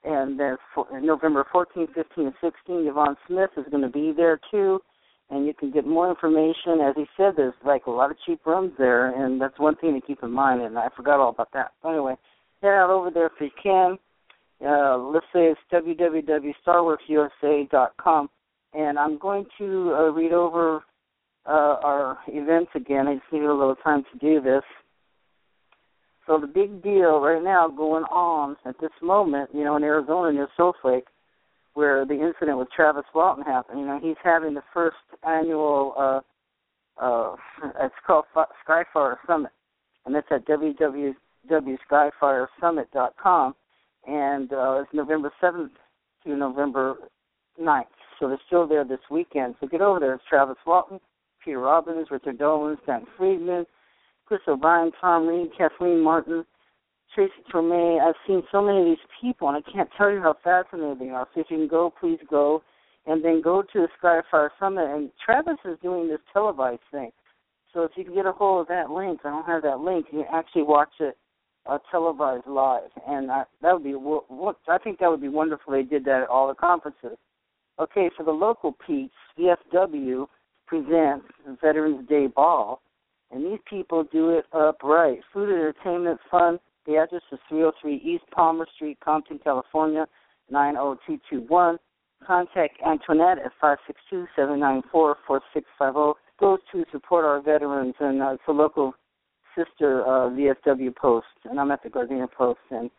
And then for November 14, 15, and 16, Yvonne Smith is going to be there too. And you can get more information. As he said, there's like a lot of cheap rooms there, and that's one thing to keep in mind. And I forgot all about that. But Anyway, head out over there if you can. Uh, let's say it's www.starworksusa.com. And I'm going to uh, read over uh, our events again. I just need a little time to do this. So the big deal right now going on at this moment, you know, in Arizona near Salt Lake, where the incident with Travis Walton happened. You know, he's having the first annual. uh uh It's called Skyfire Summit, and it's at www.skyfiresummit.com, and uh, it's November seventh to November 9th. So they're still there this weekend. So get over there. It's Travis Walton, Peter Robbins, Richard Dolan, Stan Friedman, Chris O'Brien, Tom Reed, Kathleen Marden, Tracy Torme. I've seen so many of these people, and I can't tell you how fascinating they are. So if you can go, please go. And then go to the Skyfire Summit. And Travis is doing this televised thing. So if you can get a hold of that link, I don't have that link, you can actually watch it uh, televised live. And I, that would be, I think that would be wonderful. They did that at all the conferences. Okay, for the local peeps, VFW presents Veterans Day Ball, and these people do it upright. Food, entertainment, fun. The address is 303 East Palmer Street, Compton, California, 90221. Contact Antoinette at 562-794-4650. Goes to support our veterans, and uh, it's a local sister uh, VFW post, and I'm at the Gardena post, and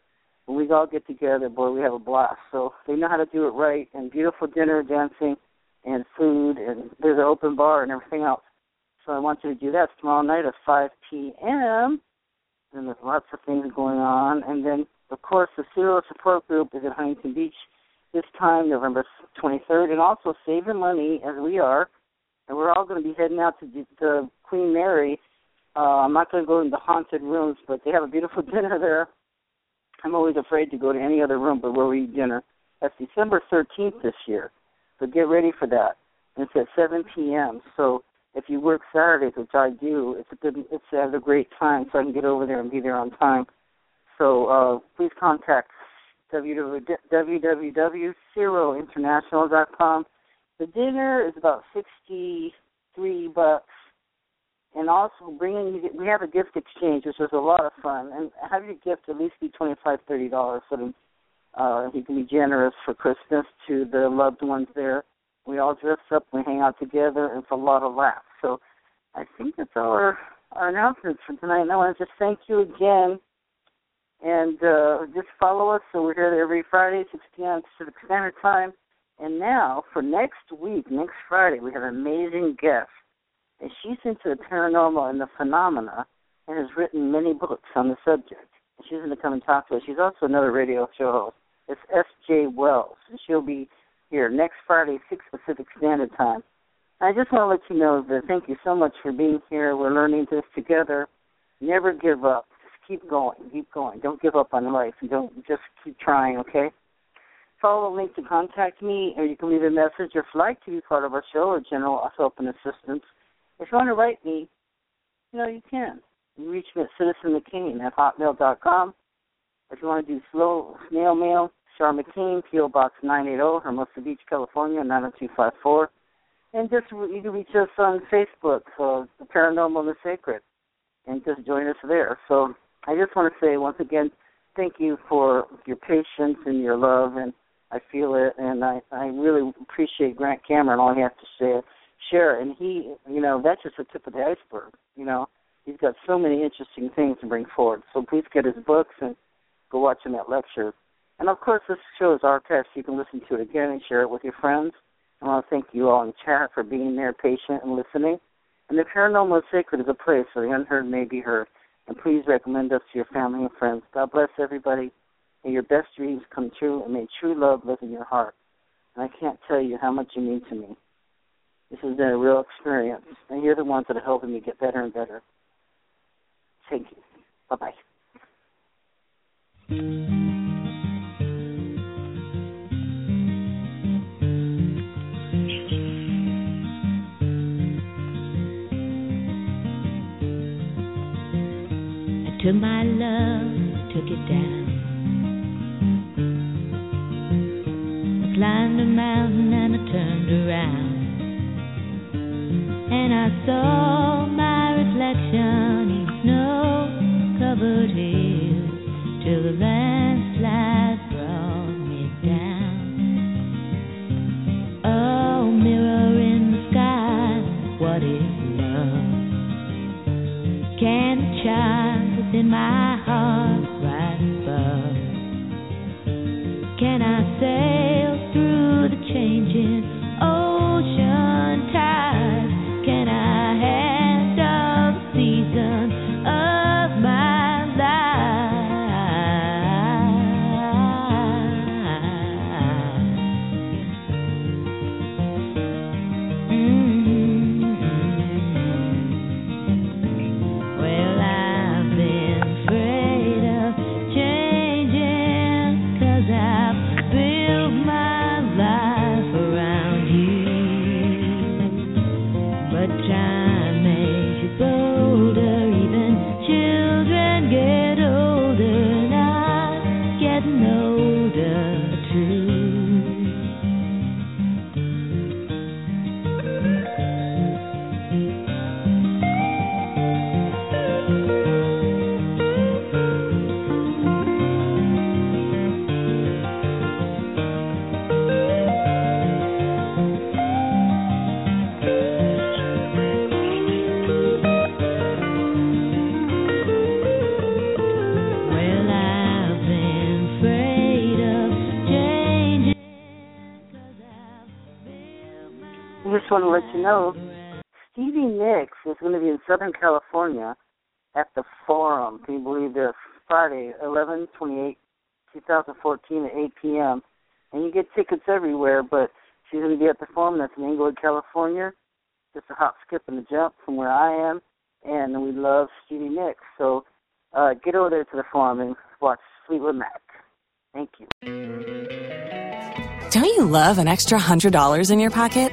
when we all get together, boy, we have a blast. So they know how to do it right, and beautiful dinner, dancing, and food, and there's an open bar and everything else. So I want you to do that tomorrow night at 5 p.m. And there's lots of things going on. And then, of course, the CERO Support Group is at Huntington Beach this time, November 23rd, and also saving money as we are. And we're all going to be heading out to the Queen Mary. Uh, I'm not going to go into haunted rooms, but they have a beautiful dinner there. I'm always afraid to go to any other room but where we eat dinner. That's December 13th this year. So get ready for that. And it's at 7 p.m. So if you work Saturdays, which I do, it's a good, it's a great time so I can get over there and be there on time. So uh, please contact www.cerointernational.com. The dinner is about 63 bucks. And also bringing we have a gift exchange, which is a lot of fun. And have your gift at least be twenty five, thirty dollars so that uh, he can be generous for Christmas to the loved ones there. We all dress up, we hang out together, it's a lot of laughs. So I think that's all our, our announcements for tonight. And I want to just thank you again. And uh, just follow us. So we're here every Friday, 6 p.m. Pacific Standard Time. And now, for next week, next Friday, we have an amazing guest. And she's into the paranormal and the phenomena and has written many books on the subject. She's going to come and talk to us. She's also another radio show host. It's S.J. Wells, she'll be here next Friday, 6 Pacific Standard Time. I just want to let you know that thank you so much for being here. We're learning this together. Never give up. Just keep going. Keep going. Don't give up on life. Don't just keep trying, okay? Follow the link to contact me, or you can leave a message or if you'd like to be part of our show or general help and assistance. If you want to write me, you know, you can. You reach me at citizenmccain at hotmail.com. If you want to do slow snail mail, Char McKean, P.O. Box 980, Hermosa Beach, California, 90254. And just you can reach us on Facebook, so The Paranormal and the Sacred, and just join us there. So I just want to say once again, thank you for your patience and your love, and I feel it, and I I really appreciate Grant Cameron. All he has to say, share, and he, you know, that's just the tip of the iceberg. You know, he's got so many interesting things to bring forward. So please get his books and go watch him at lecture. And of course, this show is archived, so you can listen to it again and share it with your friends. I want to thank you all in chat for being there, patient, and listening. And the paranormal sacred is a place where the unheard may be heard. And please recommend us to your family and friends. God bless everybody. May your best dreams come true, and may true love live in your heart. And I can't tell you how much you mean to me. This has been a real experience, and you're the ones that are helping me get better and better. Thank you. Bye bye. took my love, took it down. And want to let you know Stevie Nicks is going to be in Southern California at the Forum. Can you believe this? Friday, 11 28 2014 at 8 p.m. And you get tickets everywhere, but she's going to be at the Forum. That's in Inglewood, California. Just a hop, skip, and a jump from where I am. And we love Stevie Nicks. So uh, get over there to the Forum and watch Fleetwood Mac. Thank you. Don't you love an extra $100 in your pocket?